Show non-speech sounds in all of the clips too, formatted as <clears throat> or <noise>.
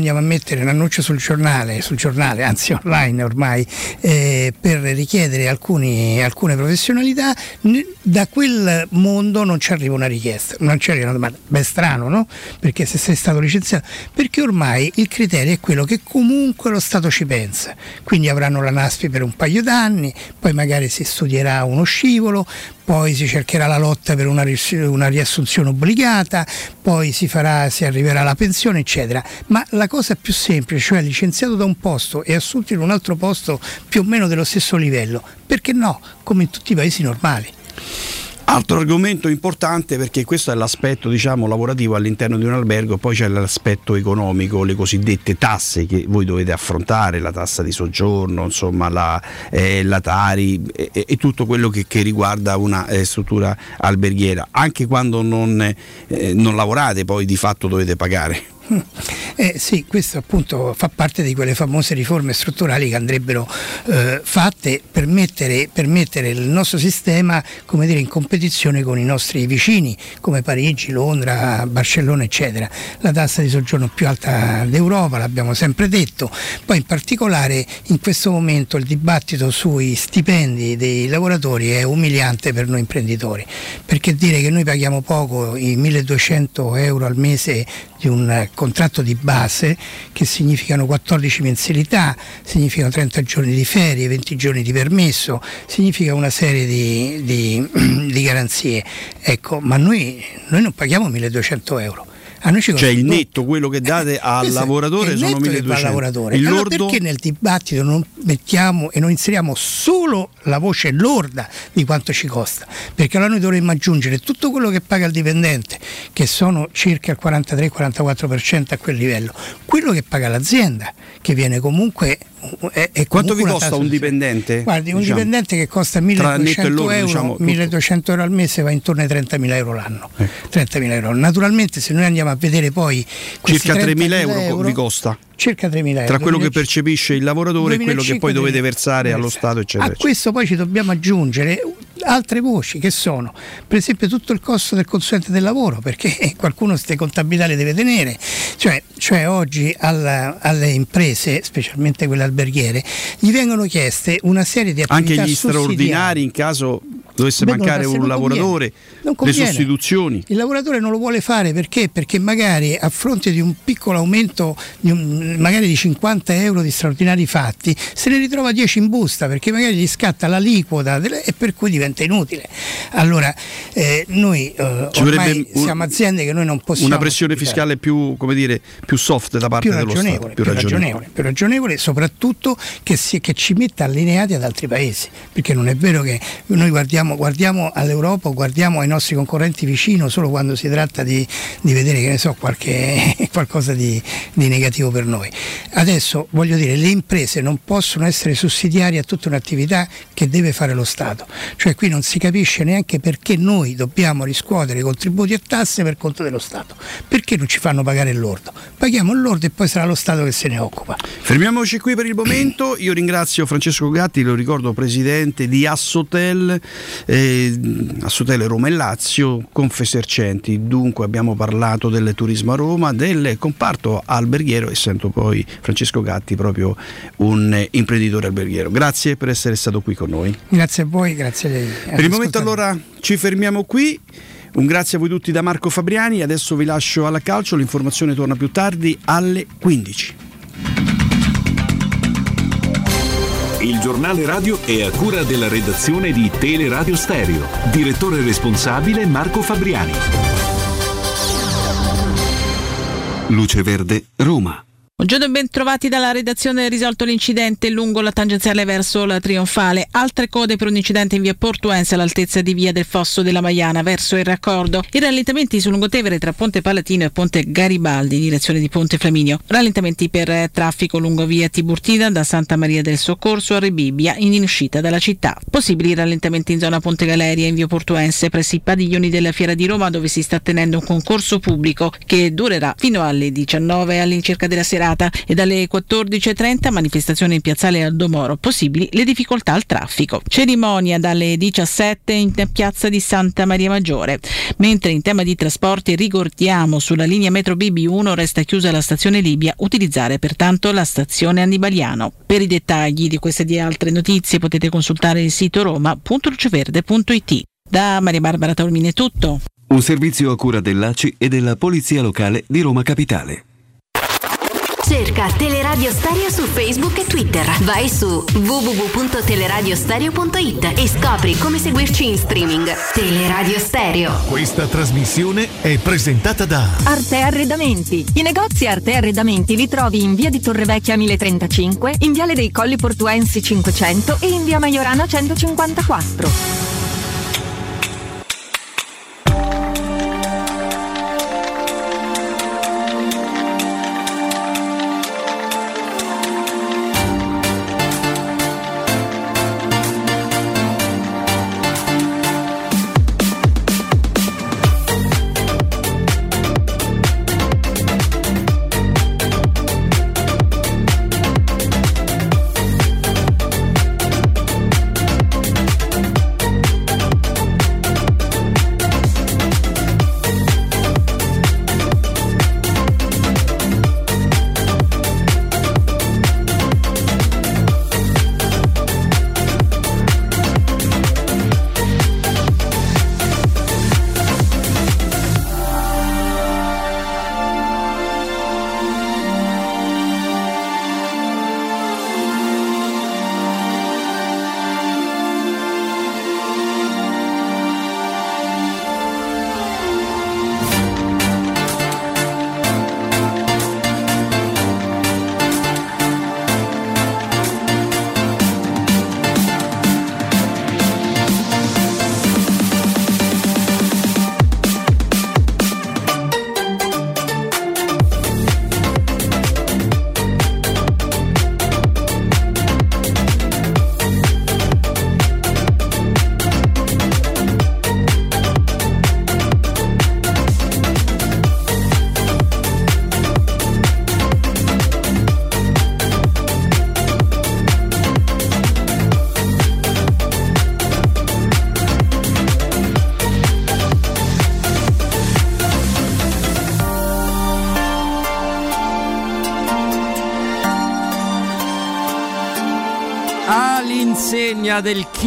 andiamo a mettere un annuncio sul giornale, sul giornale anzi online ormai, eh, per richiedere alcuni, alcune professionalità, da quel mondo non ci arriva una richiesta, non ci arriva una domanda. Beh, strano, no? Perché se sei stato licenziato, perché ormai il criterio è quello che comunque lo Stato ci pensa, quindi avranno la NASPI per un paio d'anni, poi magari si studierà uno scivolo, poi si cercherà la lotta per una, una riassunzione obbligata, poi si, farà, si arriverà alla pensione, eccetera. Ma la cosa più semplice, cioè licenziato da un posto e assunto in un altro posto più o meno dello stesso livello, perché no? Come in tutti i paesi normali. Altro argomento importante perché questo è l'aspetto diciamo, lavorativo all'interno di un albergo, poi c'è l'aspetto economico, le cosiddette tasse che voi dovete affrontare, la tassa di soggiorno, insomma, la, eh, la Tari e, e, tutto quello che, che riguarda una eh, struttura alberghiera. Anche quando non, eh, non lavorate poi di fatto dovete pagare. Eh, sì, questo appunto fa parte di quelle famose riforme strutturali che andrebbero eh, fatte per mettere, per mettere, il nostro sistema dire, in competizione con i nostri vicini come Parigi, Londra, Barcellona eccetera. La tassa di soggiorno più alta d'Europa, l'abbiamo sempre detto, poi in particolare in questo momento il dibattito sui stipendi dei lavoratori è umiliante per noi imprenditori, perché dire che noi paghiamo poco, i 1200 euro al mese di un contratto di base che significano 14 mensilità, significano 30 giorni di ferie, 20 giorni di permesso, significa una serie di, di, <clears throat> di garanzie. Ecco, ma noi, noi non paghiamo 1200 euro cioè il netto, quello che date <laughs> al esatto, lavoratore sono 1200. Lavoratore. Il allora lordo... perché nel dibattito non mettiamo e non inseriamo solo la voce lorda di quanto ci costa? Perché allora noi dovremmo aggiungere tutto quello che paga il dipendente, che sono circa il 43-44% a quel livello, quello che paga l'azienda, che viene comunque è, è Quanto vi costa un dipendente? Guardi, un diciamo, dipendente che costa 1200 loro, euro, diciamo, 1200 euro al mese va intorno ai 30.000 euro l'anno. Eh. 30.000 euro. Naturalmente se noi andiamo a vedere poi... Circa 3.000 euro, euro vi costa? circa 3.000 euro. Tra quello 2005, che percepisce il lavoratore 2005, e quello che poi dovete versare allo Stato, eccetera. A questo poi ci dobbiamo aggiungere altre voci che sono, per esempio, tutto il costo del consulente del lavoro, perché <laughs> qualcuno queste contabilità le deve tenere. Cioè, cioè oggi alla, alle imprese, specialmente quelle alberghiere, gli vengono chieste una serie di attività Anche gli straordinari in caso dovesse mancare un lavoratore, le sostituzioni. Il lavoratore non lo vuole fare perché? Perché magari a fronte di un piccolo aumento di un, magari di 50 euro di straordinari fatti, se ne ritrova 10 in busta perché magari gli scatta l'aliquota e per cui diventa inutile. Allora eh, noi eh, ormai siamo aziende che noi non possiamo... Una pressione fiscale più, dire, più soft da parte dello Stato. Più, più ragionevole, ragionevole, più ragionevole soprattutto che, si, che ci metta allineati ad altri paesi, perché non è vero che noi guardiamo guardiamo, guardiamo all'Europa, guardiamo ai nostri concorrenti vicino solo quando si tratta di, di vedere che ne so, qualche, <laughs> qualcosa di, di, negativo per noi. Adesso voglio dire, le imprese non possono essere sussidiarie a tutta un'attività che deve fare lo Stato. Cioè qui non si capisce neanche perché noi dobbiamo riscuotere contributi e tasse per conto dello Stato. Perché non ci fanno pagare lordo? Paghiamo lordo e poi sarà lo Stato che se ne occupa. Fermiamoci qui per il momento. Io ringrazio Francesco Gatti, lo ricordo presidente di Assotel eh, a Sotele Roma e Lazio, Confesercenti. Dunque abbiamo parlato del turismo a Roma, del comparto alberghiero e sento poi Francesco Gatti, proprio un imprenditore alberghiero. Grazie per essere stato qui con noi. Grazie a voi, grazie a lei. Per il momento allora ci fermiamo qui. Un grazie a voi tutti da Marco Fabriani, adesso vi lascio alla calcio, l'informazione torna più tardi alle 15. Il giornale radio è a cura della redazione di Teleradio Stereo. Direttore responsabile Marco Fabriani. Luce Verde, Roma. Buongiorno e ben trovati dalla redazione risolto l'incidente lungo la tangenziale verso la Trionfale. Altre code per un incidente in via Portuense all'altezza di via del Fosso della Maiana verso il raccordo. I rallentamenti sul lungotevere tra Ponte Palatino e Ponte Garibaldi in direzione di Ponte Flaminio. Rallentamenti per eh, traffico lungo via Tiburtina da Santa Maria del Soccorso a Rebibbia in uscita dalla città. Possibili rallentamenti in zona Ponte Galeria in via Portuense presso i padiglioni della Fiera di Roma dove si sta tenendo un concorso pubblico che durerà fino alle 19 all'incirca della serata serata e dalle 14.30 manifestazione in piazzale Aldomoro, possibili le difficoltà al traffico. Cerimonia dalle 17 in piazza di Santa Maria Maggiore. Mentre in tema di trasporti ricordiamo sulla linea metro BB1 resta chiusa la stazione Libia, utilizzare pertanto la stazione Annibaliano. Per i dettagli di queste e di altre notizie potete consultare il sito roma.luceverde.it. Da Maria Barbara Tolmini è tutto. Un servizio a cura dell'ACI e della Polizia Locale di Roma Capitale. Cerca Teleradio Stereo su Facebook e Twitter. Vai su www.teleradiostereo.it e scopri come seguirci in streaming. Teleradio Stereo. Questa trasmissione è presentata da Arte Arredamenti. I negozi Arte Arredamenti li trovi in via di Torrevecchia 1035, in viale dei Colli Portuensi 500 e in via Maiorana 154.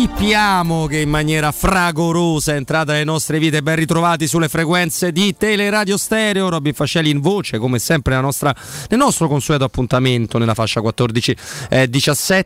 All'insegna del chi piamo che in maniera fragorosa è entrata nelle nostre vite. Ben ritrovati sulle frequenze di Teleradio Stereo. Robin Fascelli in voce, come sempre nostra, nel nostro consueto appuntamento nella fascia 14-17.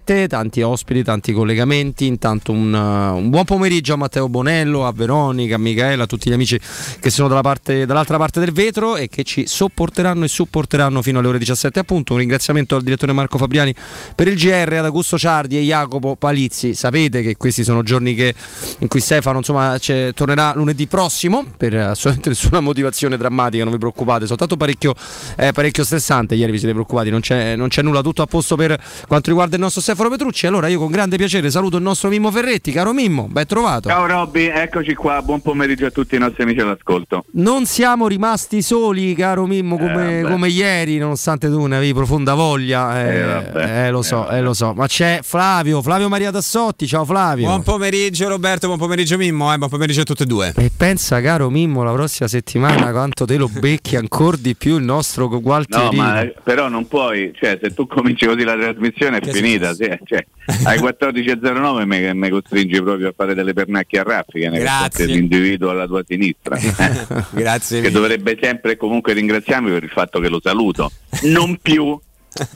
Eh, tanti ospiti, tanti collegamenti. Intanto un, uh, un, buon pomeriggio a Matteo Bonello, a Veronica, a Michaela, a tutti gli amici che sono dalla parte, dall'altra parte del vetro e che ci sopporteranno e supporteranno fino alle ore 17. Appunto, un ringraziamento al direttore Marco Fabriani per il GR, ad Augusto Ciardi e Jacopo Palizzi. Sapete che questi sono giorni che, in cui Stefano insomma, tornerà lunedì prossimo per assolutamente <laughs> nessuna motivazione drammatica, non vi preoccupate, soltanto parecchio, eh, parecchio stressante. Ieri vi siete preoccupati, non c'è, non c'è, nulla, tutto a posto per quanto riguarda il nostro Stefano Petrucci. Allora io con grande piacere saluto il nostro Mimmo Ferretti. Caro Mimmo, ben trovato. Ciao Robby, eccoci qua, buon pomeriggio a tutti i nostri amici all'ascolto. Non siamo rimasti soli, caro Mimmo, come, eh, come ieri, nonostante tu ne avevi profonda voglia. Eh, eh, eh lo so, eh, lo so, ma c'è Flavio, Flavio Maria Tassotti, ciao Flavio. Buon pomeriggio Roberto, buon pomeriggio Mimmo, eh, buon pomeriggio a tutte e due. E pensa caro Mimmo la prossima settimana quanto te lo becchi ancora di più il nostro Gualtieri. No, ma però non puoi, cioè se tu cominci così la trasmissione è che finita, sì, cioè, ai 14.09 mi, mi costringi proprio a fare delle pernacchie a raffiche Grazie. l'individuo alla tua sinistra. <laughs> Grazie. Che dovrebbe sempre comunque ringraziarmi per il fatto che lo saluto. Non più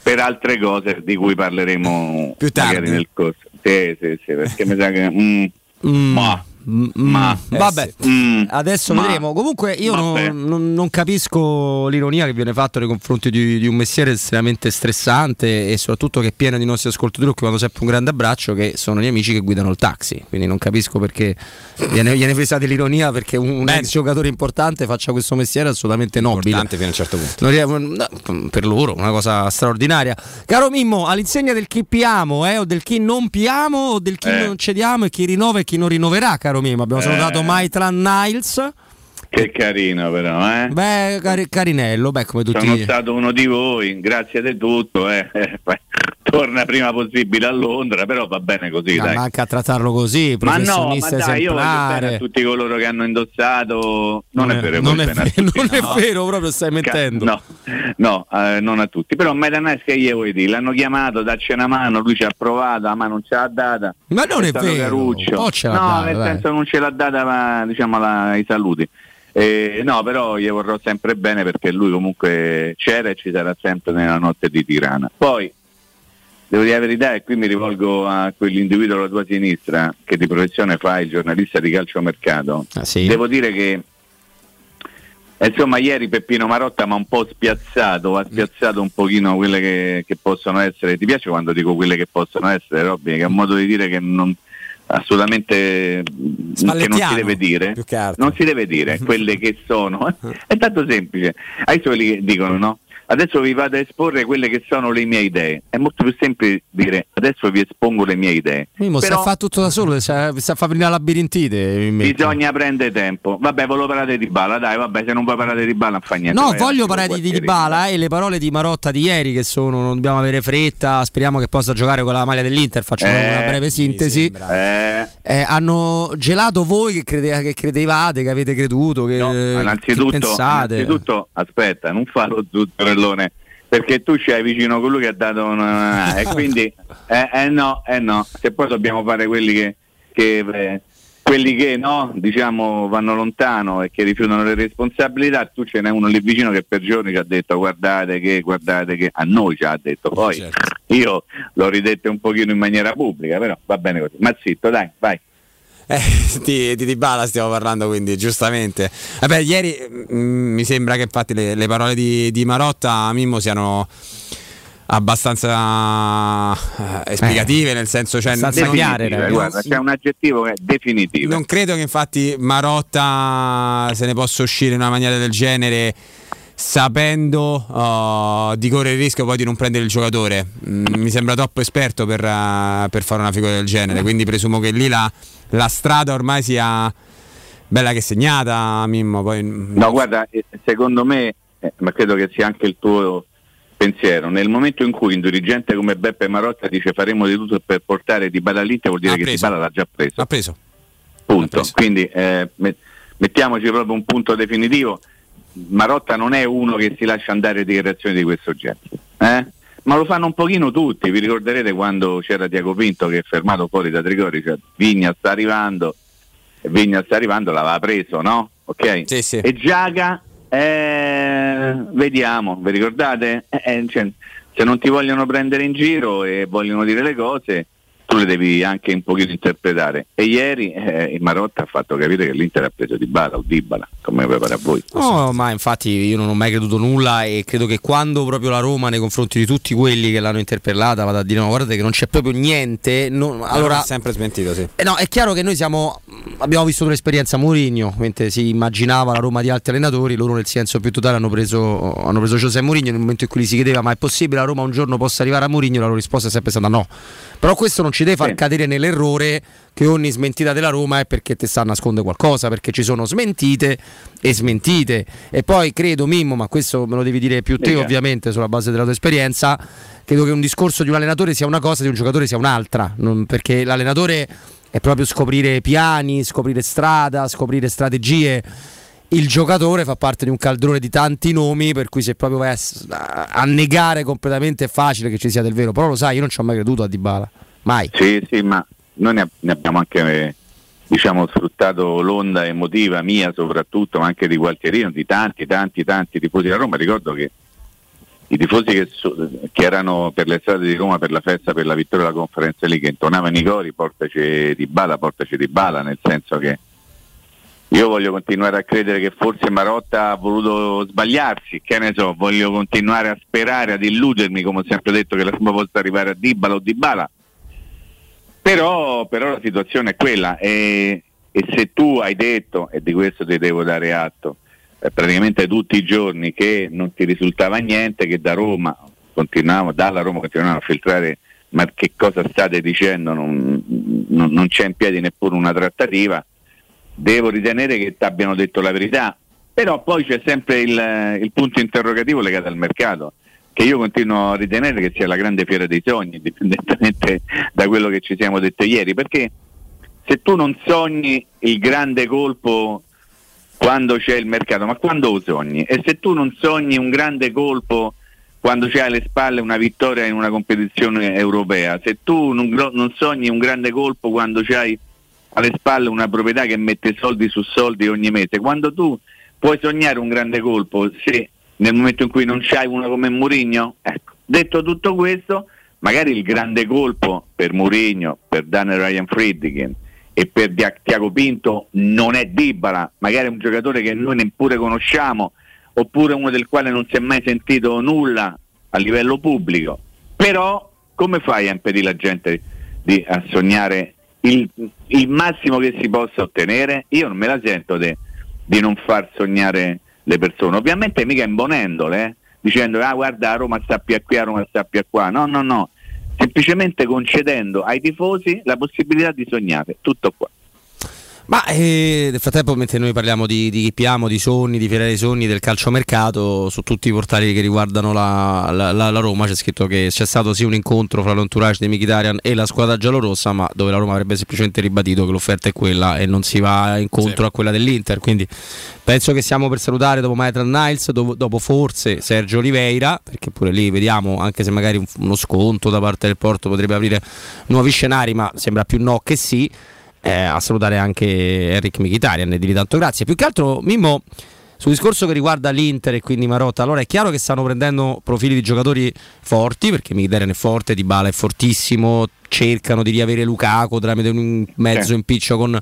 per altre cose di cui parleremo più tardi nel corso. Sì, sì, sì, perché mi sa che... Mm, mm. Ma Mm, ma eh vabbè, sì. mm, adesso ma, vedremo. Comunque, io non, non, non, capisco l'ironia che viene fatta nei confronti di, di, un mestiere estremamente stressante e soprattutto che è pieno di nostri ascoltatori che vanno sempre un grande abbraccio, che sono gli amici che guidano il taxi. Quindi non capisco perché viene, viene pesata l'ironia perché un, un ex giocatore importante faccia questo mestiere assolutamente nobile. Importante fino a un certo punto. No, per loro, una cosa straordinaria. Caro Mimmo, all'insegna del chi piamo eh, o del chi non piamo o del chi eh. non cediamo e chi rinnova e chi non rinnoverà, caro caro Mimo. Abbiamo salutato eh. Maitland Niles Che carino però, eh? Beh, cari- carinello, beh, come tutti. Sono stato uno di voi, grazie di tutto, eh. <laughs> torna prima possibile a Londra, però va bene così, Ma dai. manca a trattarlo così, Ma no, ma professionista dai, io esemplare. a tutti coloro che hanno indossato. Non, è vero, non è, vero, tutti, non è no. vero, proprio stai mettendo. No, no eh, non a tutti. Però Metanes che gli vuoi dire? L'hanno chiamato, dacci una mano, lui ci ha provato, ma non ce l'ha data. Ma non è stato vero, Caruccio. l'ha no, data, nel dai. senso non ce l'ha data, ma, diciamo, la- ai saluti. Eh, no, però gli vorrò sempre bene perché lui comunque c'era e ci sarà sempre nella notte di Tirana. Poi, devo dire la verità, e qui mi rivolgo a quell'individuo alla tua sinistra che di professione fa il giornalista di calciomercato. Ah, sì? Devo dire che eh, Insomma, ieri Peppino Marotta mi ha un po' spiazzato, ha spiazzato un pochino quelle che, che possono essere. Ti piace quando dico quelle che possono essere, Robby? Che è un modo di dire che non assolutamente che non si deve dire. Non si deve dire <laughs> quelle che sono. <laughs> È tanto semplice. Adesso quelli che dicono no? Adesso vi vado a esporre quelle che sono le mie idee. È molto più semplice dire adesso vi espongo le mie idee. Mimmo Però- sta fa tutto da solo, sta, sta fa venire la labirintite. Bisogna prendere tempo. Vabbè, volevo parlare di Bala, dai, vabbè, se non vuoi parlare di Bala non fa niente. No, vai voglio parlare con di qualche Dybala e le parole di Marotta di ieri che sono non dobbiamo avere fretta, speriamo che possa giocare con la maglia dell'Inter, faccio Eh, una breve sintesi. Eh, Eh, hanno gelato voi che, crede- che credevate, che avete creduto, che, che innanzitutto, pensate. innanzitutto, aspetta, non fa lo zuccherellone. Perché tu c'hai vicino colui che ha dato una... e quindi <laughs> eh, eh no, eh no, se poi dobbiamo fare quelli che, che, eh, quelli che no, diciamo vanno lontano e che rifiutano le responsabilità, tu ce n'è uno lì vicino che per giorni ci ha detto guardate che, guardate che, a noi ci ha detto, poi Certo. io l'ho ridetto un pochino in maniera pubblica, però va bene così, ma zitto dai, vai. Eh, <laughs> di, di Dybala stiamo parlando quindi giustamente. Vabbè ieri mm, mi sembra che infatti le, le parole di, di Marotta Mimmo siano abbastanza eh, esplicative nel senso cioè abbastanza non- chiare, guarda, c'è un aggettivo che è definitivo. Non credo che infatti Marotta se ne possa uscire in una maniera del genere sapendo uh, di correre il rischio poi di non prendere il giocatore. Mm, mi sembra troppo esperto per, uh, per fare una figura del genere, quindi presumo che lì la, la strada ormai sia bella che segnata, Mimmo. Poi, No, guarda, eh, secondo me, eh, ma credo che sia anche il tuo pensiero, nel momento in cui un dirigente come Beppe Marotta dice faremo di tutto per portare Di Bala all'Inter, vuol dire Ha che preso. Di Bala l'ha già preso. Ha preso. Punto. preso. Quindi eh, met- mettiamoci proprio un punto definitivo. Marotta non è uno che si lascia andare dichiarazioni di questo genere. eh? Ma lo fanno un pochino tutti, vi ricorderete quando c'era Diago Pinto che è fermato fuori da Trigori, cioè Vigna sta arrivando, e Vigna sta arrivando, l'aveva preso, no? Ok? Sì, sì. E Giaga, eh, vediamo, vi ricordate? Eh, eh, cioè, se non ti vogliono prendere in giro e vogliono dire le cose, tu le devi anche un pochino interpretare. E ieri eh, il Marotta ha fatto capire che l'Inter ha preso Di Bala o Dibala, come prepara a voi. No, ma infatti io non ho mai creduto nulla e credo che quando proprio la Roma nei confronti di tutti quelli che l'hanno interpellata vada a dire no, guardate che non c'è proprio niente, non- allora ha sempre smentito, sì. Eh no, è chiaro che noi siamo abbiamo vissuto l'esperienza Mourinho, mentre si immaginava la Roma di altri allenatori, loro nel senso più totale hanno preso, hanno preso Giuseppe Mourinho nel momento in cui gli si chiedeva ma è possibile la Roma un giorno possa arrivare a Mourinho, la loro risposta è sempre stata no. Però questo non ci deve far Sì. cadere nell'errore che ogni smentita della Roma è perché ti sta a nascondere qualcosa, perché ci sono smentite e smentite. E poi credo Mimmo, ma questo me lo devi dire più te Dica. ovviamente sulla base della tua esperienza, credo che un discorso di un allenatore sia una cosa, di un giocatore sia un'altra, non- perché l'allenatore è proprio scoprire piani, scoprire strada, scoprire strategie. Il giocatore fa parte di un caldrone di tanti nomi, per cui se proprio vai a- a negare completamente è facile che ci sia del vero. Però lo sai, io non ci ho mai creduto a Dybala. Mai. Sì, sì, ma noi ne, abbiamo anche diciamo, sfruttato l'onda emotiva mia soprattutto, ma anche di Gualtierino, di tanti, tanti, tanti tifosi della Roma. Ricordo che i tifosi che, che erano per le strade di Roma per la festa, per la vittoria della conferenza lì, che intonavano i cori, portaci di bala, portaci di bala, nel senso che io voglio continuare a credere che forse Marotta ha voluto sbagliarsi, che ne so, voglio continuare a sperare, ad illudermi, come ho sempre detto, che la Roma possa arrivare a Dybala o Dybala. Però, però la situazione è quella e, e se tu hai detto, e di questo ti devo dare atto, eh, praticamente tutti i giorni che non ti risultava niente, che da Roma continuavamo, dalla Roma continuavano a filtrare ma che cosa state dicendo, non, non- non c'è in piedi neppure una trattativa, devo ritenere che ti abbiano detto la verità. Però poi c'è sempre il, il punto interrogativo legato al mercato, che io continuo a ritenere che sia la grande fiera dei sogni, <laughs> indipendentemente da quello che ci siamo detto ieri, perché se tu non sogni il grande colpo quando c'è il mercato, ma quando lo sogni? E se tu non sogni un grande colpo quando c'è alle spalle una vittoria in una competizione europea, se tu non, non sogni un grande colpo quando c'hai alle spalle una proprietà che mette soldi su soldi ogni mese, quando tu puoi sognare un grande colpo se nel momento in cui non c'hai uno come Mourinho, ecco, detto tutto questo, magari il grande colpo per Mourinho, per Daniel Ryan Friedkin e per Tiago Pinto non è Dybala, magari è un giocatore che noi neppure conosciamo, oppure uno del quale non si è mai sentito nulla a livello pubblico. Però come fai a impedire la gente di, a sognare il, il, massimo che si possa ottenere? Io non me la sento de, di non far sognare le persone, ovviamente mica imbonendole, eh? dicendo ah guarda Roma sta più a qui, a Roma sta più a qua, no no no, semplicemente concedendo ai tifosi la possibilità di sognare, tutto qua. Ma eh, nel frattempo, mentre noi parliamo di, di chi piamo, di sogni, di fiera dei sogni, del calciomercato, su tutti i portali che riguardano la, la, la, la, Roma c'è scritto che c'è stato sì un incontro fra l'entourage di Mkhitaryan e la squadra giallorossa, ma dove la Roma avrebbe semplicemente ribadito che l'offerta è quella e non si va incontro sì. a quella dell'Inter. Quindi penso che siamo per salutare dopo Maitland Niles, dopo, dopo, forse Sergio Oliveira, perché pure lì vediamo, anche se magari uno sconto da parte del Porto potrebbe aprire nuovi scenari, ma sembra più no che sì eh, a salutare anche Eric Michitarian, ne di tanto grazie. Più che altro, Mimmo, sul discorso che riguarda l'Inter e quindi Marotta, allora è chiaro che stanno prendendo profili di giocatori forti, perché Michitarian è forte, Di Bala è fortissimo, cercano di riavere Lukaku tramite un mezzo impiccio con,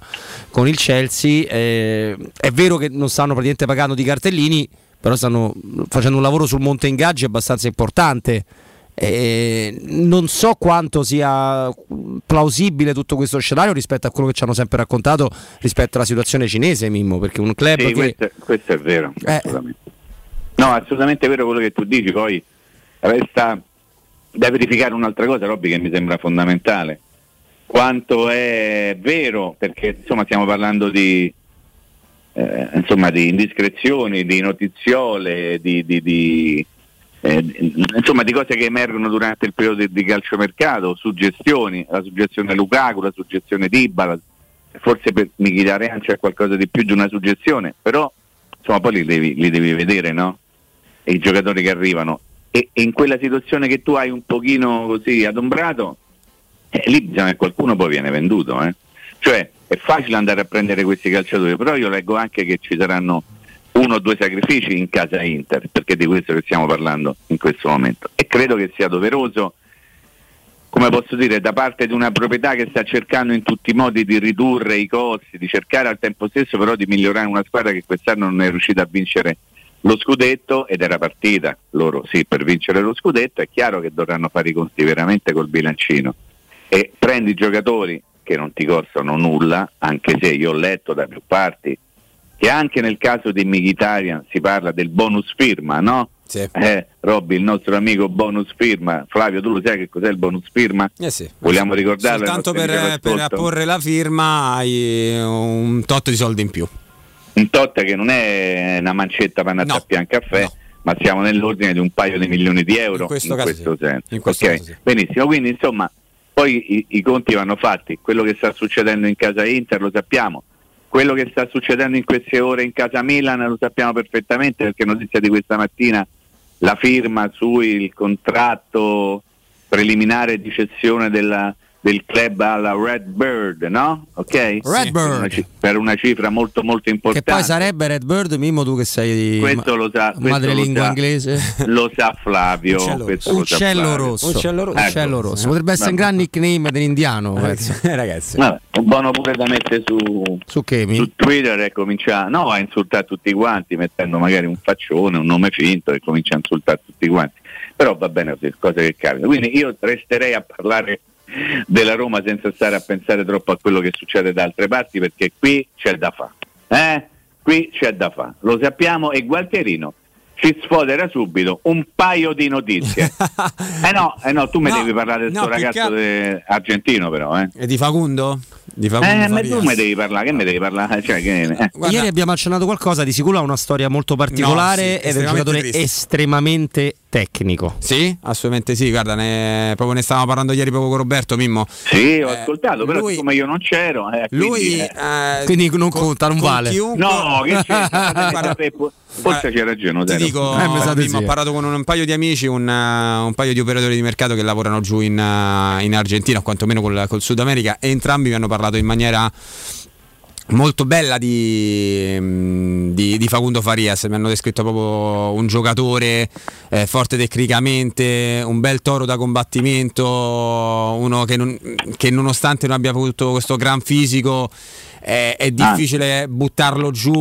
con il Chelsea. Eh, è vero che non stanno praticamente pagando di cartellini, però stanno facendo un lavoro sul monte ingaggi abbastanza importante eh, non so quanto sia plausibile tutto questo scenario rispetto a quello che ci hanno sempre raccontato rispetto alla situazione cinese, Mimmo, perché un club sì, che... questo, questo, è vero, eh. assolutamente. No, assolutamente vero quello che tu dici, poi resta da verificare un'altra cosa, Robby, che mi sembra fondamentale. Quanto è vero, perché insomma stiamo parlando di, eh, insomma, di indiscrezioni, di notiziole, di, di, di eh, insomma di cose che emergono durante il periodo di, di calciomercato, suggestioni, la suggestione Lukaku, la suggestione Dybala, forse per Mkhitaryan c'è qualcosa di più di una suggestione, però insomma poi li devi, li devi vedere, no? E i giocatori che arrivano. E, e, in quella situazione che tu hai un pochino così adombrato, eh, lì bisogna che qualcuno poi viene venduto, eh? Cioè è facile andare a prendere questi calciatori, però io leggo anche che ci saranno uno o due sacrifici in casa Inter, perché di questo che stiamo parlando in questo momento. E credo che sia doveroso, come posso dire, da parte di una proprietà che sta cercando in tutti i modi di ridurre i costi, di cercare al tempo stesso però di migliorare una squadra che quest'anno non è riuscita a vincere lo scudetto ed era partita loro sì per vincere lo scudetto, è chiaro che dovranno fare i conti veramente col bilancino. E prendi giocatori che non ti costano nulla, anche se io ho letto da più parti che anche nel caso di Mkhitaryan si parla del bonus firma, no? Sì. Eh, Robby, il nostro amico bonus firma. Flavio, tu lo sai che cos'è il bonus firma? Eh sì. Vogliamo ricordarlo? Soltanto per, per apporre la firma hai un tot di soldi in più. Un tot che non è una mancetta per andare no. a caffè. No. Ma siamo nell'ordine di un paio di milioni di euro in questo, in questo sì. senso. In questo okay. sì. Benissimo, quindi insomma, poi i, i conti vanno fatti. Quello che sta succedendo in casa Inter lo sappiamo quello che sta succedendo in queste ore in casa Milan lo sappiamo perfettamente perché notizia di questa mattina la firma sul contratto preliminare di cessione della, del club alla Red Bird, no? Ok? Red Bird. Per una, per una, cifra molto molto importante. Che poi sarebbe Red Bird, Mimmo tu che sei di questo lo sa, madrelingua lo sa, inglese. Lo sa Flavio. Uccello, uccello rosso. Uccello rosso. Uccello rosso. Potrebbe essere un gran nickname dell'indiano. Eh, <laughs> ragazzi. Vabbè, un buono pure da mettere su, su, su Twitter e cominciare no, a insultare tutti quanti, mettendo magari un faccione, un nome finto e comincia a insultare tutti quanti. Però va bene così, cose che capitano. Quindi io resterei a parlare della Roma senza stare a pensare troppo a quello che succede da altre parti perché qui c'è da fare. Eh? Qui c'è da fare, lo sappiamo e Gualtierino si sfodera subito un paio di notizie. <laughs> eh no, eh no, tu mi No, devi parlare del no, tuo ragazzo che- de- argentino però, eh. E di Facundo? Di Facundo Eh, ma tu mi devi parlare, che mi devi parlare? <laughs> Cioè, che, eh. Ieri abbiamo accennato qualcosa, di sicuro ha una storia molto particolare No, sì, ed è un giocatore triste. estremamente tecnico. Sì, assolutamente sì, guarda, ne, proprio ne stavamo parlando ieri proprio con Roberto Mimmo. Sì, ho Eh, ascoltato, però lui- siccome io non c'ero, eh, Lui quindi, eh, eh, Quindi non conta, non con vale. chiunque- No, che c'è? <laughs> Forse c'è ragione, Ti dico, Eh, sa di Mimmo, sì. ho parlato con un, un paio di amici, un, eh, un paio di operatori di mercato che lavorano giù in, eh, in Argentina, o quantomeno col, col Sud America, e entrambi mi hanno parlato in maniera molto bella di, mm, di- di Facundo Farias. Mi hanno descritto proprio un giocatore eh, forte tecnicamente, un bel toro da combattimento, uno che, non- che nonostante non abbia avuto questo gran fisico. È, è difficile buttarlo giù.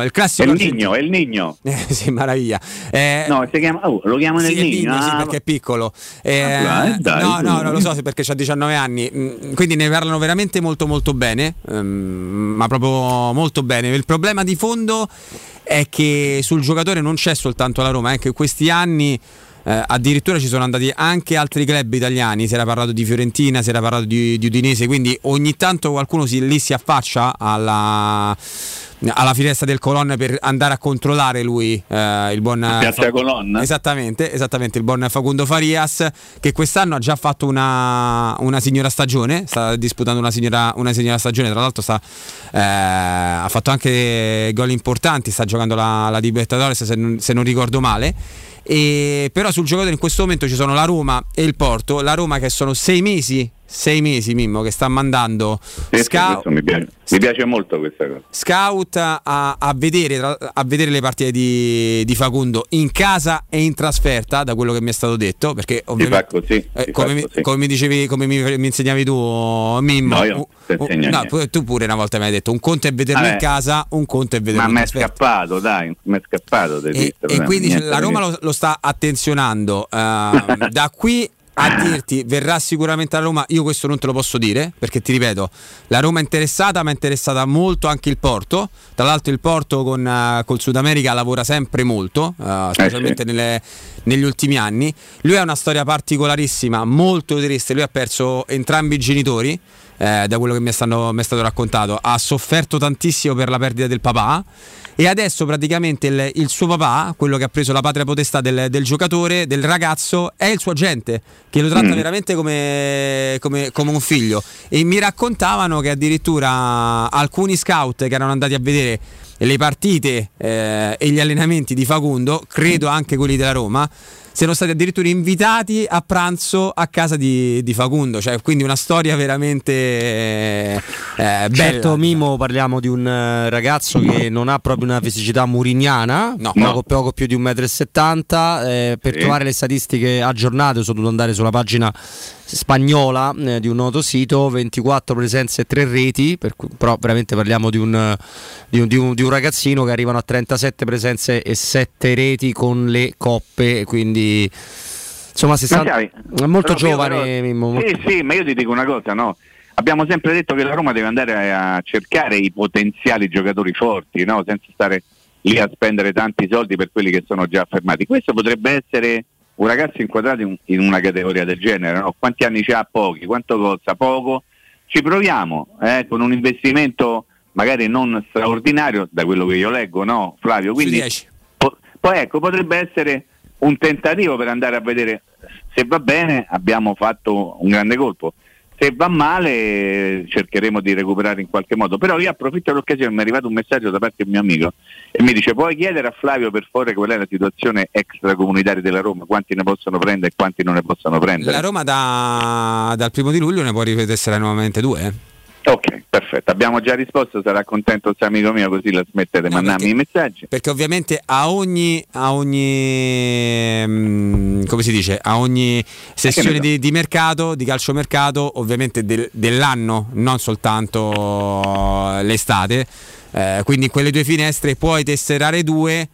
Il È classico il argentino- Nigno, è il Nigno. eh, <laughs> sì, meraviglia. Eh, No, si chiama, oh, lo chiamano sì, il è Nigno. Nino, sì, ah, perché è piccolo. Eh, Ah, dai, no, no, tu. no, lo so sì, perché ha 19 anni. Mm, Quindi ne parlano veramente molto molto bene, ehm, ma proprio molto bene. Il problema di fondo è che sul giocatore non c'è soltanto la Roma, è che in questi anni eh, addirittura ci sono andati anche altri club italiani, si era parlato di Fiorentina, si era parlato di, di Udinese, quindi ogni tanto qualcuno si- lì si affaccia alla, alla finestra del colonna per andare a controllare lui, eh, il buon... Piazza Colonna? Esattamente, esattamente, il buon Facundo Farias che quest'anno ha già fatto una, una signora stagione, sta disputando una signora, una signora stagione, tra l'altro sta, eh, ha fatto anche gol importanti, sta giocando la, la Libertadores se non, se non ricordo male. E, però sul giocatore in questo momento ci sono la Roma e il Porto, la Roma che sono sei mesi, sei mesi Mimmo che sta mandando Sì, scout, mi, piace. mi piace molto questa cosa. scout a, a vedere, a vedere le partite di, di Facundo in casa e in trasferta, da quello che mi è stato detto, perché ovviamente così. eh, come, mi, come mi dicevi, come mi, mi insegnavi tu, Mimmo. No, io uh, no, tu pure una volta mi hai detto: un conto è vederlo Vabbè. in casa, un conto è Ma vederlo in mi è trasferta. scappato, dai, mi è scappato. E, titolo, e quindi la Roma lo, lo sta attenzionando. ehm, <laughs> da qui a dirti verrà sicuramente la Roma, io questo non te lo posso dire perché ti ripeto, la Roma è interessata, ma è interessata molto anche il Porto. Tra l'altro il Porto con eh, col Sud America lavora sempre molto, eh, specialmente nelle- negli ultimi anni. Lui ha una storia particolarissima, molto triste, lui ha perso entrambi i genitori. Eh, da quello che mi è, stato, mi è stato raccontato, ha sofferto tantissimo per la perdita del papà e adesso praticamente il, il suo papà, quello che ha preso la patria potestà del, del giocatore, del ragazzo, è il suo agente, che lo tratta Mm. veramente come, come- come un figlio. E mi raccontavano che addirittura alcuni scout che erano andati a vedere le partite eh, e gli allenamenti di Facundo, credo anche quelli della Roma, siano stati addirittura invitati a pranzo a casa di, di Facundo, cioè quindi una storia veramente eh, eh, bella. Certo, Mimo, parliamo di un eh, ragazzo che non ha proprio una fisicità murignana, No. poco, poco più di 1,70 m. eh, per Sì. trovare le statistiche aggiornate, sono dovuto andare sulla pagina spagnola eh, di un noto sito, 24 presenze e 3 reti, per cui- però veramente parliamo di un, eh, di, un, di un- di un ragazzino che arrivano a 37 presenze e 7 reti con le coppe, quindi insomma si Ma sta... sai, è molto giovane. però- Sì, sì, ma io ti dico una cosa, no? Abbiamo sempre detto che la Roma deve andare a cercare i potenziali giocatori forti, no? Senza stare lì a spendere tanti soldi per quelli che sono già affermati. Questo potrebbe essere un ragazzo inquadrato in, in una categoria del genere, no? Quanti anni ha? Pochi, quanto costa? Poco. Ci proviamo, eh, con un investimento magari non straordinario, da quello che io leggo, no, Flavio? Quindi 10. Po- poi ecco, potrebbe essere un tentativo per andare a vedere se va bene, abbiamo fatto un grande colpo. Se va male cercheremo di recuperare in qualche modo. Però io approfitto dell'occasione, mi è arrivato un messaggio da parte di un mio amico e mi dice puoi chiedere a Flavio per favore qual è la situazione extracomunitaria della Roma, quanti ne possono prendere e quanti non ne possono prendere. La Roma da- dal primo di luglio ne può ripetessere nuovamente due. eh. Ok, perfetto, abbiamo già risposto, sarà contento questo amico mio così la smettete di No, mandarmi i messaggi. Perché ovviamente a ogni, a ogni mm, come si dice, a ogni sessione ne so. di, di mercato, di calciomercato, ovviamente del- dell'anno, non soltanto l'estate. eh, quindi in quelle due finestre puoi tesserare due,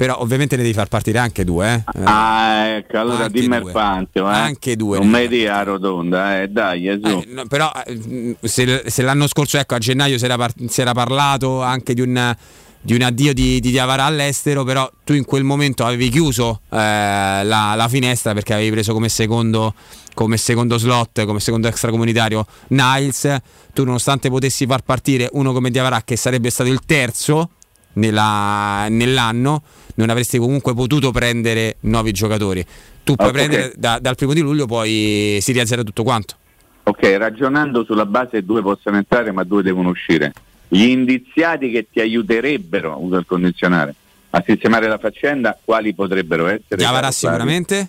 però ovviamente ne devi far partire anche due. eh. Ah, ecco, allora Anche dimmi due. il Fantio, eh. Anche due Non mi dia a rotonda, eh, dai, su. Eh, no, però eh, se, se l'anno scorso ecco, a gennaio si era, par- si era parlato anche di un di un addio di, di Diavara all'estero, però tu in quel momento avevi chiuso eh, la, la, finestra perché avevi preso come secondo, come secondo slot, come secondo extracomunitario Niles, tu nonostante potessi far partire uno come Diavara che sarebbe stato il terzo nella, nell'anno, non avresti comunque potuto prendere nuovi giocatori. Tu puoi oh, prendere okay. da, dal primo di luglio, poi si rialzerà tutto quanto. Ok, ragionando sulla base due possono entrare ma due devono uscire gli indiziati che ti aiuterebbero, uso il condizionale, a sistemare la faccenda, quali potrebbero essere? Chiavarà sicuramente?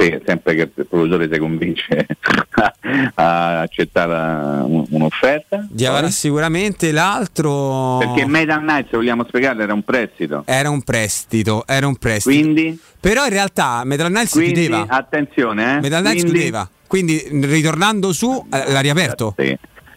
Sì, sempre che il professore si convince <laughs> a accettare un'offerta. Diavara eh? sicuramente, l'altro... Perché Metal Knights, vogliamo spiegarlo, era un prestito. Era un prestito, era un prestito. Quindi? Però in realtà Metal Knights Quindi, chiudeva. attenzione, eh? Metal Knights Quindi... chiudeva. Quindi ritornando su eh, l'ha riaperto.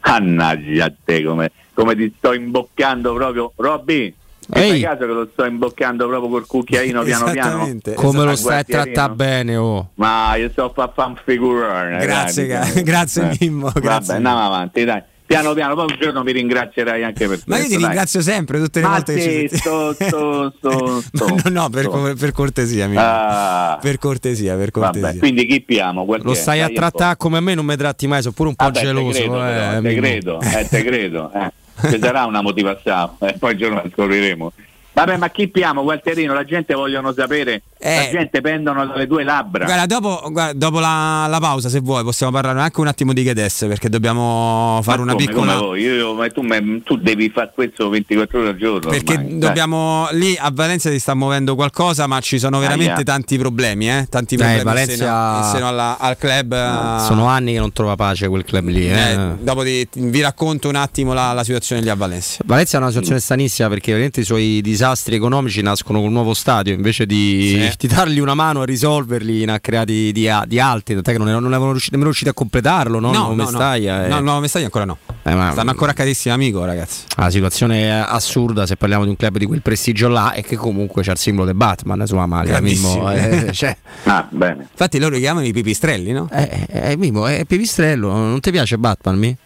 Annaggia a te come come ti sto imboccando proprio Robby Ehi. caso che lo sto imboccando proprio col cucchiaino <laughs> piano piano come lo stai a trattare bene oh. ma io sto a fare un figurone grazie dai, <laughs> grazie eh. Mimmo grazie. vabbè andiamo avanti dai piano piano, poi un giorno mi ringrazierai anche per Ma questo. io ti ringrazio dai. sempre, tutte le Ma volte sì, che ci sto, sto, sto, <laughs> sto, no, no, per, per cortesia, ah. per cortesia, per cortesia. Vabbè, quindi chi piamo? Lo stai a trattare come me, non mi tratti mai, sono pure un po' Vabbè, geloso. Te credo, eh, te credo, eh, te credo. Eh. Ci sarà una motivazione, eh, poi il giorno la scopriremo. Vabbè, ma chi piamo, Gualterino? La gente vogliono sapere. Eh, la gente pendono dalle tue labbra. Guarda, dopo, guarda, dopo la, la, pausa, se vuoi, possiamo parlare anche un attimo di Gedes, perché dobbiamo fare ma una come, piccola. Come io, ma tu, ma tu, devi fare questo 24 ore al giorno. Perché ormai, dobbiamo. Dai. Lì a Valencia si sta muovendo qualcosa, ma ci sono veramente ah, tanti problemi, eh? Tanti problemi eh, Valencia... in seno, alla, al club. Sono anni che non trova pace quel club lì. Eh. Eh, dopo di, vi racconto un attimo la, la, situazione lì a Valencia. Valencia è una situazione stranissima perché veramente i suoi disastri economici nascono col nuovo stadio invece di, sì. Di dargli una mano a risolverli, ne ha creati di, di altri. Tant'è che non, non avevano riuscito, nemmeno riusciti a completarlo. No, no, no, Mestaglia, no. Eh. no, no, Mestaglia ancora no. Eh, ma, Stanno ancora carissimi amico, ragazzi. La situazione è assurda se parliamo di un club di quel prestigio là e che comunque c'ha il simbolo del Batman sulla maglia. Mimmo, eh, <laughs> cioè. ah, bene. Infatti loro li chiamano i pipistrelli, no? Eh, eh, Mimmo, è pipistrello. Non ti piace Batman, mi?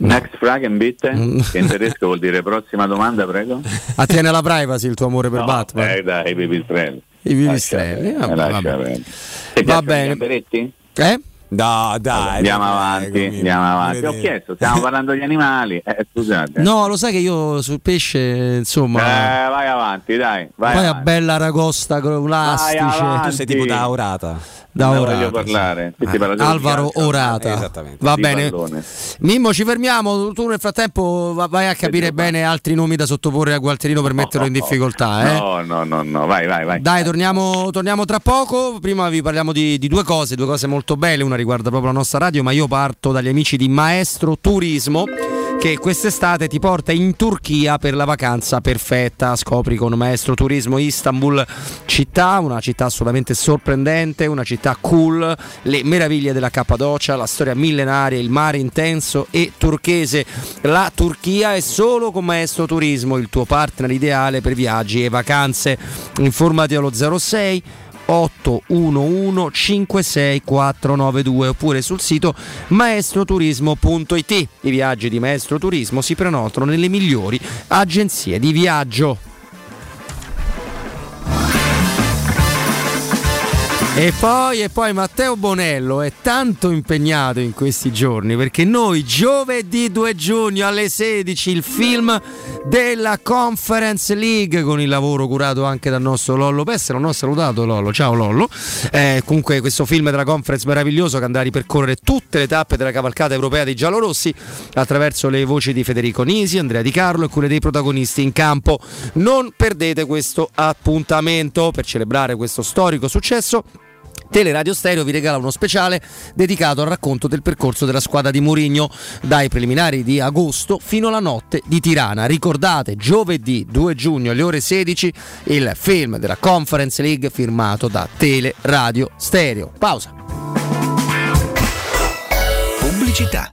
Next Fragen bitte, <laughs> mm. che in tedesco vuol dire prossima domanda, prego. Attiene la privacy il tuo amore per no, Batman. Eh, dai, i pipistrelli. I pipistrelli, va bene. Va bene. Eh? No, dai. Andiamo avanti, andiamo avanti. Ho chiesto, stiamo <laughs> parlando di animali. Eh, scusate. No, lo sai che io sul pesce, insomma. Eh, vai avanti, dai. Vai poi a bella ragosta con l'astice. Tu sei tipo da orata da Orata. voglio parlare. Eh, Alvaro Orata. Esattamente. Va di bene. Pallone. Mimmo, ci fermiamo. Tu nel frattempo vai a capire bene altri nomi da sottoporre a Gualterino per metterlo in difficoltà. Eh? No, no, no, no, vai, vai, vai. Dai, torniamo, torniamo tra poco. Prima vi parliamo di, di, due cose, due cose molto belle. Una riguarda proprio la nostra radio, ma io parto dagli amici di Maestro Turismo che quest'estate ti porta in Turchia per la vacanza perfetta. Scopri con Maestro Turismo Istanbul città, una città assolutamente sorprendente, una città cool, le meraviglie della Cappadocia, la storia millenaria, il mare intenso e turchese. La Turchia è solo con Maestro Turismo, il tuo partner ideale per viaggi e vacanze. Informati allo 06 811 56492 oppure sul sito maestroturismo.it. I viaggi di Maestro Turismo si prenotano nelle migliori agenzie di viaggio. E poi, e poi Matteo Bonello è tanto impegnato in questi giorni perché noi giovedì 2 giugno alle 16 il film della Conference League con il lavoro curato anche dal nostro Lollo Pessero. Non ho salutato Lollo, ciao Lollo. Eh, comunque questo film della Conference meraviglioso che andrà a ripercorrere tutte le tappe della cavalcata europea dei giallorossi attraverso le voci di Federico Nisi, Andrea Di Carlo e quelle dei protagonisti in campo. Non perdete questo appuntamento per celebrare questo storico successo. Teleradio Stereo vi regala uno speciale dedicato al racconto del percorso della squadra di Mourinho dai preliminari di agosto fino alla notte di Tirana. Ricordate, giovedì 2 giugno alle ore 16 il film della Conference League firmato da Teleradio Stereo. Pausa. Pubblicità.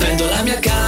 Vendo la mia casa,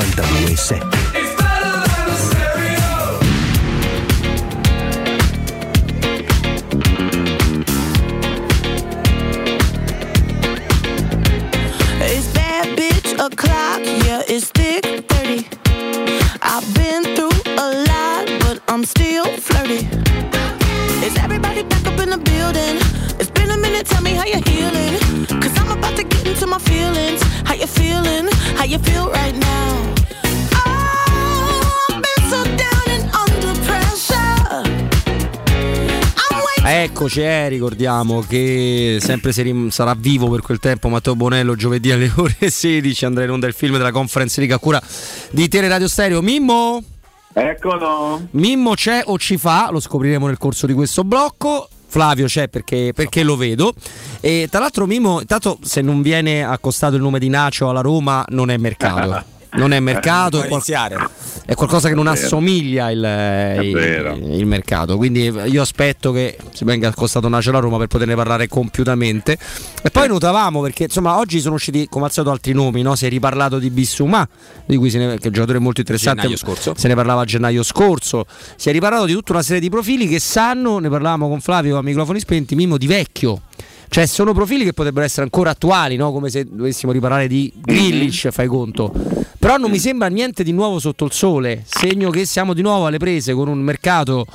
92.7 It's bad bitch o'clock, yeah, it's thick my feelings. How you feeling? How you feel right now? Oh, I've been so down and under pressure. I'm waiting. Eccoci, eh, ricordiamo che sempre se rim- sarà vivo per quel tempo Matteo Bonello giovedì alle ore <laughs> 16 andrà in onda il film della Conference League a cura di Tele Radio Stereo. Mimmo? Eccolo. Mimmo c'è o ci fa, lo scopriremo nel corso di questo blocco. Flavio c'è perché, perché lo vedo. E tra l'altro, Mimmo, intanto se non viene accostato il nome di Nacio alla Roma, non è mercato. <laughs> Non è mercato, è, qual- è qualcosa che non assomiglia il, il- il mercato. Quindi io aspetto che si venga accostato Nacio alla Roma per poterne parlare compiutamente. E poi notavamo perché insomma oggi sono usciti come al solito altri nomi, no? si è riparlato di Bissumà, di cui se ne, che è un giocatore molto interessante. Se ne parlava a gennaio scorso. Si è riparlato di tutta una serie di profili che sanno, ne parlavamo con Flavio a microfoni spenti, Mimo di vecchio. Cioè sono profili che potrebbero essere ancora attuali, no? come se dovessimo riparare di Grillish, fai conto. Però non mi sembra niente di nuovo sotto il sole, segno che siamo di nuovo alle prese con un mercato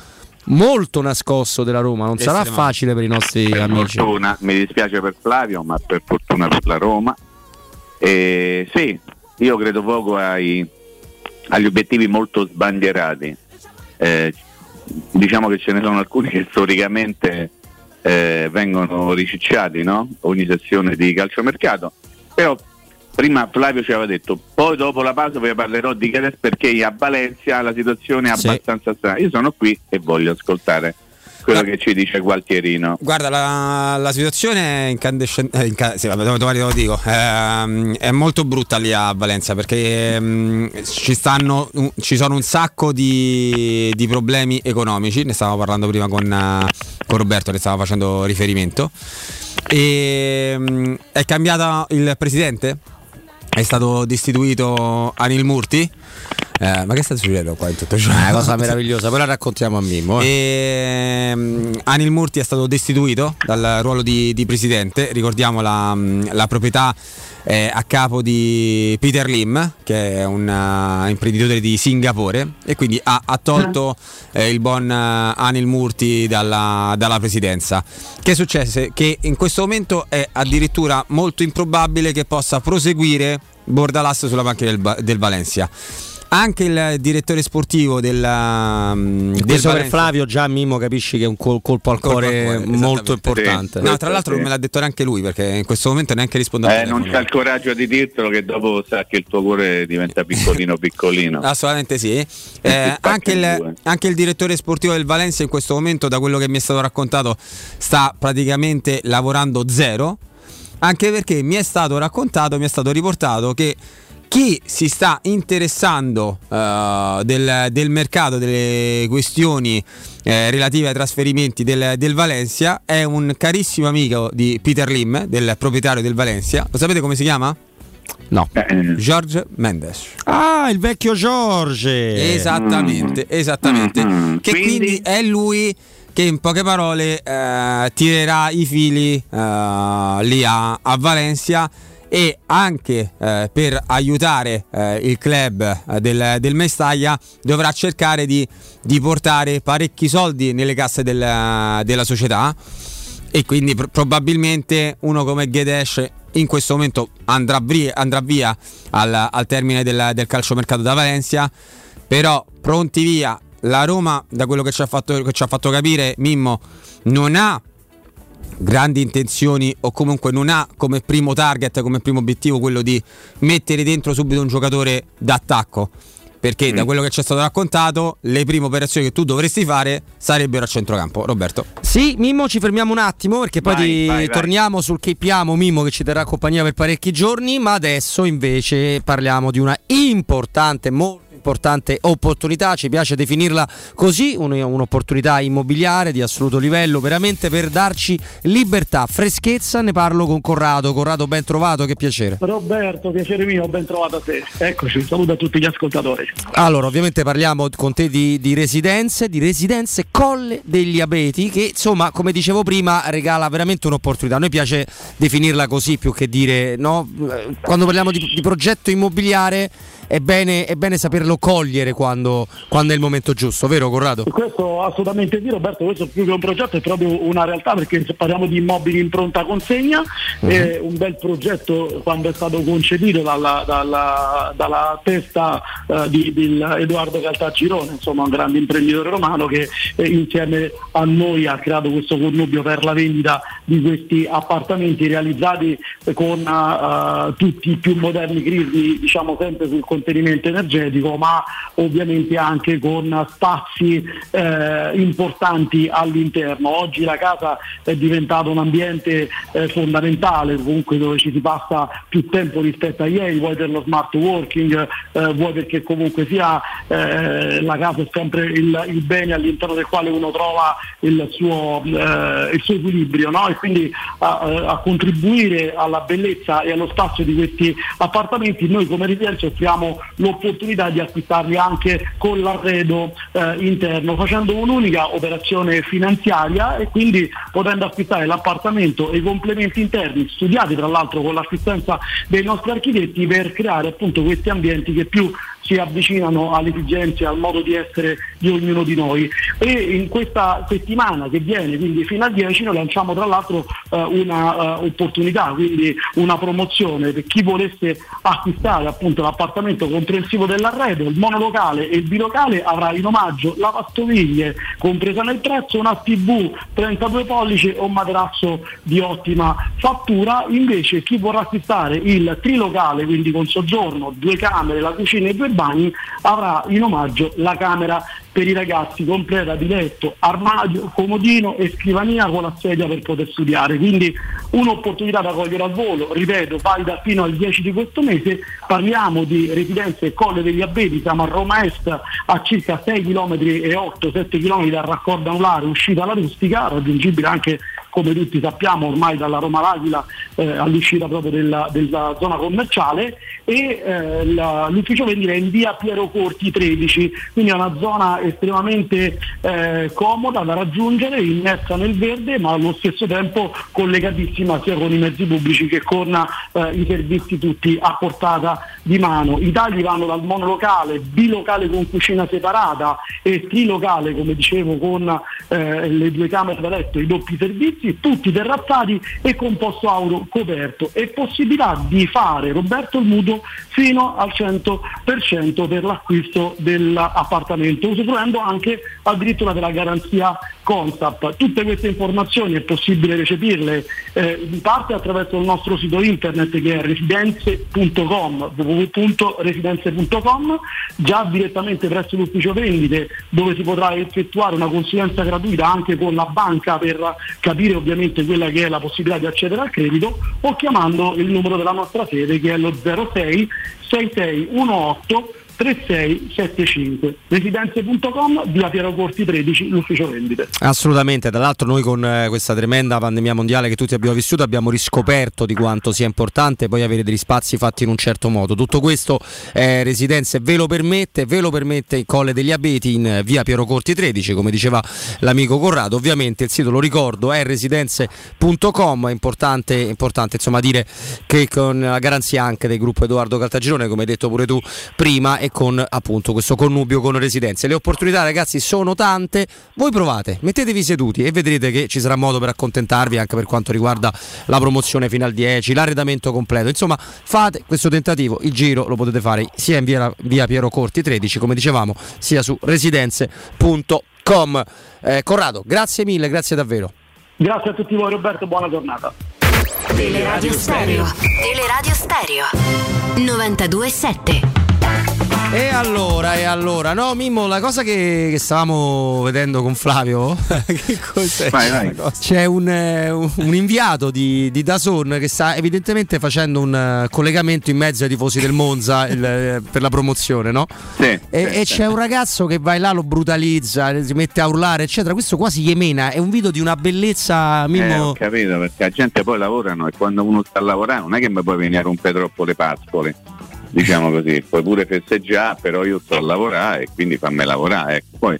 molto nascosto della Roma, non sarà facile per i nostri per amici. fortuna, mi dispiace per Flavio, ma per fortuna per la Roma. E sì, io credo poco ai- agli obiettivi molto sbandierati. Eh, diciamo che ce ne sono alcuni che storicamente eh, vengono ricicciati, no? ogni sessione di calciomercato. Però prima Flavio ci aveva detto, poi dopo la pausa vi parlerò di Cheres perché a Valencia la situazione è Sì. abbastanza strana. Io sono qui e voglio ascoltare quello che ci dice Gualtierino. Guarda, la, la situazione è incandescente. eh, inca- sì, vabbè, domani lo dico. Ehm, è molto brutta lì a Valenza perché ehm, ci, stanno, ci sono un sacco di, di problemi economici. Ne stavamo parlando prima con, eh, con Roberto, ne stava facendo riferimento. E, ehm, è cambiato il presidente? È stato destituito Anil Murti? Eh, ma che sta succedendo qua in tutto ciò? È una cosa <laughs> meravigliosa, la raccontiamo a Mimmo. eh. Ehm, Anil Murti è stato destituito dal ruolo di, di presidente. Ricordiamo la, la proprietà è a capo di Peter Lim, che è un uh, imprenditore di Singapore, e quindi ha, ha tolto eh, il buon uh, Anil Murti dalla, dalla presidenza. Che è successo? Che in questo momento è addirittura molto improbabile che possa proseguire Bordalas sulla panchina del, del Valencia. Anche il direttore sportivo del, um, del Questo per Flavio già Mimmo capisci che è un col- colpo al Colpo al cuore cuore, molto importante. No, tra l'altro non me l'ha detto neanche lui perché in questo momento neanche risponde Eh, non c'è il coraggio di dirtelo che dopo sa che il tuo cuore diventa piccolino <laughs> piccolino. Assolutamente sì. <laughs> Eh, anche, il, anche il direttore sportivo del Valencia in questo momento, da quello che mi è stato raccontato, sta praticamente lavorando zero. Anche perché mi è stato raccontato, mi è stato riportato che chi si sta interessando eh, del, del mercato, delle questioni eh, relative ai trasferimenti del, del Valencia è un carissimo amico di Peter Lim, del proprietario del Valencia. Lo sapete come si chiama? No. George Mendes. Ah, il vecchio Giorge. Esattamente, esattamente. Che quindi... è lui che in poche parole eh, tirerà i fili eh, lì a, a Valencia e anche eh, per aiutare eh, il club eh, del, del, Mestaglia dovrà cercare di, di, portare parecchi soldi nelle casse del, della società. E quindi pr- probabilmente uno come Gedesh in questo momento andrà via, andrà via al, al, termine del, del calciomercato da Valencia. Però pronti via la Roma da quello che ci ha fatto, che ci ha fatto capire Mimmo non ha grandi intenzioni o comunque non ha come primo target, come primo obiettivo quello di mettere dentro subito un giocatore d'attacco. Perché mm. da quello che ci è stato raccontato, le prime operazioni che tu dovresti fare sarebbero a centrocampo. Roberto. Sì, Mimmo, ci fermiamo un attimo perché poi vai, vai, torniamo vai. sul che Piamo Mimmo che ci terrà compagnia per parecchi giorni, ma adesso invece parliamo di una importante, molto importante opportunità, ci piace definirla così, un'opportunità immobiliare di assoluto livello, veramente per darci libertà, freschezza, ne parlo con Corrado. Corrado, ben trovato, che piacere. Roberto, piacere mio, ben trovato a te. Eccoci, saluto a tutti gli ascoltatori. Allora, ovviamente parliamo con te di, di residenze, di residenze Colle degli Abeti, che insomma, come dicevo prima, regala veramente un'opportunità. A noi piace definirla così più che dire, no? Quando parliamo di, di progetto immobiliare è bene, è bene saperlo cogliere quando, quando, è il momento giusto, vero Corrado? Questo assolutamente sì Roberto, questo più che un progetto è proprio una realtà perché se parliamo di immobili in pronta consegna uh-huh. è un bel progetto quando è stato concepito dalla, dalla, dalla testa uh, di, di, Edoardo Caltagirone, insomma un grande imprenditore romano che eh, insieme a noi ha creato questo connubio per la vendita di questi appartamenti realizzati con uh, tutti i più moderni crismi, diciamo sempre sul contenimento energetico, ma ovviamente anche con spazi eh, importanti all'interno. Oggi la casa è diventata un ambiente eh, fondamentale, comunque dove ci si passa più tempo rispetto a ieri, vuoi per lo smart working, eh, vuoi perché comunque sia eh, la casa è sempre il, il, bene all'interno del quale uno trova il suo, eh, il suo equilibrio no? e quindi a, a, contribuire alla bellezza e allo spazio di questi appartamenti noi come residenza offriamo abbiamo l'opportunità di acquistarli anche con l'arredo eh, interno, facendo un'unica operazione finanziaria e quindi potendo acquistare l'appartamento e i complementi interni, studiati tra l'altro con l'assistenza dei nostri architetti per creare appunto questi ambienti che più si avvicinano alle esigenze, al modo di essere di ognuno di noi. E in questa settimana che viene, quindi fino al 10, noi lanciamo tra l'altro eh, una uh, opportunità, quindi una promozione per chi volesse acquistare appunto l'appartamento comprensivo dell'arredo, il monolocale e il bilocale avrà in omaggio lavastoviglie compresa nel prezzo, una TV 32 pollici o un materasso di ottima fattura, invece chi vorrà acquistare il trilocale, quindi con soggiorno, due camere, la cucina e due bagni, avrà in omaggio la camera per i ragazzi completa di letto, armadio, comodino e scrivania con la sedia per poter studiare. Quindi un'opportunità da cogliere al volo, ripeto, valida fino al 10 di questo mese. Parliamo di residenze Colle degli Abeti, siamo a Roma Est a circa 6 km e 8-7 km dal raccordo anulare, uscita alla rustica, raggiungibile anche come tutti sappiamo ormai dalla Roma L'Aquila eh, all'uscita proprio della, della, zona commerciale e eh, la, l'ufficio vendita è in via Piero Corti 13, quindi è una zona estremamente eh, comoda da raggiungere, immersa nel verde ma allo stesso tempo collegatissima sia con i mezzi pubblici che con eh, i servizi tutti a portata di mano. I tagli vanno dal monolocale, bilocale con cucina separata e trilocale come dicevo con eh, le due camere da letto, i doppi servizi servizi tutti terrazzati e con posto auto coperto. E possibilità di fare Roberto il mutuo fino al 100% per l'acquisto dell'appartamento, usufruendo anche addirittura della garanzia Consap. Tutte queste informazioni è possibile recepirle eh, in parte attraverso il nostro sito internet che è residenze.com, www.residenze.com, già direttamente presso l'ufficio vendite dove si potrà effettuare una consulenza gratuita anche con la banca per capire ovviamente quella che è la possibilità di accedere al credito o chiamando il numero della nostra sede che è lo 06 6618 3675 residenze.com via Piero Corti 13 l'ufficio vendite Assolutamente, tra l'altro noi con eh, questa tremenda pandemia mondiale che tutti abbiamo vissuto abbiamo riscoperto di quanto sia importante poi avere degli spazi fatti in un certo modo. Tutto questo eh, Residenze ve lo permette, ve lo permette il Colle degli Abeti in via Piero Corti 13, come diceva l'amico Corrado. Ovviamente il sito lo ricordo è residenze.com, è importante, importante insomma dire che con la garanzia anche del gruppo Edoardo Caltagirone, come hai detto pure tu prima, e con appunto questo connubio con Residenze. Le opportunità ragazzi sono tante, voi provate, mettetevi seduti e vedrete che ci sarà modo per accontentarvi anche per quanto riguarda la promozione fino al 10, l'arredamento completo. Insomma, fate questo tentativo, il giro lo potete fare sia in via, via Piero Corti 13, come dicevamo, sia su residenze.com. Eh, Corrado, grazie mille, grazie davvero. grazie a tutti voi Roberto buona giornata Teleradio Stereo. Teleradio Stereo. 92.7. E allora, e allora, no Mimmo, la cosa che, che stavamo vedendo con Flavio, <laughs> che cos'è? Vai, vai. C'è un, eh, un- inviato di, di Dazon che sta evidentemente facendo un eh, collegamento in mezzo ai tifosi del Monza il, eh, per la promozione, no? Sì, E, sì, e sì. c'è un ragazzo che va là, lo brutalizza, si mette a urlare, eccetera. Questo quasi Yemena, è un video di una bellezza, Eh, Mimmo. ho capito perché la gente poi lavorano e quando uno sta lavorando non è che mi puoi venire a rompere troppo le pascole diciamo così puoi pure festeggiare però io sto a lavorare e quindi fammi lavorare ecco. poi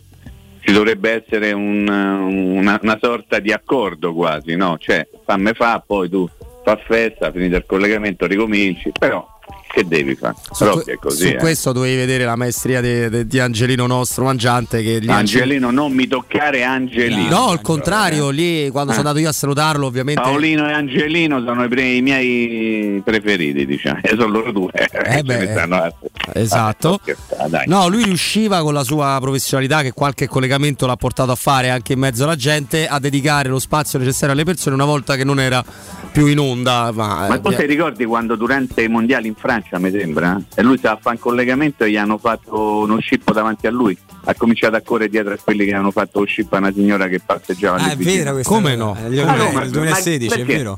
ci dovrebbe essere un, una, una sorta di accordo quasi no? cioè fammi fa poi tu fa festa finito il collegamento ricominci però che devi fare Su, però è così su eh. questo dovevi vedere la maestria de- de- di Angelino nostro mangiante che Angelino non mi toccare Angelino No, al contrario, lì quando Eh. sono andato io a salutarlo, ovviamente. Paolino e Angelino sono i, pre- i miei preferiti, diciamo, e sono loro due. Eh <laughs> beh. Esatto. Dai. No, lui riusciva con la sua professionalità, che qualche collegamento l'ha portato a fare anche in mezzo alla gente, a dedicare lo spazio necessario alle persone una volta che non era più in onda. Ma, Ma tu eh, ti ricordi quando durante i mondiali in Francia, mi sembra, e lui stava a fare un collegamento e gli hanno fatto uno scippo davanti a lui? Ha cominciato a correre dietro a quelli che hanno fatto lo scippo a una signora che passeggiava Ah, è vera questa Come no? Ah, ma- il 2016, ma è vero.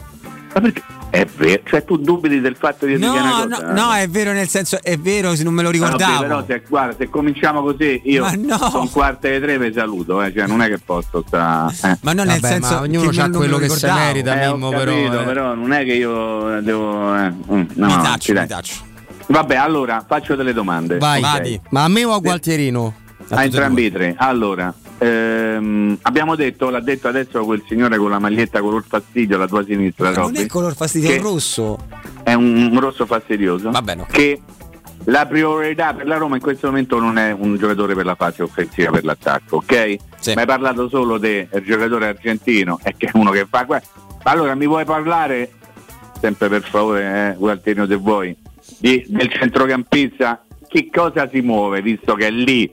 Ma perché? È vero, cioè tu dubiti del fatto di dire una No, cosa? no, no, è vero nel senso, è vero se non me lo ricordavo. Vabbè, però se, guarda, se cominciamo così io no. sono quarta e tre vi saluto, eh, cioè non è che posso sta, eh. Ma non nel Vabbè, senso ma ognuno che me quello lo che si merita, Eh, ho Mimmo, capito, però, eh. però non è che io devo. eh, mm, no, Mi no, taccio, ci mi taccio. Vabbè, allora faccio delle domande. Vai, ok? ma a me o a Gualtierino? A entrambi i tre. Allora, ehm, abbiamo detto, l'ha detto adesso quel signore con la maglietta color fastidio alla tua sinistra, Ma non è color fastidio che rosso. è un, un rosso fastidioso. Va bene. Che la priorità per la Roma in questo momento non è un giocatore per la fase offensiva per l'attacco, ok? Sì. Ma hai parlato solo del giocatore argentino e che è uno che fa. que- Allora mi vuoi parlare, sempre per favore, eh, Gualtino se vuoi, di- del centrocampista? Che cosa si muove, visto che è lì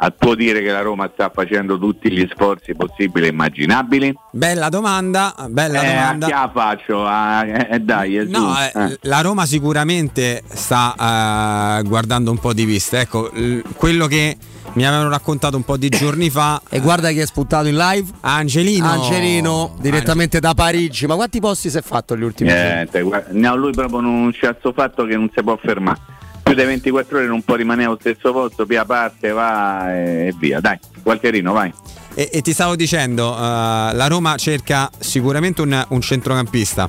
a tuo dire che la Roma sta facendo tutti gli sforzi possibili e immaginabili? Bella domanda, bella Eh, domanda. chi la faccio? Ah, eh, eh, dai, No, eh, eh. la Roma sicuramente sta eh, guardando un po' di vista. Ecco, l- quello che mi avevano raccontato un po' di giorni fa. E guarda chi è spuntato in live. Angelino. Angelino, direttamente da Parigi. Ma quanti posti si è fatto gli ultimi giorni? Niente, guarda, no, lui proprio non c'è fatto che non si può fermare. Più di 24 ore non può rimanere allo stesso posto, via parte, va e, via. Dai, Gualtierino, vai. E, e ti stavo dicendo, eh, la Roma cerca sicuramente un, un centrocampista.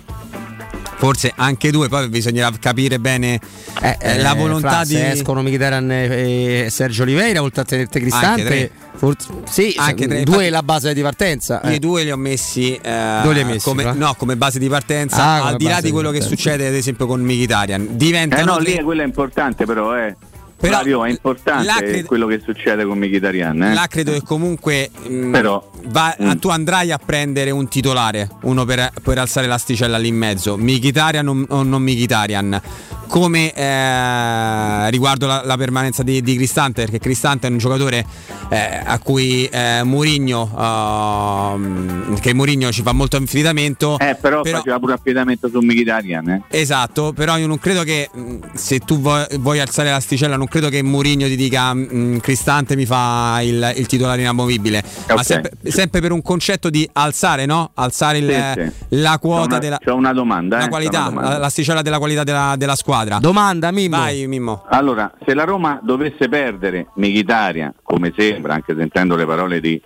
Forse anche due, poi bisognerà capire bene eh, la Eh, volontà Fra, di. se escono Mkhitaryan e e Sergio Oliveira oltre a tenerte Cristante forse- sì Anche tre, due infatti- è la base di partenza Io eh. i due li ho messi, eh, li messi, come, no, come base di partenza, Ah, al di là di di quello che partenza. succede ad esempio con Mkhitaryan. Eh Diventano no, lì quello è importante però, eh. Però Flavio, è importante là cred- quello che succede con Mkhitaryan, eh. Là credo che comunque mh, Però- va- Mm. tu andrai a prendere un titolare, uno per, per alzare l'asticella lì in mezzo, Mkhitaryan o, o non Mkhitaryan. Come eh, riguardo la, la permanenza di, di Cristante, perché Cristante è un giocatore eh, a cui eh, Mourinho, ehm, che Mourinho ci fa molto affidamento. Eh, però, faceva pure affidamento su Mkhitaryan, eh. Esatto, però io non credo che mh, se tu vuoi, vuoi alzare l'asticella, non credo che Mourinho ti dica mh, Cristante mi fa il, il titolare inamovibile, ma Ok. sempre, sempre per un concetto di alzare, no? Alzare il- Sì, sì. la quota C'ho una, della c'ho una domanda, la eh, qualità, una domanda. la- l'asticella della qualità della, della squadra. Domanda Mimmo. Vai Mimmo. Allora, se la Roma dovesse perdere Michitaria, come sembra, anche sentendo le parole di,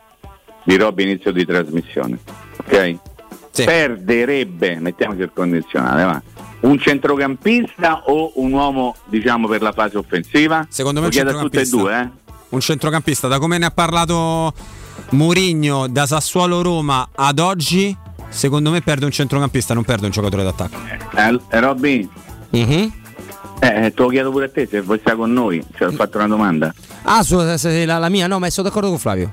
di Robby inizio di trasmissione, ok? Perderebbe, mettiamoci il condizionale, va. Un centrocampista o un uomo, diciamo, per la fase offensiva? Secondo me Lo un chiedo a tutte e centrocampista. due, eh? Un centrocampista, da come ne ha parlato Mourinho da Sassuolo Roma ad oggi, secondo me perde un centrocampista, non perde un giocatore d'attacco. Eh, eh, Robby? Mhm. Eh, te lo chiedo pure a te se vuoi stare con noi, cioè ho fatto una domanda. Ah, su, la, la mia, no, ma sono d'accordo con Flavio.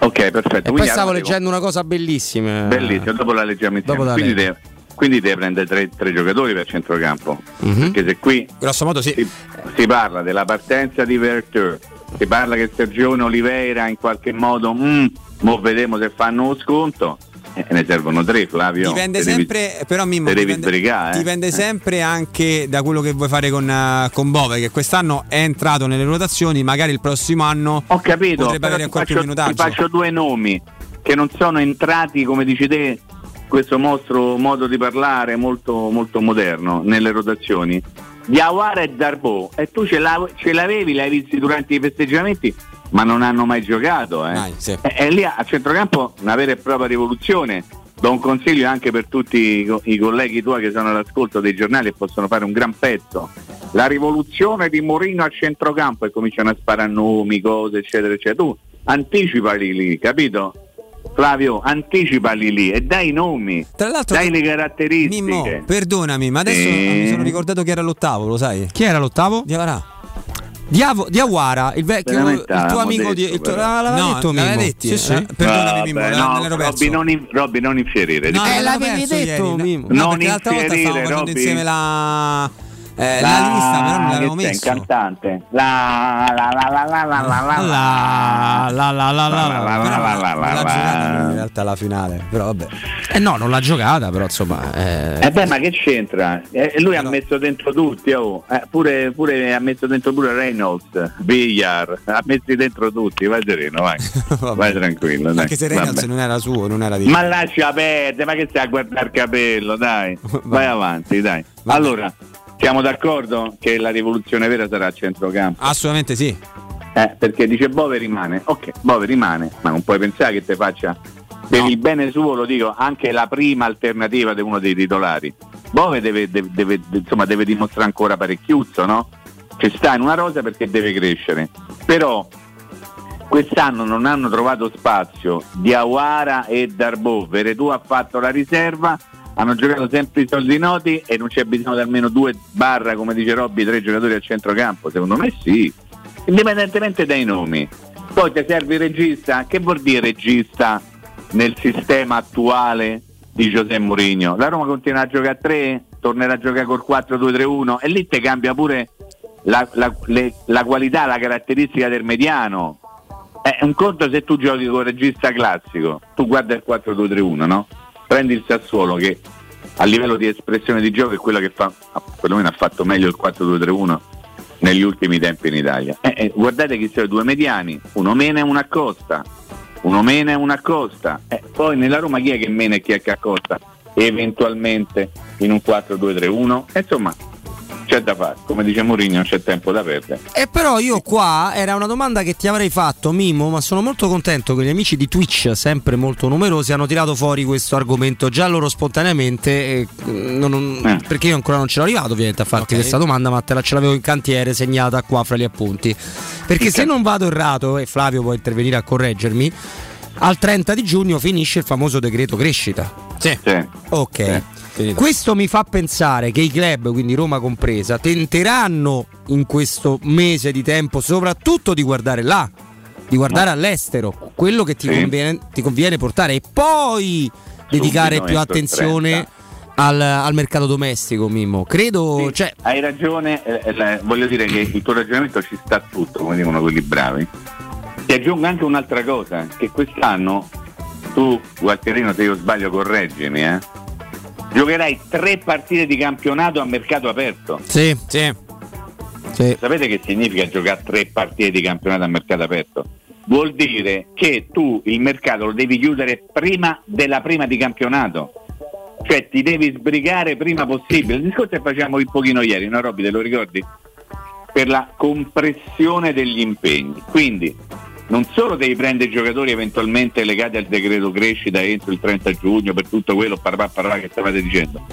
Ok, perfetto. E poi stavo leggendo una cosa bellissima. Bellissimo, dopo la leggiamo insieme. Dopo la quindi. Quindi deve prendere tre, tre giocatori per centrocampo. Mhm. Perché se qui Grosso modo sì. si, si parla della partenza di Verteur, si parla che Sergione Oliveira in qualche modo, mm, mo vedremo se fanno uno sconto, eh, ne servono tre Flavio. Dipende Te devi- sempre, però Mimmo, devi dipende, sbrigare. eh. dipende Eh. sempre anche da quello che vuoi fare con, eh, con Bove, che quest'anno è entrato nelle rotazioni, magari il prossimo anno Ho capito, potrebbe avere ti ancora più faccio, ti minutaggio. faccio due nomi che non sono entrati, come dici te, questo mostro modo di parlare molto, molto moderno nelle rotazioni. Diawara e Darbo, e tu ce, la- ce l'avevi, l'hai visti durante i festeggiamenti, ma non hanno mai giocato. Eh. Mai, sì. E, e lì a centrocampo una vera e propria rivoluzione. Do un consiglio anche per tutti i, i colleghi tuoi che sono all'ascolto dei giornali e possono fare un gran pezzo. La rivoluzione di Morino a centrocampo e cominciano a sparare nomi, cose, eccetera, eccetera. Tu anticipali lì, capito? Flavio, anticipali lì e dai i nomi, Tra l'altro, dai le caratteristiche. Mimmo, perdonami, ma adesso Sì. mi sono ricordato che era l'ottavo, lo sai? Chi era l'ottavo? Diavarà. Diavo, Diawara, il vecchio, il tuo amico di. detto, il tuo- ah, l'aveva No, detto l'aveva Mimmo. detti, Sì, eh. sì. Perdonami, Mimmo, Vabbè, me no. Robby, non, in- Robby, non infierire. No, di- me l'ero l'avevi detto, ieri. Mimmo. No, Non perché l'altra volta stavamo facendo Robby. insieme la, eh, la La- lista, però non l'avevo sei, messo. un cantante. La la la la la la la la la La in realtà la finale, però vabbè. Eh no, non l'ha giocata, però insomma. eh. Eh beh, ma che c'entra? Eh, lui ha messo dentro tutti, oh. Eh, pure, pure ha messo dentro pure Reynolds, Villar, ha messi dentro tutti, vai sereno, vai. vai tranquillo. Dai. Anche se Reynolds Vabbè. non era suo, non era di. Ma lascia perdere, ma che stai a guardare il capello, dai. Vai avanti, dai. Allora, siamo d'accordo che la rivoluzione vera sarà a centrocampo? Assolutamente sì. Eh, perché dice Bove rimane, ok, Bove rimane, ma non puoi pensare che te faccia per il bene suo, lo dico, anche la prima alternativa di uno dei titolari. Bove deve, deve- deve- insomma, deve dimostrare ancora parecchiuzzo, no? Che sta in una rosa perché deve crescere. Però quest'anno non hanno trovato spazio Diawara e Darbo. Veretù ha fatto la riserva, hanno giocato sempre i soldi noti e non c'è bisogno di almeno due barra, come dice Robby, tre giocatori a centrocampo. Secondo me sì, indipendentemente dai nomi. Poi ti serve il regista, che vuol dire regista nel sistema attuale di Giuseppe Mourinho? La Roma continua a giocare a 3, tornerà a giocare col 4-2-3-1 e lì ti cambia pure la, la- le- la qualità, la caratteristica del mediano. È un conto se tu giochi con il regista classico, tu guarda il 4-2-3-1, no? Prendi il Sassuolo che a livello di espressione di gioco è quello che fa, perlomeno ha fatto meglio il 4-2-3-1 negli ultimi tempi in Italia. Eh, eh, guardate che sono due mediani, uno mena e uno accosta, uno mena e uno accosta. Eh, poi nella Roma chi è che mena e chi è che accosta? Eventualmente in un 4-2-3-1. Eh, insomma, c'è da fare, come dice Mourinho, non c'è tempo da perdere. E però io qua era una domanda che ti avrei fatto, Mimo, ma sono molto contento che gli amici di Twitch, sempre molto numerosi, hanno tirato fuori questo argomento già loro spontaneamente, eh, non- non- perché io ancora non ce l'ho arrivato ovviamente a farti Ok. questa domanda, ma te la ce l'avevo in cantiere segnata qua fra gli appunti. Perché se non vado errato, e Flavio può intervenire a correggermi, al 30 di giugno finisce il famoso decreto crescita. Sì. Ok. Questo mi fa pensare che i club, quindi Roma compresa, tenteranno in questo mese di tempo soprattutto di guardare là, di guardare all'estero, quello che ti, Sì. conviene, ti conviene portare e poi dedicare Subito più entro il attenzione 30. al, al mercato domestico, Mimmo. Credo, cioè, Hai ragione, eh, eh, voglio dire che il tuo ragionamento ci sta tutto, come dicono quelli bravi. Ti aggiungo anche un'altra cosa, che quest'anno tu, Gualtierino, se io sbaglio correggimi, eh, giocherai tre partite di campionato a mercato aperto. Sì. Sì. Sapete che significa giocare tre partite di campionato a mercato aperto? Vuol dire che tu il mercato lo devi chiudere prima della prima di campionato. Cioè ti devi sbrigare prima possibile. Il discorso che facciamo un pochino ieri, no Robby, te lo ricordi? Per la compressione degli impegni. Quindi non solo devi prendere i giocatori eventualmente legati al decreto crescita entro il 30 giugno per tutto quello parla, parla che stavate dicendo,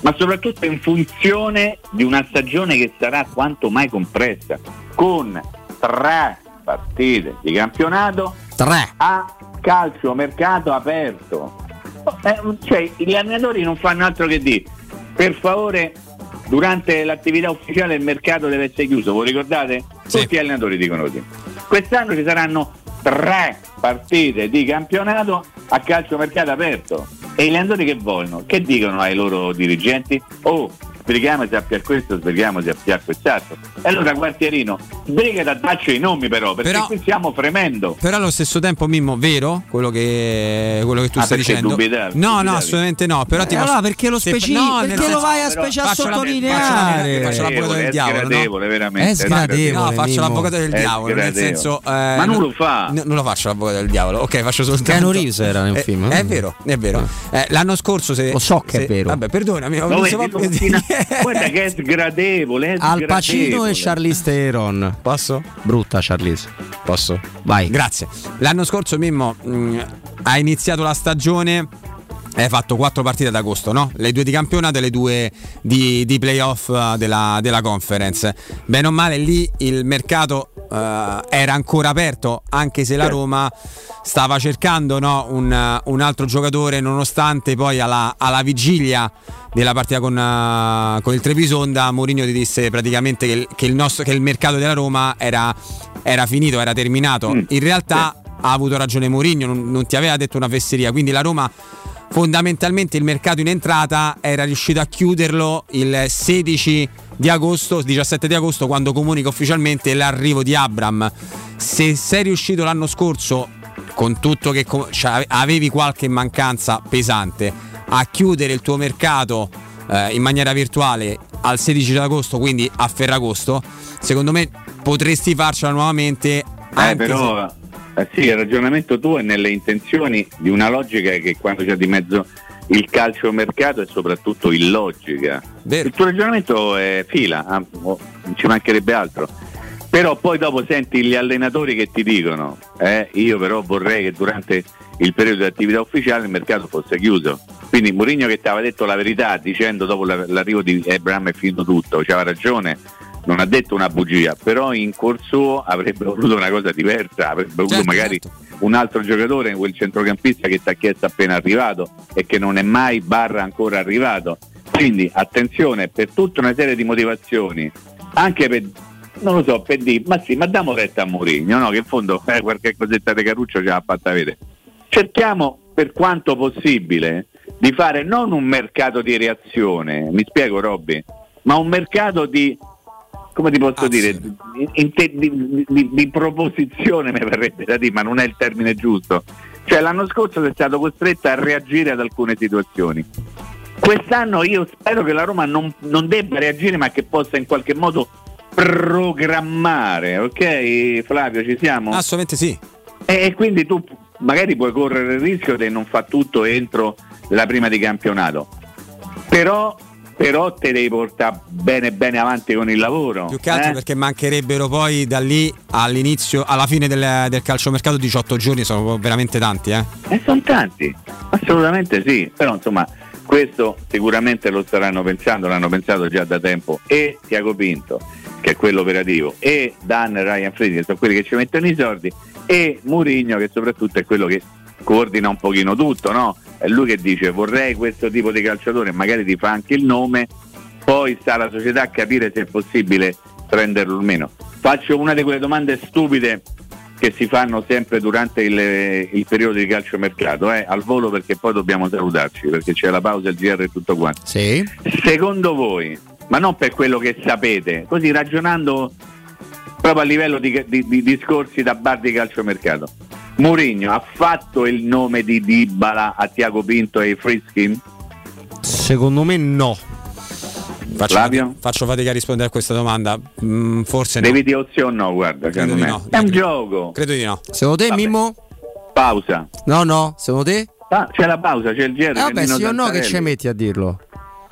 ma soprattutto in funzione di una stagione che sarà quanto mai compressa, con tre partite di campionato Tre. a calcio mercato aperto. Eh, cioè, gli allenatori non fanno altro che dire, per favore, durante l'attività ufficiale il mercato deve essere chiuso, voi ricordate? Tutti gli allenatori dicono così. Quest'anno ci saranno tre partite di campionato a calcio mercato aperto. E gli allenatori che vogliono? Che dicono ai loro dirigenti? Oh, sbrighiamoci a piar questo, sbrighiamoci a piar quest'altro. E allora Quartierino, sbrigati a darci i nomi però, perché Però- qui stiamo fremendo. Però allo stesso tempo, Mimmo, vero quello che, quello che tu Ah, stai dicendo? dubitavi, no, no, dubitavi. assolutamente no. Però ti Eh, posso- allora perché lo se- speci- no, perché lo senso- vai a però specie a faccio la- sottolineare? Faccio l'avvocato del È diavolo. no? sgradevole, veramente. È sgradevole. sgradevole, No, faccio l'avvocato del È diavolo. Nel senso, eh, Ma non lo fa. n- non lo faccio l'avvocato del diavolo. Ok, faccio soltanto. Keanu Reeves era nel Eh, film, È eh? vero, è vero. Eh, l'anno scorso se. Lo so che è vero. Vabbè, perdonami. No, non so proprio dire. Guarda che è sgradevole, è Al Pacino e Charlize Theron. Posso? Brutta Charlize. Posso? Vai. Grazie. L'anno scorso Mimmo mh, ha iniziato la stagione. Hai fatto quattro partite ad agosto, no? Le due di campionato e le due di, di playoff eh, della, della conference. Bene o male, lì il mercato eh, era ancora aperto, anche se la Roma stava cercando no, un, un altro giocatore, nonostante poi alla, alla vigilia della partita con, eh, con il Trevisonda, Mourinho ti disse praticamente che il, che il nostro- che il mercato della Roma era, era finito, era terminato. In realtà ha avuto ragione Mourinho, non, non ti aveva detto una fesseria, quindi la Roma fondamentalmente il mercato in entrata era riuscito a chiuderlo il 16 di agosto, 17 di agosto quando comunica ufficialmente l'arrivo di Abram. Se sei riuscito l'anno scorso con tutto che cioè, avevi qualche mancanza pesante a chiudere il tuo mercato eh, in maniera virtuale al 16 di agosto, quindi a Ferragosto, secondo me potresti farcela nuovamente Eh, anche però eh, sì, il ragionamento tuo è nelle intenzioni di una logica che quando c'è di mezzo il calcio mercato è soprattutto illogica. Il tuo ragionamento è fila, ah, oh, non ci mancherebbe altro. Però poi dopo senti gli allenatori che ti dicono, eh, io però vorrei che durante il periodo di attività ufficiale il mercato fosse chiuso. Quindi Mourinho che ti aveva detto la verità dicendo dopo la- l'arrivo di Abraham è finito tutto, c'aveva ragione, non ha detto una bugia, però in corso avrebbe voluto una cosa diversa, avrebbe voluto Certo, magari un altro giocatore, quel centrocampista che ti ha chiesto appena arrivato e che non è mai barra ancora arrivato. Quindi attenzione per tutta una serie di motivazioni, anche per non lo so, per dire, ma sì, ma diamo retta a Mourinho, no? Che in fondo eh, qualche cosetta di Caruccio ce l'ha fatta vedere. Cerchiamo per quanto possibile di fare non un mercato di reazione, mi spiego Robby, ma un mercato di come ti posso dire, di, in te- di- di- di proposizione mi verrebbe da dire, ma non è il termine giusto. Cioè l'anno scorso sei stato costretto a reagire ad alcune situazioni. Quest'anno io spero che la Roma non, non debba reagire, ma che possa in qualche modo programmare, ok Flavio, ci siamo? Assolutamente sì. E, e quindi tu magari puoi correre il rischio di non fare tutto entro la prima di campionato. Però, però te devi portare bene bene avanti con il lavoro. Più che altro eh? perché mancherebbero poi da lì all'inizio, alla fine del, del calciomercato 18 giorni, sono veramente tanti, eh. E sono tanti, assolutamente sì, però insomma questo sicuramente lo staranno pensando, l'hanno pensato già da tempo e Tiago Pinto, che è quello operativo, e Dan e Ryan Friedrich, che sono quelli che ci mettono i soldi, e Murigno che soprattutto è quello che coordina un pochino tutto, no? È lui che dice vorrei questo tipo di calciatore, magari ti fa anche il nome, poi sta la società a capire se è possibile prenderlo o meno. Faccio una di quelle domande stupide che si fanno sempre durante il, il periodo di calciomercato, eh, al volo perché poi dobbiamo salutarci, perché c'è la pausa, il GR e tutto quanto. Sì. Secondo voi, ma non per quello che sapete, così ragionando proprio a livello di, di- di discorsi da bar di calciomercato, Mourinho ha fatto il nome di Dybala a Tiago Pinto e ai Friskin? Secondo me no. Faccio, fatica, faccio fatica a rispondere a questa domanda. Mm, forse no. Devi dire sì o no, guarda, Credo secondo di me. no. È un gioco. Credo di no. Secondo te, Vabbè. Mimmo? Pausa. No, no. Secondo te? Pa- c'è la pausa, c'è il GR. Eh, vabbè, sì o no che ci metti a dirlo?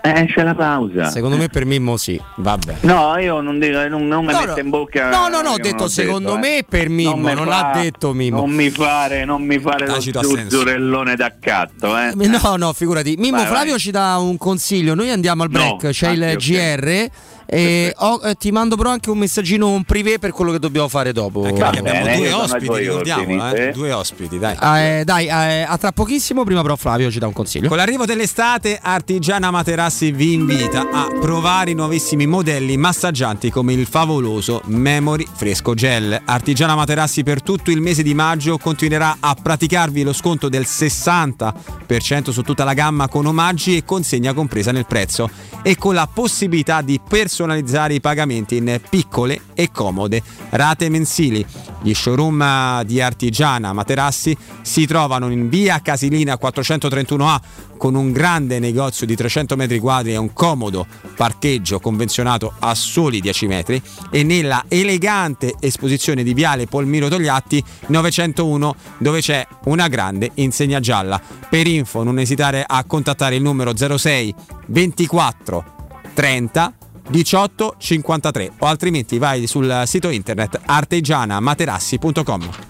Eh, c'è la pausa. Secondo me per Mimmo sì, vabbè. No, io non dico, non, non mi No, mette no. in bocca. No, no, no, ho detto non secondo eh. me per Mimmo, mi non fa- ha detto Mimmo. Non mi fare, non mi fare Tacito lo zuzzurellone d'accatto, eh. No, no, figurati. Mimmo Vai, Flavio ci dà un consiglio. Noi andiamo al break, No, c'è il anche, ok. GR. E ho- eh, ti mando però anche un messaggino un privé per quello che dobbiamo fare dopo. Anche perché abbiamo bene, due ospiti, ordini, eh. eh. Due ospiti, dai. Eh, dai, eh, a tra pochissimo. Prima, però, Flavio ci dà un consiglio. Con l'arrivo dell'estate, Artigiana Materassi vi invita a provare i nuovissimi modelli massaggianti come il favoloso Memory Fresco Gel. Artigiana Materassi per tutto il mese di maggio continuerà a praticarvi lo sconto del 60% su tutta la gamma con omaggi e consegna compresa nel prezzo e con la possibilità di personalizzare i pagamenti in piccole e comode rate mensili. Gli showroom eh, di Artigiana Materassi si trovano in via Casilina 431A con un grande negozio di 300 metri quadri e un comodo parcheggio convenzionato a soli 10 metri e nella elegante esposizione di Viale Polmiro Togliatti 901 dove c'è una grande insegna gialla. Per info non esitare a contattare il numero 06 24 30 18 53 o altrimenti vai sul sito internet artigianamaterassi.com.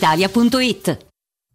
brispalitalia.it.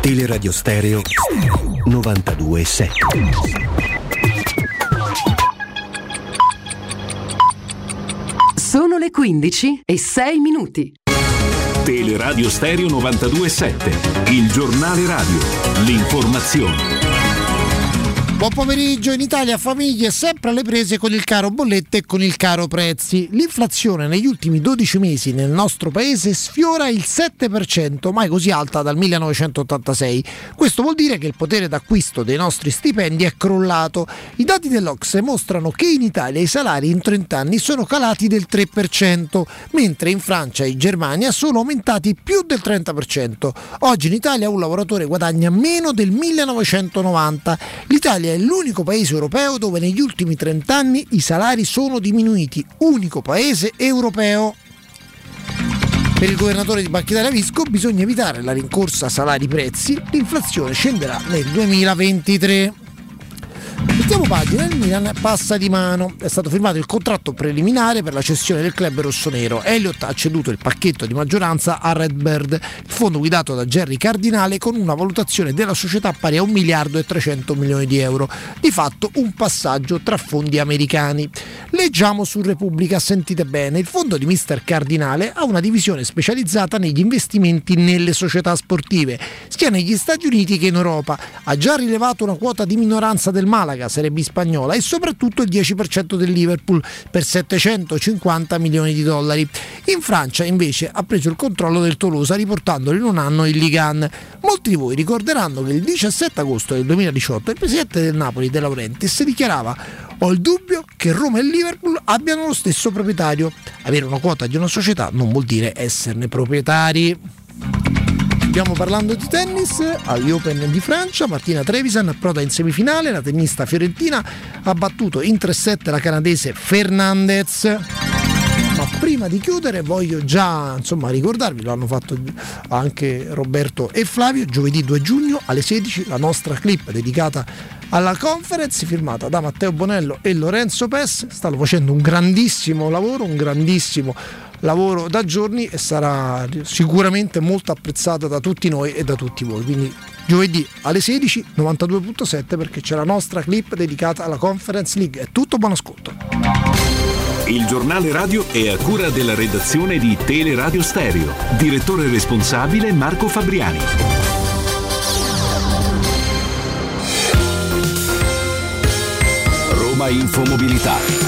Teleradio Stereo 927. Sono le 15 e 6 minuti. Teleradio Stereo 927, il giornale radio, l'informazione. Buon pomeriggio, in Italia famiglie sempre alle prese con il caro bollette e con il caro prezzi. L'inflazione negli ultimi 12 mesi nel nostro paese sfiora il 7%, mai così alta dal 1986. Questo vuol dire che il potere d'acquisto dei nostri stipendi è crollato. I dati dell'Ocse mostrano che in Italia i salari in 30 anni sono calati del 3%, mentre in Francia e in Germania sono aumentati più del 30%. Oggi in Italia un lavoratore guadagna meno del 1990. L'Italia è l'unico paese europeo dove negli ultimi 30 anni i salari sono diminuiti, unico paese europeo. Per il governatore di Banca Italia Visco bisogna evitare la rincorsa salari-prezzi, l'inflazione scenderà nel 2023. Mettiamo pagina, il Milan passa di mano. È stato firmato il contratto preliminare per la cessione del club rossonero. Elliott ha ceduto il pacchetto di maggioranza a Redbird, il fondo guidato da Jerry Cardinale con una valutazione della società pari a 1 miliardo e 300 milioni di euro. Di fatto un passaggio tra fondi americani. Leggiamo su Repubblica, sentite bene, il fondo di Mister Cardinale ha una divisione specializzata negli investimenti nelle società sportive, sia negli Stati Uniti che in Europa. Ha già rilevato una quota di minoranza del Malaga, Serie B spagnola, e soprattutto il 10% del Liverpool per 750 milioni di dollari. In Francia invece ha preso il controllo del Tolosa riportandolo in un anno in Ligue 1. Molti di voi ricorderanno che il 17 agosto del 2018 il presidente del Napoli, De Laurentiis, dichiarava ho il dubbio che Roma e Liverpool abbiano lo stesso proprietario. Avere una quota di una società non vuol dire esserne proprietari. Stiamo parlando di tennis agli Open di Francia. Martina Trevisan approda in semifinale. La tennista fiorentina ha battuto in 3-7 la canadese Fernandez. Ma prima di chiudere voglio già insomma, ricordarvi, lo hanno fatto anche Roberto e Flavio, giovedì 2 giugno alle 16 la nostra clip dedicata alla conference firmata da Matteo Bonello e Lorenzo Pes. Stanno facendo un grandissimo lavoro, un grandissimo lavoro da giorni e sarà sicuramente molto apprezzata da tutti noi e da tutti voi. Quindi giovedì alle 16 92.7 perché c'è la nostra clip dedicata alla Conference League. È tutto buon ascolto. Il giornale radio è a cura della redazione di Teleradio Stereo. Direttore responsabile Marco Fabriani. Roma Infomobilità.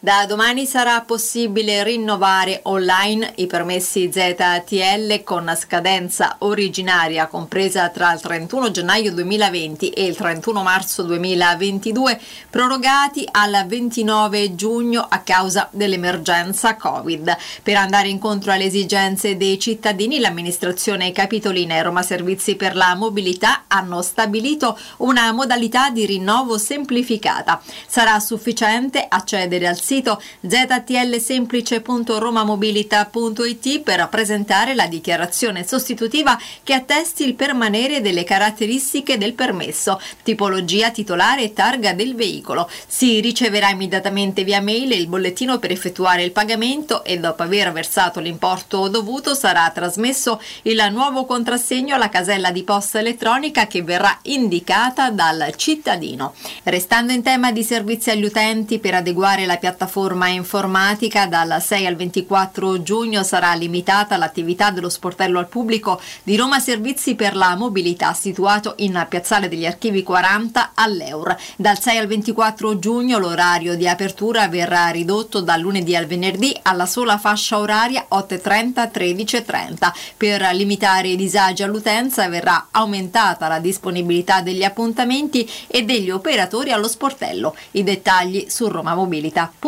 Da domani sarà possibile rinnovare online i permessi ZTL con scadenza originaria compresa tra il 31 gennaio 2020 e il 31 marzo 2022, prorogati al 29 giugno a causa dell'emergenza Covid. Per andare incontro alle esigenze dei cittadini, l'amministrazione capitolina e Roma Servizi per la Mobilità hanno stabilito una modalità di rinnovo semplificata. Sarà sufficiente accedere al sito ztlsemplice.romamobilità.it per presentare la dichiarazione sostitutiva che attesti il permanere delle caratteristiche del permesso, tipologia titolare e targa del veicolo. Si riceverà immediatamente via mail il bollettino per effettuare il pagamento e dopo aver versato l'importo dovuto sarà trasmesso il nuovo contrassegno alla casella di posta elettronica che verrà indicata dal cittadino. Restando in tema di servizi agli utenti per adeguare la piattaforma informatica dal 6 al 24 giugno sarà limitata l'attività dello sportello al pubblico di Roma Servizi per la Mobilità situato in Piazzale degli Archivi 40 all'Eur. Dal 6 al 24 giugno l'orario di apertura verrà ridotto dal lunedì al venerdì alla sola fascia oraria 8.30-13.30. Per limitare i disagi all'utenza verrà aumentata la disponibilità degli appuntamenti e degli operatori allo sportello. I dettagli su romamobilita.it.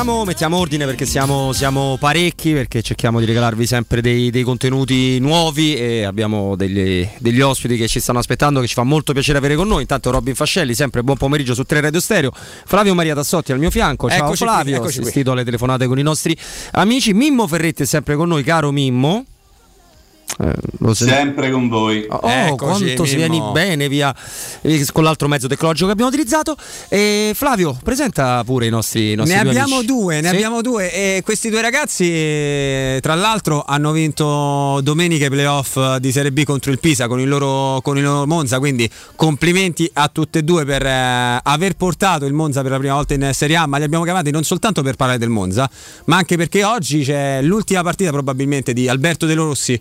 mettiamo, mettiamo ordine perché siamo, siamo parecchi, perché cerchiamo di regalarvi sempre dei, dei contenuti nuovi e abbiamo degli, degli ospiti che ci stanno aspettando, che ci fa molto piacere avere con noi. Intanto Robin Fascelli, sempre buon pomeriggio su Tre Radio Stereo. Flavio Maria Tassotti al mio fianco. Ciao Eccoci qui, Flavio, qui. assistito alle telefonate con i nostri amici. Mimmo Ferretti è sempre con noi, caro Mimmo. Eh, lo sen- Sempre con voi. Oh, quanto si vieni bene via eh, con l'altro mezzo tecnologico che abbiamo utilizzato. E Flavio, presenta pure i nostri, i nostri Ne due abbiamo amici. due, ne Sì? abbiamo due e questi due ragazzi eh, tra l'altro hanno vinto domenica i playoff di Serie B contro il Pisa con il loro, con il loro Monza, quindi complimenti a tutte e due per eh, aver portato il Monza per la prima volta in Serie A, ma li abbiamo chiamati non soltanto per parlare del Monza, ma anche perché oggi c'è l'ultima partita probabilmente di Alberto De Rossi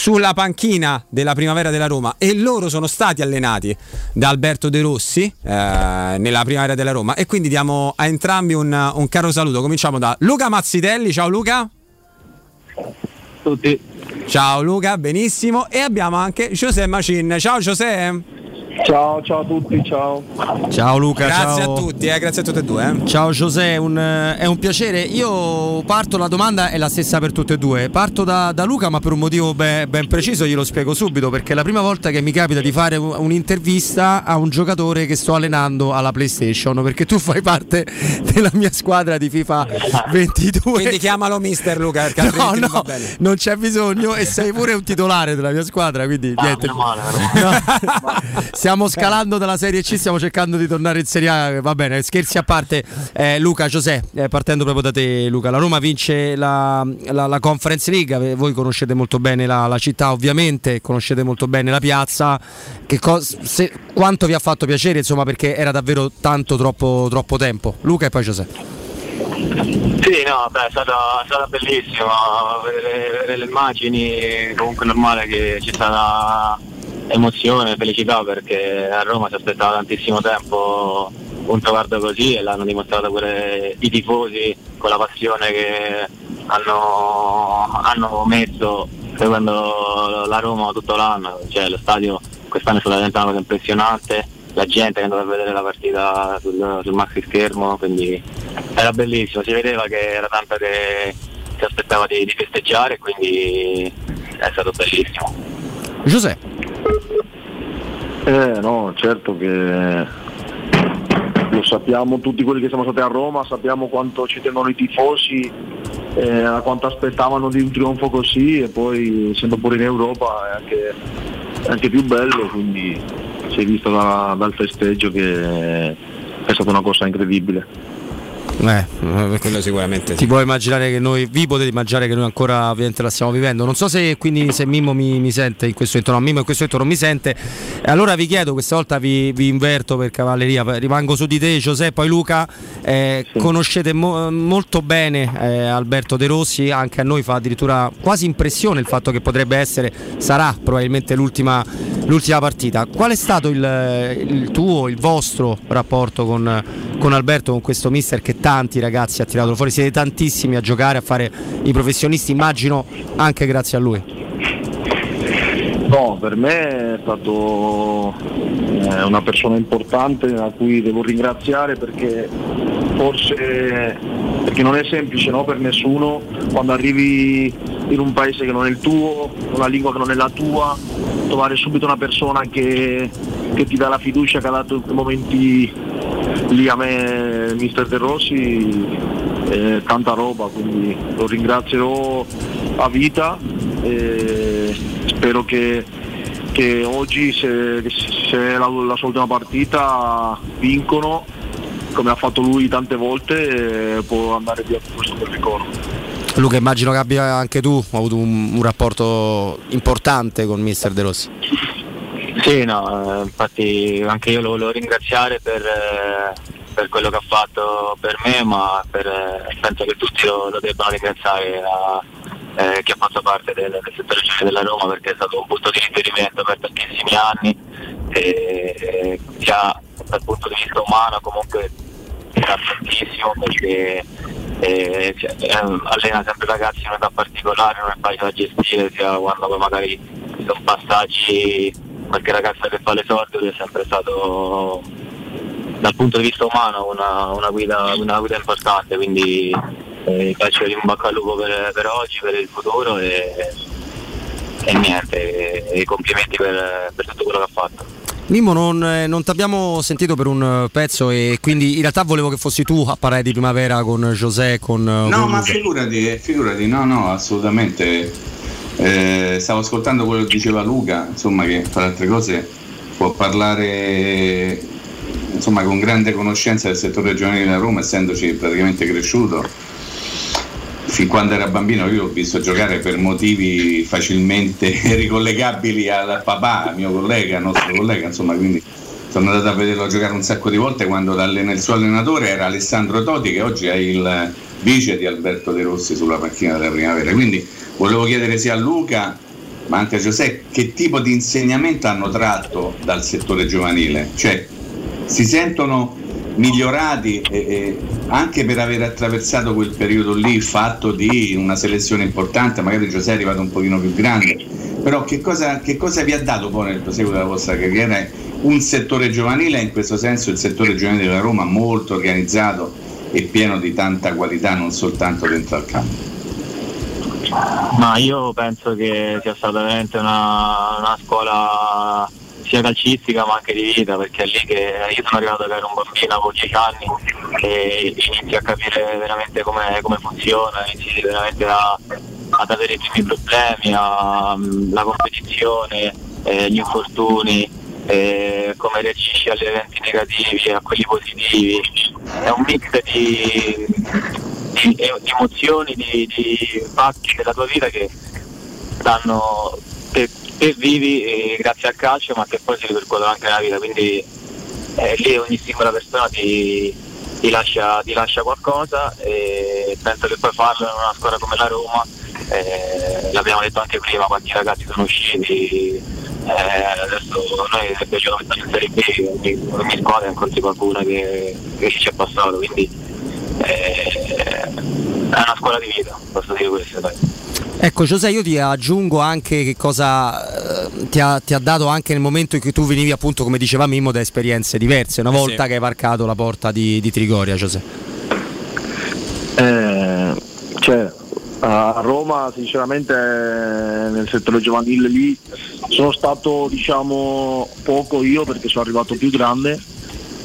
sulla panchina della primavera della Roma e loro sono stati allenati da Alberto De Rossi eh, nella primavera della Roma e quindi diamo a entrambi un, un caro saluto. Cominciamo da Luca Mazzitelli, ciao Luca. Tutti. Ciao Luca, benissimo. E abbiamo anche José Macin. Ciao José. Ciao, ciao a tutti, ciao. Ciao Luca, Grazie ciao. a tutti, eh, grazie a tutte e due. eh. Ciao Giuseppe, un, eh, è un piacere. Io parto, la domanda è la stessa per tutte e due. Parto da, da Luca, ma per un motivo be- ben preciso, glielo spiego subito, perché è la prima volta che mi capita di fare un- un'intervista a un giocatore che sto allenando alla PlayStation, perché tu fai parte della mia squadra di FIFA 22. Quindi chiamalo Mister Luca perché No, no, non c'è bisogno e sei pure un titolare della mia squadra, quindi niente. No. <laughs> Stiamo scalando dalla Serie C, stiamo cercando di tornare in Serie A. Va bene, scherzi a parte. Eh, Luca, Giuseppe, eh, partendo proprio da te, Luca. La Roma vince la, la- la Conference League. Voi conoscete molto bene la, la città, ovviamente, conoscete molto bene la piazza. Che cos- se- quanto vi ha fatto piacere, insomma, perché era davvero tanto, troppo, troppo tempo. Luca e poi Giuseppe. Sì, no, beh, è stata, è stata bellissima vedere, vedere le immagini, comunque è normale che ci sia stata emozione, felicità perché a Roma si aspettava tantissimo tempo un traguardo così e l'hanno dimostrato pure i tifosi con la passione che hanno, hanno messo seguendo la Roma tutto l'anno, cioè lo stadio quest'anno è diventata una cosa impressionante, la gente è andata a vedere la partita sul, sul maxi schermo, quindi era bellissimo, si vedeva che era tanto che si aspettava di, di festeggiare, quindi è stato bellissimo. Giuseppe. Eh no, certo che lo sappiamo tutti quelli che siamo stati a Roma, sappiamo quanto ci tengono i tifosi, eh, quanto aspettavano di un trionfo così e poi essendo pure in Europa è anche, è anche più bello, quindi si è visto da- dal festeggio che è stata una cosa incredibile. Eh, quello sicuramente Ti puoi immaginare che noi, vi potete immaginare che noi ancora ovviamente la stiamo vivendo. Non so se quindi se Mimmo mi, mi sente in questo momento, no, Mimmo in questo momento non mi sente. E allora vi chiedo, questa volta vi, vi inverto per cavalleria, rimango su di te Giuseppe, poi Luca, eh, conoscete mo- molto bene eh, Alberto De Rossi, anche a noi fa addirittura quasi impressione il fatto che potrebbe essere, sarà probabilmente l'ultima, l'ultima partita. Qual è stato il, il tuo, il vostro rapporto con, con Alberto, con questo mister che tanti ragazzi ha tirato fuori? Siete tantissimi a giocare, a fare i professionisti, immagino anche grazie a lui. No, per me è stato eh, una persona importante a cui devo ringraziare perché forse perché non è semplice no, per nessuno. Quando arrivi in un paese che non è il tuo, una lingua che non è la tua, trovare subito una persona che, che ti dà la fiducia che ha dato in momenti lì a me mister De Rossi è tanta roba, quindi lo ringrazierò a vita e spero che, che oggi se, se è la, la sua ultima partita vincono come ha fatto lui tante volte e può andare via con questo bel ricordo. Luca, immagino che abbia anche tu avuto un, un rapporto importante con mister De Rossi. Sì, no, infatti anche io lo volevo ringraziare per, eh, per quello che ha fatto per me, ma per, eh, penso che tutti lo, lo debbano ringraziare a, eh, chi ha fatto parte del, del settore giovanile della Roma perché è stato un punto di riferimento per tantissimi anni e, sia dal punto di vista umano comunque sa tantissimo perché eh, cioè, allena sempre ragazzi in un'età particolare, non è facile da gestire sia quando magari sono passaggi qualche ragazza che fa l'esordio lui è sempre stato dal punto di vista umano una, una guida, una guida importante quindi eh, faccio di un bocca al lupo per, per oggi, per il futuro e, e niente, e, complimenti per, per tutto quello che ha fatto. Mimmo, non, eh, non ti abbiamo sentito per un eh, pezzo e quindi in realtà volevo che fossi tu a parlare di primavera con José, con... No, con ma figurati, figurati, no, no, assolutamente. Eh, stavo ascoltando quello che diceva Luca, insomma, che tra altre cose può parlare insomma, con grande conoscenza del settore giovanile della Roma, essendoci praticamente cresciuto. Fin quando era bambino io l'ho visto giocare per motivi facilmente <laughs> ricollegabili al papà, mio collega, nostro collega, insomma, quindi sono andato a vederlo giocare un sacco di volte quando il suo allenatore era Alessandro Toti che oggi è il vice di Alberto De Rossi sulla panchina della primavera. Quindi volevo chiedere sia a Luca ma anche a Giuseppe che tipo di insegnamento hanno tratto dal settore giovanile? Cioè si sentono migliorati e- e anche per aver attraversato quel periodo lì fatto di una selezione importante, magari Giuseppe è arrivato un pochino più grande, però che cosa, che cosa vi ha dato poi nel proseguo della vostra carriera un settore giovanile, in questo senso il settore giovanile della Roma molto organizzato e pieno di tanta qualità non soltanto dentro al campo? Ma io penso che sia stata veramente una, una scuola sia calcistica ma anche di vita perché è lì che io sono arrivato che ero un bambino, avevo 10 anni e inizi a capire veramente come, funziona, inizi veramente a, ad avere i primi problemi, a, la competizione, eh, gli infortuni, eh, come reagisci agli eventi negativi, a quelli positivi. È un mix di, di, di emozioni, di, di fatti della tua vita che danno che, che vivi eh, grazie al calcio ma che poi si ripercuotono anche nella vita quindi eh, lì ogni singola persona ti, ti lascia, ti lascia qualcosa e penso che poi farlo in una squadra come la Roma eh, l'abbiamo detto anche prima quanti ragazzi sono usciti eh, adesso noi se stare in Serie B ogni, squadra incontri qualcuno che, che ci è passato quindi eh, è una scuola di vita posso dire questo dai. Ecco Giuseppe, io ti aggiungo anche che cosa eh, ti, ha, ti ha dato anche nel momento in cui tu venivi appunto, come diceva Mimmo, da esperienze diverse, una Eh, volta sì. che hai varcato la porta di, di Trigoria, Giuseppe. Eh, cioè, a Roma sinceramente nel settore giovanile lì sono stato diciamo poco io perché sono arrivato più grande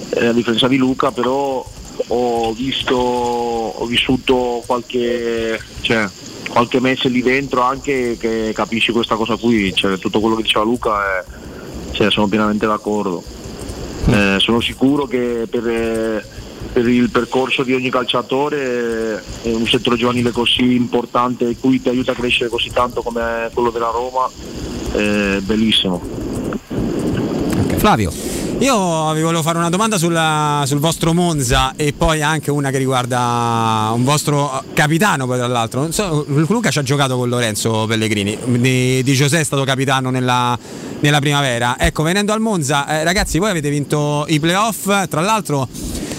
eh, a differenza di Luca però ho visto ho vissuto qualche cioè, qualche mese lì dentro anche che capisci questa cosa qui cioè, tutto quello che diceva Luca è, cioè, sono pienamente d'accordo eh, sono sicuro che per, eh, per il percorso di ogni calciatore eh, un settore giovanile così importante e cui ti aiuta a crescere così tanto come quello della Roma è bellissimo. Flavio. Io vi volevo fare una domanda sulla- sul vostro Monza e poi anche una che riguarda un vostro capitano, poi tra l'altro. So, Luca ci ha giocato con Lorenzo Pellegrini, di, di José è stato capitano nella, nella primavera. Ecco, venendo al Monza, eh, ragazzi, voi avete vinto i playoff, tra l'altro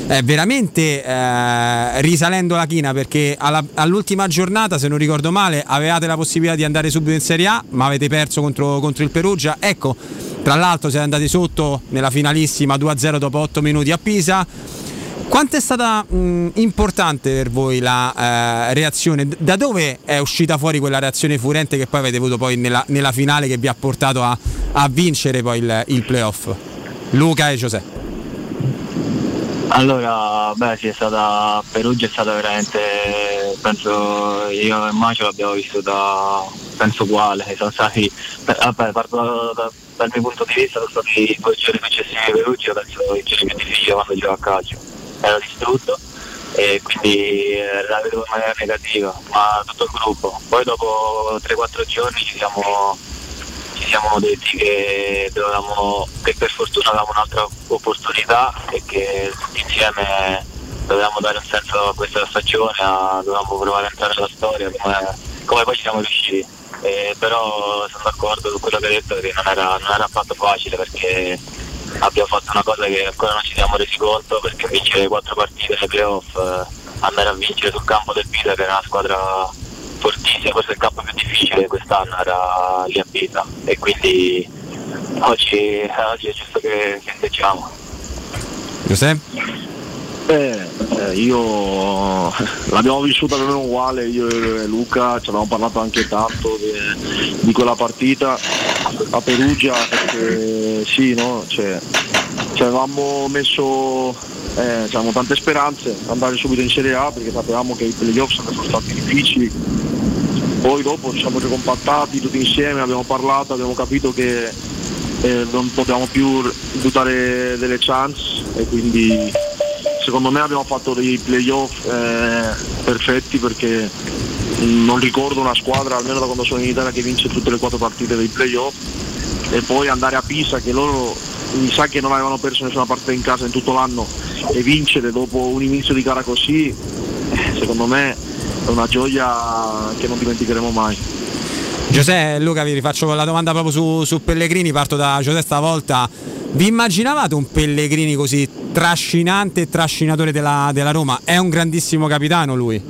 eh, veramente eh, risalendo la china perché alla- all'ultima giornata, se non ricordo male, avevate la possibilità di andare subito in Serie A, ma avete perso contro, contro il Perugia. Ecco, tra l'altro siete andati sotto nella finalissima 2-0 dopo 8 minuti a Pisa. Quanto è stata mh, importante per voi la eh, reazione? Da dove è uscita fuori quella reazione furente che poi avete avuto poi nella, nella finale che vi ha portato a, a vincere poi il, il playoff? Luca e Giuseppe. Allora, beh sì, è stata Perugia è stata veramente, penso io e Macio l'abbiamo vissuta, penso uguale, <laughs> sono stati, beh, vabbè, parto da- dal mio punto di vista, sono stati due giorni successivi a Perugia, penso i giorni più difficili quando gioco a calcio, ero distrutto e quindi eh, la vedo in maniera negativa, ma tutto il gruppo. Poi dopo 3-4 giorni ci siamo ci siamo detti che, dovevamo, che per fortuna avevamo un'altra opportunità e che insieme dovevamo dare un senso a questa stagione, a- dovevamo provare a entrare nella storia come, come poi ci siamo riusciti. Eh, però sono d'accordo con quello che hai detto che non era, non era affatto facile perché abbiamo fatto una cosa che ancora non ci siamo resi conto perché vincere quattro partite nei playoff, eh, andare a vincere sul campo del Pisa che era una squadra fortissima, forse il campo più difficile di quest'anno era lì a Pisa e quindi oggi, oggi è giusto che festeggiamo. Giuseppe? Eh, eh, io <laughs> l'abbiamo vissuta più o meno uguale, io e Luca ci avevamo parlato anche tanto di, di quella partita a Perugia perché sì, no? Cioè, ci avevamo messo eh, ci avevamo tante speranze andare subito in Serie A perché sapevamo che i playoff sarebbero stati difficili. Poi dopo ci siamo ricompattati tutti insieme, abbiamo parlato, abbiamo capito che eh, non potevamo più buttare delle chance e quindi secondo me abbiamo fatto dei playoff eh, perfetti perché non ricordo una squadra, almeno da quando sono in Italia, che vince tutte le quattro partite dei playoff e poi andare a Pisa che loro mi sa che non avevano perso nessuna partita in casa in tutto l'anno e vincere dopo un inizio di gara così, eh, secondo me è una gioia che non dimenticheremo mai. Giuseppe, Luca, vi rifaccio la domanda proprio su, su Pellegrini, parto da Giuseppe stavolta. Vi immaginavate un Pellegrini così trascinante e trascinatore della, della Roma? È un grandissimo capitano lui.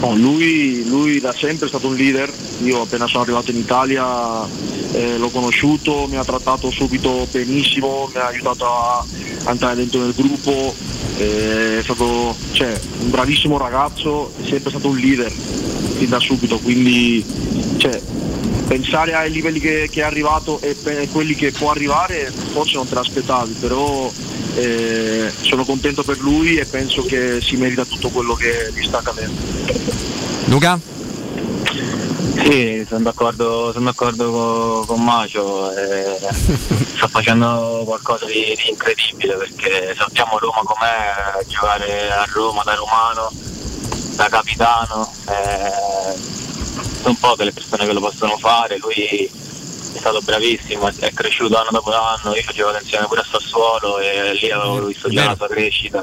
No, lui, lui da sempre è stato un leader, io appena sono arrivato in Italia eh, l'ho conosciuto, mi ha trattato subito benissimo, mi ha aiutato a entrare dentro nel gruppo, eh, è stato cioè, un bravissimo ragazzo, è sempre stato un leader fin da subito, quindi cioè, pensare ai livelli che, che è arrivato e pe- quelli che può arrivare forse non te l'aspettavi, però eh, sono contento per lui e penso che si merita tutto quello che gli sta accadendo. Luca? Sì, sono d'accordo, sono d'accordo con, con Macio, eh, sta facendo qualcosa di, di incredibile perché sappiamo Roma com'è, giocare a Roma da romano, da capitano, eh, sono poche le persone che lo possono fare, lui è stato bravissimo, è cresciuto anno dopo anno, io giocato insieme pure a Sassuolo e lì avevo visto già la sua crescita.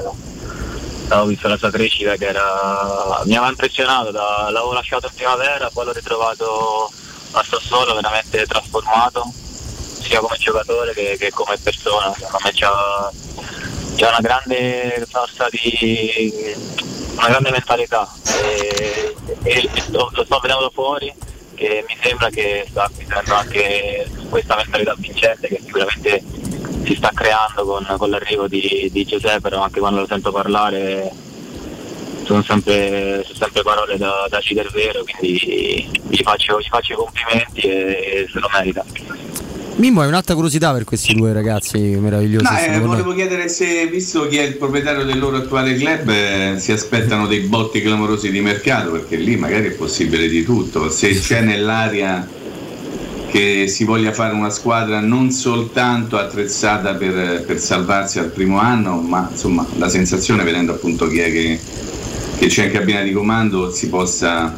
Avevo visto la sua crescita che era, mi aveva impressionato, da- l'avevo lasciato in primavera, poi l'ho ritrovato a Sassuolo veramente trasformato, sia come giocatore che, che come persona, secondo me c'ha una grande forza di una grande mentalità e, e lo, lo sto vedendo fuori che mi sembra che sta acquisendo anche questa mentalità vincente che sicuramente si sta creando con, con l'arrivo di, di Giuseppe, però anche quando lo sento parlare sono sempre, sono sempre parole da, da cider vero, quindi gli faccio, gli faccio i complimenti e, e se lo merita. Mimmo, hai un'altra curiosità per questi due ragazzi meravigliosi. No, eh, con noi. volevo chiedere se, visto chi è il proprietario del loro attuale club, eh, si aspettano dei botti clamorosi di mercato, perché lì magari è possibile di tutto. Se c'è nell'aria che si voglia fare una squadra non soltanto attrezzata per, per salvarsi al primo anno, ma insomma la sensazione, vedendo appunto chi è che, che c'è in cabina di comando, si possa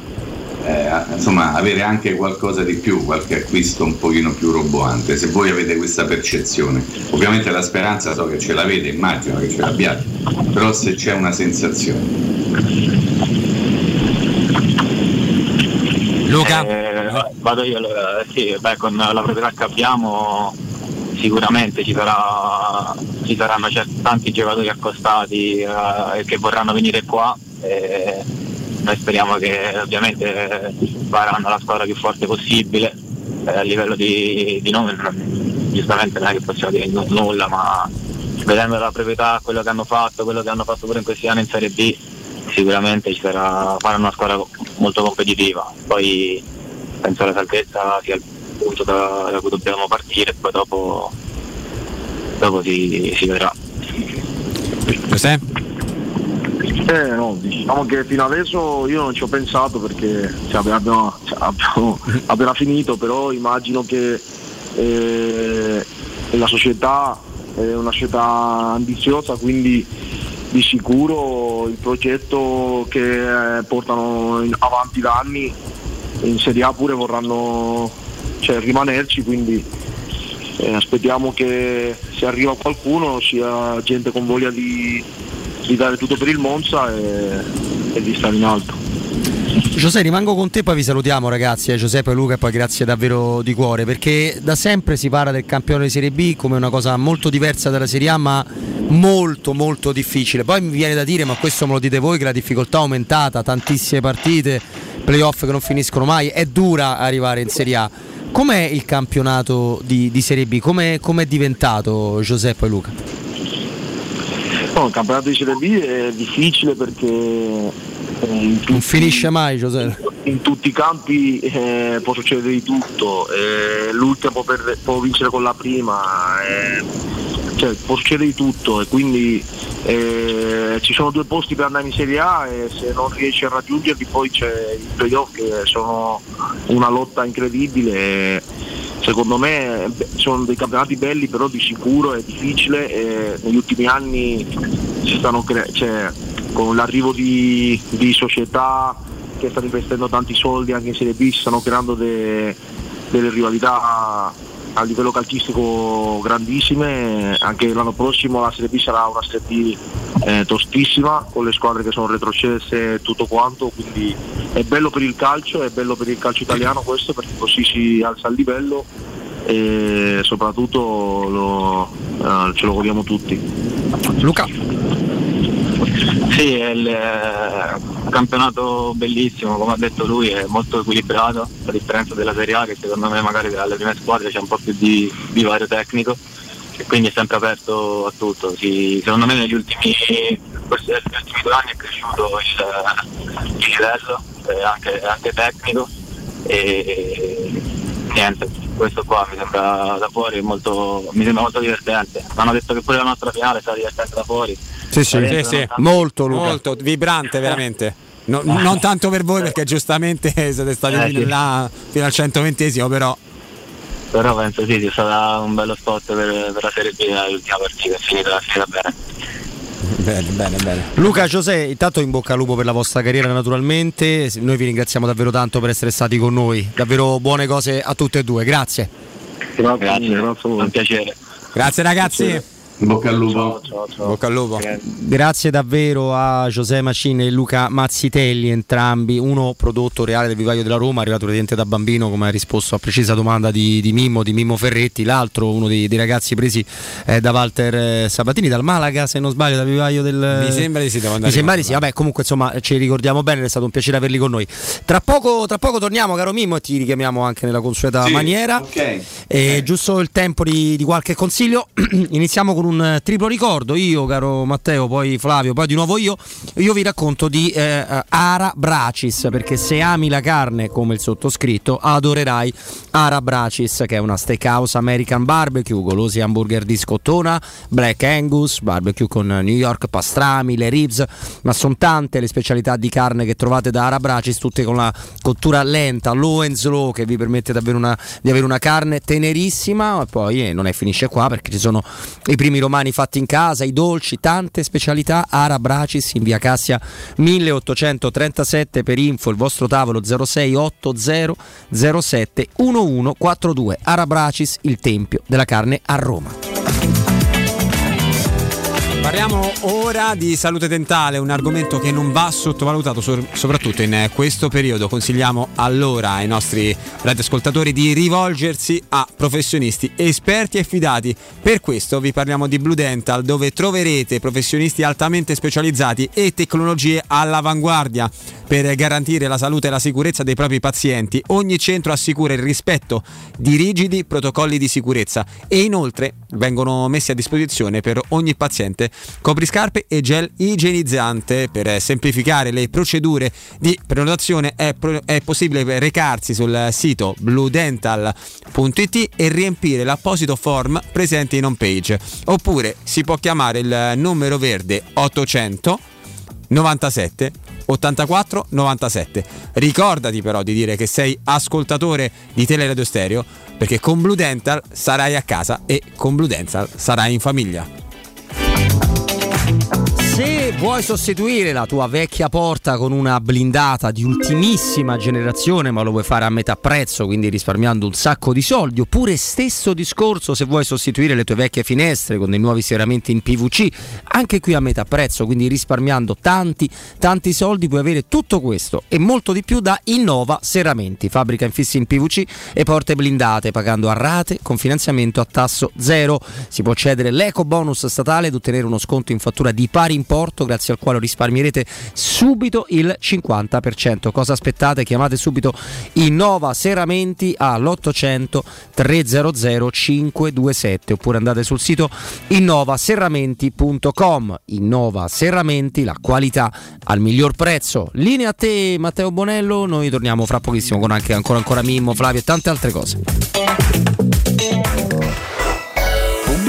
eh, insomma, avere anche qualcosa di più, qualche acquisto un pochino più roboante, se voi avete questa percezione. Ovviamente la speranza so che ce l'avete, immagino che ce l'abbiate, però se c'è una sensazione. Luca? Eh, vado io allora, sì, beh, con la proprietà che abbiamo sicuramente ci, sarà, ci saranno tanti giocatori accostati eh, che vorranno venire qua e noi speriamo che ovviamente faranno la squadra più forte possibile. Eh, a livello di, di nome giustamente non è che possiamo dire nu- nulla ma vedendo la proprietà quello che hanno fatto quello che hanno fatto pure in questi anni in Serie B sicuramente sarà, faranno una squadra molto competitiva. Poi penso la salvezza sia il punto da, da cui dobbiamo partire poi dopo, dopo si, si vedrà. Giuseppe? Eh no, diciamo che fino adesso io non ci ho pensato perché cioè, abbiamo, cioè, abbiamo <laughs> appena finito, però immagino che eh, la società è una società ambiziosa, quindi di sicuro il progetto che eh, portano in- avanti da anni in Serie A pure vorranno cioè, rimanerci, quindi eh, aspettiamo che se arriva qualcuno sia gente con voglia di, di dare tutto per il Monza e, e di stare in alto. Giuseppe, rimango con te, poi vi salutiamo ragazzi, eh, Giuseppe e Luca, e poi grazie davvero di cuore, perché da sempre si parla del campione di Serie B come una cosa molto diversa dalla Serie A, ma molto molto difficile. Poi mi viene da dire, ma questo me lo dite voi, che la difficoltà è aumentata, tantissime partite, playoff che non finiscono mai, è dura arrivare in Serie A. Com'è il campionato di, di Serie B? Com'è, com'è diventato Giuseppe e Luca? No, il campionato di Serie B è difficile perché eh, tutti, Non finisce mai Giuseppe. in tutti i campi eh, può succedere di tutto, eh, l'ultima può, perde- può vincere con la prima, eh, cioè, può succedere di tutto e quindi eh, ci sono due posti per andare in Serie A e se non riesci a raggiungerli poi c'è i playoff che sono una lotta incredibile. Secondo me sono dei campionati belli però di sicuro è difficile e negli ultimi anni si stanno cre- cioè, con l'arrivo di, di società che stanno investendo tanti soldi anche in Serie B stanno creando de- delle rivalità a livello calcistico grandissime, anche l'anno prossimo la Serie B sarà una Serie B eh, tostissima con le squadre che sono retrocesse e tutto quanto, quindi è bello per il calcio, è bello per il calcio italiano questo perché così si alza il livello e soprattutto lo- eh, ce lo godiamo tutti. Luca. Sì, è il eh, campionato bellissimo, come ha detto lui, è molto equilibrato, a differenza della Serie A che secondo me magari alle prime squadre c'è un po' più di, di vario tecnico e quindi è sempre aperto a tutto. Sì, secondo me negli ultimi, forse negli ultimi due anni è cresciuto il, il livello, eh, anche, anche tecnico e niente, questo qua mi sembra da fuori molto, mi sembra molto divertente. Mi hanno detto che pure la nostra finale sarà divertente da fuori. Sì, sì, Sì, sì. Molto Luca. Molto vibrante, veramente. No- non tanto per voi perché giustamente siete stati Eh, là, fino al 120esimo, però Però penso sì, sia stato un bello spot per, per la Serie B l'ultima partita, è finita, è finita bene. bene, bene, bene. Luca, Giuseppe, intanto in bocca al lupo per la vostra carriera naturalmente, noi vi ringraziamo davvero tanto per essere stati con noi, davvero buone cose a tutte e due, grazie. Grazie, grazie, un piacere. Grazie ragazzi. Bocca al lupo. Bocca al lupo. Grazie davvero a José Macine e Luca Mazzitelli, entrambi, uno prodotto reale del vivaio della Roma, arrivato praticamente da bambino, come ha risposto a precisa domanda di, di Mimmo, di Mimmo Ferretti, l'altro uno dei, dei ragazzi presi eh, da Walter eh, Sabatini, dal Malaga se non sbaglio, dal vivaio del... Mi sembra di sì, devo Mi andare sembra in di sì, vabbè comunque insomma ci ricordiamo bene, è stato un piacere averli con noi. Tra poco, tra poco torniamo caro Mimmo e ti richiamiamo anche nella consueta Sì, maniera. ok. E giusto il tempo di, di qualche consiglio. <clears throat> Iniziamo con un eh, triplo ricordo. Io, caro Matteo, poi Flavio, poi di nuovo io. Io vi racconto di eh, Ara Bracis. Perché se ami la carne come il sottoscritto, adorerai Ara Bracis, che è una steakhouse American barbecue, golosi hamburger di scottona, black angus, barbecue con New York pastrami, le ribs. Ma sono tante le specialità di carne che trovate da Ara Bracis, tutte con la cottura lenta, low and slow, che vi permette di avere una, di avere una carne tenerissima. E poi eh, non è finisce qua perché ci sono i primi romani fatti in casa, i dolci, tante specialità. Ara Bracis in via Cassia 1837 per info il vostro tavolo 0680 07 1142. Ara Bracis, il tempio della carne a Roma. Parliamo ora di salute dentale, un argomento che non va sottovalutato, so- soprattutto in eh, questo periodo. Consigliamo allora ai nostri radioascoltatori di rivolgersi a professionisti esperti e fidati. Per questo vi parliamo di Blue Dental, dove troverete professionisti altamente specializzati e tecnologie all'avanguardia. Per garantire la salute e la sicurezza dei propri pazienti, ogni centro assicura il rispetto di rigidi protocolli di sicurezza e inoltre vengono messi a disposizione per ogni paziente copriscarpe e gel igienizzante. Per semplificare le procedure di prenotazione è, pro- è possibile recarsi sul sito bluedental.it e riempire l'apposito form presente in home page. Oppure si può chiamare il numero verde 800 97 84 97. Ricordati però di dire che sei ascoltatore di Teleradio Stereo perché con Blue Dental sarai a casa e con Blue Dental sarai in famiglia. Se vuoi sostituire la tua vecchia porta con una blindata di ultimissima generazione, ma lo vuoi fare a metà prezzo, quindi risparmiando un sacco di soldi, oppure stesso discorso se vuoi sostituire le tue vecchie finestre con dei nuovi serramenti in PVC, anche qui a metà prezzo, quindi risparmiando tanti, tanti soldi, puoi avere tutto questo e molto di più da Innova Serramenti, fabbrica infissi in PVC e porte blindate, pagando a rate con finanziamento a tasso zero. Si può cedere l'eco bonus statale ed ottenere uno sconto in fattura di pari importo grazie al quale risparmierete subito il 50%. Cosa aspettate? Chiamate subito Innova Serramenti all'800 300 527 oppure andate sul sito innovaserramenti.com. Innova Serramenti, la qualità al miglior prezzo. Linea a te Matteo Bonello, noi torniamo fra pochissimo con anche ancora ancora Mimmo, Flavio e tante altre cose.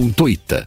www.itaú.ita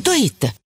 www.it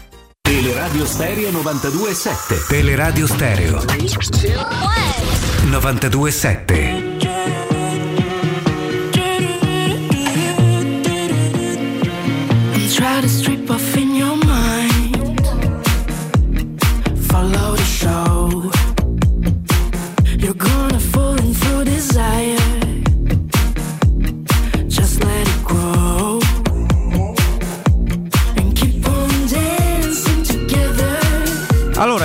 Teleradio Stereo 92.7 Teleradio Stereo. 92.7 And try to strip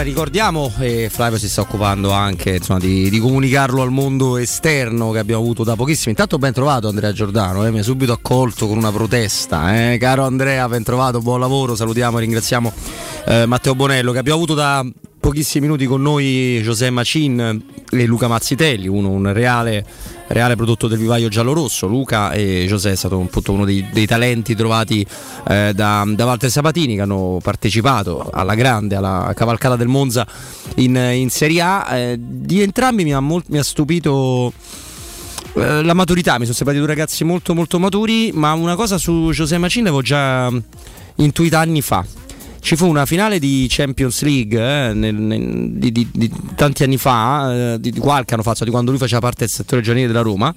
ricordiamo, e Flavio si sta occupando anche insomma, di, di comunicarlo al mondo esterno che abbiamo avuto da pochissimo. Intanto ben trovato Andrea Giordano, eh, mi ha subito accolto con una protesta. eh. Caro Andrea, ben trovato, buon lavoro, salutiamo e ringraziamo eh, Matteo Bonello che abbiamo avuto da pochissimi minuti con noi José Macin e Luca Mazzitelli, uno un reale, reale prodotto del vivaio giallo-rosso. Luca e José è stato appunto uno dei, dei talenti trovati eh, da, da Walter Sabatini che hanno partecipato alla grande, alla cavalcata del Monza in, in Serie A. Eh, di entrambi mi ha, molt- mi ha stupito eh, la maturità, mi sono sembrati due ragazzi molto molto maturi, ma una cosa su José Macin l'avevo già intuita anni fa. Ci fu una finale di Champions League eh, nel- nel- di, di- di tanti anni fa, eh, di, di qualche anno fa, cioè di quando lui faceva parte del settore giovanile della Roma,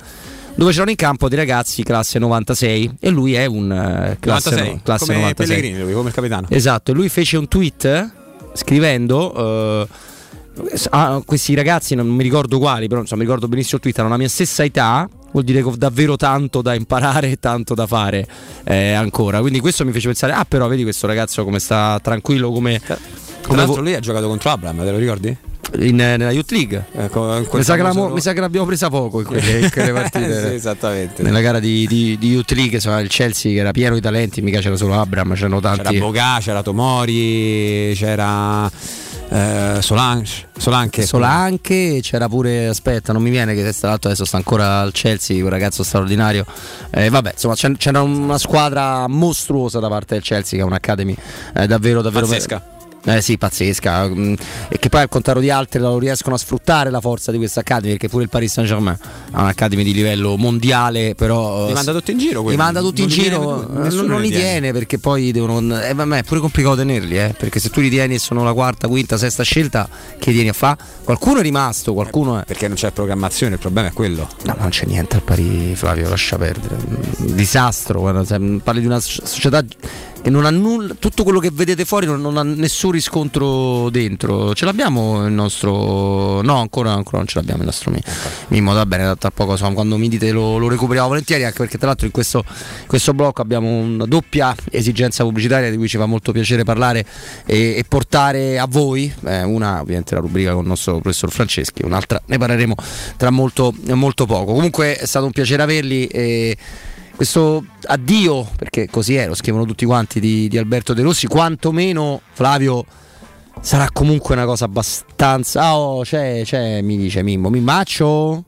dove c'erano in campo dei ragazzi classe 96 e lui è un eh, classe, 96, no- classe come 96. Pellegrini, lui, come il capitano. Esatto, e lui fece un tweet eh, scrivendo eh, ah, questi ragazzi, non mi ricordo quali, però insomma, mi ricordo benissimo il tweet, hanno la mia stessa età, vuol dire che ho davvero tanto da imparare e tanto da fare eh, ancora. Quindi questo mi fece pensare, ah però vedi questo ragazzo come sta tranquillo, come... Come vo- lui ha giocato contro Abram, te lo ricordi? in- nella Youth League. Ecco, Mi sa, l'amo- mi sa che l'abbiamo presa poco in quelle, in quelle <laughs> partite. Sì, esattamente. Nella gara di, di, di Youth League, insomma, il Chelsea che era pieno di talenti, mica c'era solo Abram, c'erano tanti. C'era Bogà, c'era Tomori, c'era eh, Solange, Solanche. Solanche, c'era pure, aspetta, non mi viene che tra l'altro adesso sta ancora al Chelsea, quel ragazzo straordinario. Eh, vabbè, insomma, c'era una squadra mostruosa da parte del Chelsea, che è un'academy eh, davvero, davvero Pazzesca. Eh sì, pazzesca. mm, E che poi al contrario di altre non riescono a sfruttare la forza di questa Academy, perché pure il Paris Saint Germain ha un'Academy di livello mondiale, però. Li manda tutti in giro, Li quelli. manda tutti Non in li giro, tiene- eh, nessuno non, non li li tiene. tiene perché poi devono. Eh, vabbè, è pure complicato tenerli, eh, perché se tu li tieni e sono la quarta, quinta, sesta scelta, che tieni a fa? Qualcuno è rimasto, qualcuno è. Perché non c'è programmazione, il problema è quello. No, non c'è niente al pari, Flavio, lascia perdere. Un disastro. guarda, se parli di una so- società che non ha nulla, tutto quello che vedete fuori non, non ha nessun riscontro dentro. Ce l'abbiamo il nostro. No, ancora, ancora non ce l'abbiamo il nostro Mi- Mimmo. Va bene, tra poco insomma, quando mi dite lo, lo recuperiamo volentieri, anche perché tra l'altro in questo, questo blocco abbiamo una doppia esigenza pubblicitaria di cui ci fa molto piacere parlare e, e portare a voi. eh, una ovviamente la rubrica con il nostro professor Franceschi, un'altra ne parleremo tra molto, molto poco. Comunque è stato un piacere averli. E, questo addio, perché così è, lo scrivono tutti quanti di, di Alberto De Rossi, quantomeno Flavio sarà comunque una cosa abbastanza... Oh, c'è, c'è, mi dice Mimmo, Mimmaccio?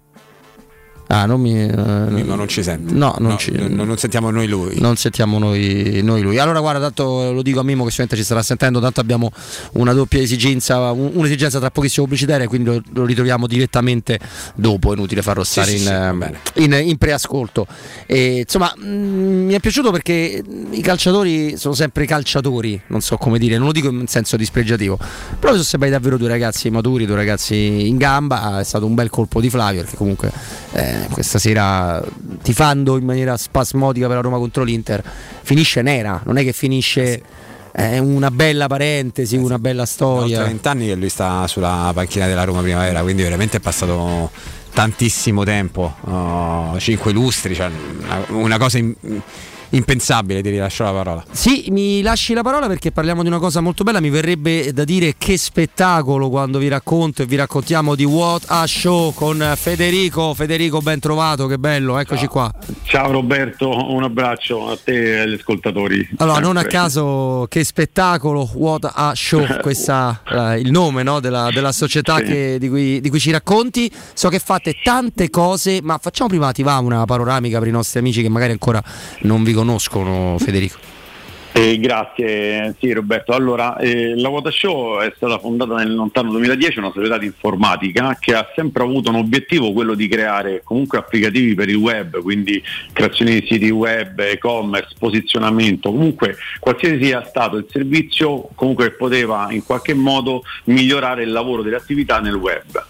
Ah, non mi... eh, Mimmo non ci sente. No, non, No, ci, non- non sentiamo noi lui. Non sentiamo noi, noi lui. Allora, guarda, tanto lo dico a Mimmo che sicuramente ci starà sentendo. Tanto abbiamo una doppia esigenza, un- un'esigenza tra pochissimo pubblicitaria, quindi lo, lo ritroviamo direttamente dopo. È inutile farlo stare sì, in, sì, ehm, in, in preascolto. E, insomma, mh, mi è piaciuto perché i calciatori sono sempre calciatori, non so come dire, non lo dico in senso dispregiativo. Però sono sembrati davvero due ragazzi maturi, due ragazzi in gamba. È stato un bel colpo di Flavio perché comunque eh, questa sera tifando in maniera spasmodica per la Roma contro l'Inter finisce nera, non è che finisce è una bella parentesi, una bella storia. Oltre 20 anni che lui sta sulla panchina della Roma Primavera, quindi veramente è passato tantissimo tempo, oh, cinque lustri, cioè una, una cosa in- impensabile, ti rilascio la parola. Sì, mi lasci la parola perché parliamo di una cosa molto bella. Mi verrebbe da dire che spettacolo quando vi racconto e vi raccontiamo di What a Show con Federico. Federico, ben trovato, che bello, eccoci qua. Ciao Roberto, un abbraccio a te e agli ascoltatori. Allora, non a caso, che spettacolo, What a Show, <laughs> questa eh, il nome no, della, della società Sì. che- di, cui, di cui ci racconti. So che fate tante cose, ma facciamo prima, ti va una panoramica per i nostri amici che magari ancora non vi conoscono, Federico. Eh, grazie, sì Roberto. Allora, eh, la Quota Show è stata fondata nel lontano 2010, una società di informatica che ha sempre avuto un obiettivo, quello di creare comunque applicativi per il web, quindi creazione di siti web, e-commerce, posizionamento, comunque qualsiasi sia stato il servizio, comunque poteva in qualche modo migliorare il lavoro delle attività nel web.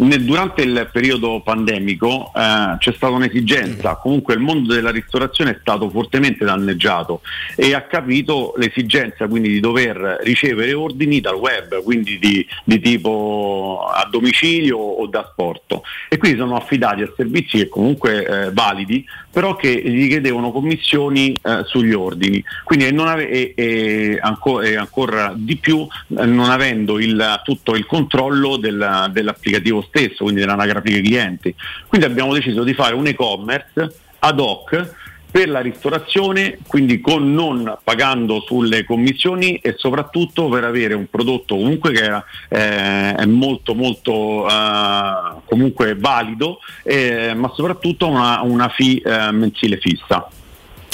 Durante il periodo pandemico eh, c'è stata un'esigenza, comunque il mondo della ristorazione è stato fortemente danneggiato e ha capito l'esigenza quindi di dover ricevere ordini dal web, quindi di, di tipo a domicilio o da sporto e quindi sono affidati a servizi che comunque eh, validi però che gli chiedevano commissioni eh, sugli ordini. Quindi non ave- e, e anco- e ancora di più eh, non avendo il, tutto il controllo del- dell'applicativo stesso quindi dell'anagrafica clienti quindi abbiamo deciso di fare un e-commerce ad hoc per la ristorazione, quindi con non pagando sulle commissioni e soprattutto per avere un prodotto comunque che è, eh, è molto molto eh, comunque valido, eh, ma soprattutto una, una fee eh, mensile fissa.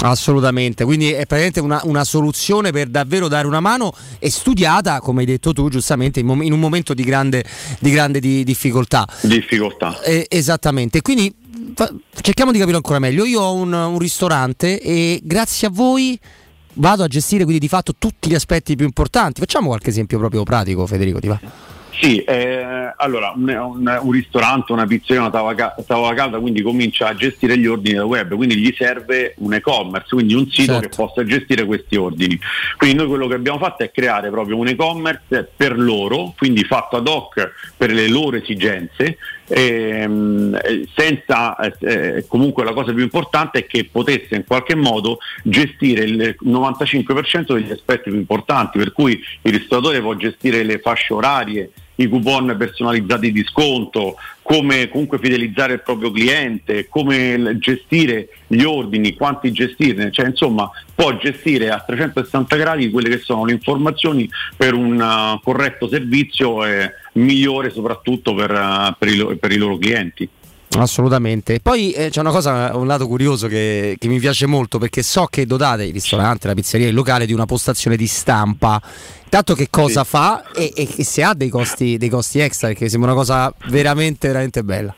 Assolutamente, quindi è praticamente una, una, soluzione per davvero dare una mano e studiata, come hai detto tu giustamente, in, mom- in un momento di grande, di grande di difficoltà. Difficoltà. Eh, esattamente, quindi fa- cerchiamo di capire ancora meglio. Io ho un, un ristorante e grazie a voi vado a gestire quindi di fatto tutti gli aspetti più importanti. Facciamo qualche esempio proprio pratico, Federico, ti va? Sì, eh, allora un, un, un, ristorante, una pizzeria, una tavola, tavola calda, quindi comincia a gestire gli ordini da web, quindi gli serve un e-commerce, quindi un sito certo. che possa gestire questi ordini. Quindi noi quello che abbiamo fatto è creare proprio un e-commerce per loro, quindi fatto ad hoc per le loro esigenze, ehm, senza eh, comunque la cosa più importante è che potesse in qualche modo gestire il 95% degli aspetti più importanti, per cui il ristoratore può gestire le fasce orarie, i coupon personalizzati di sconto, come comunque fidelizzare il proprio cliente, come gestire gli ordini, quanti gestirne, cioè insomma può gestire a 360 gradi quelle che sono le informazioni per un uh, corretto servizio e migliore soprattutto per, uh, per, i, per i loro clienti. Assolutamente. Poi eh, c'è una cosa, un lato curioso che, che, mi piace molto perché so che dotate il ristorante, la pizzeria, il locale di una postazione di stampa. Tanto che cosa sì. fa e, e, se ha dei costi, dei costi extra, perché sembra una cosa veramente, veramente bella.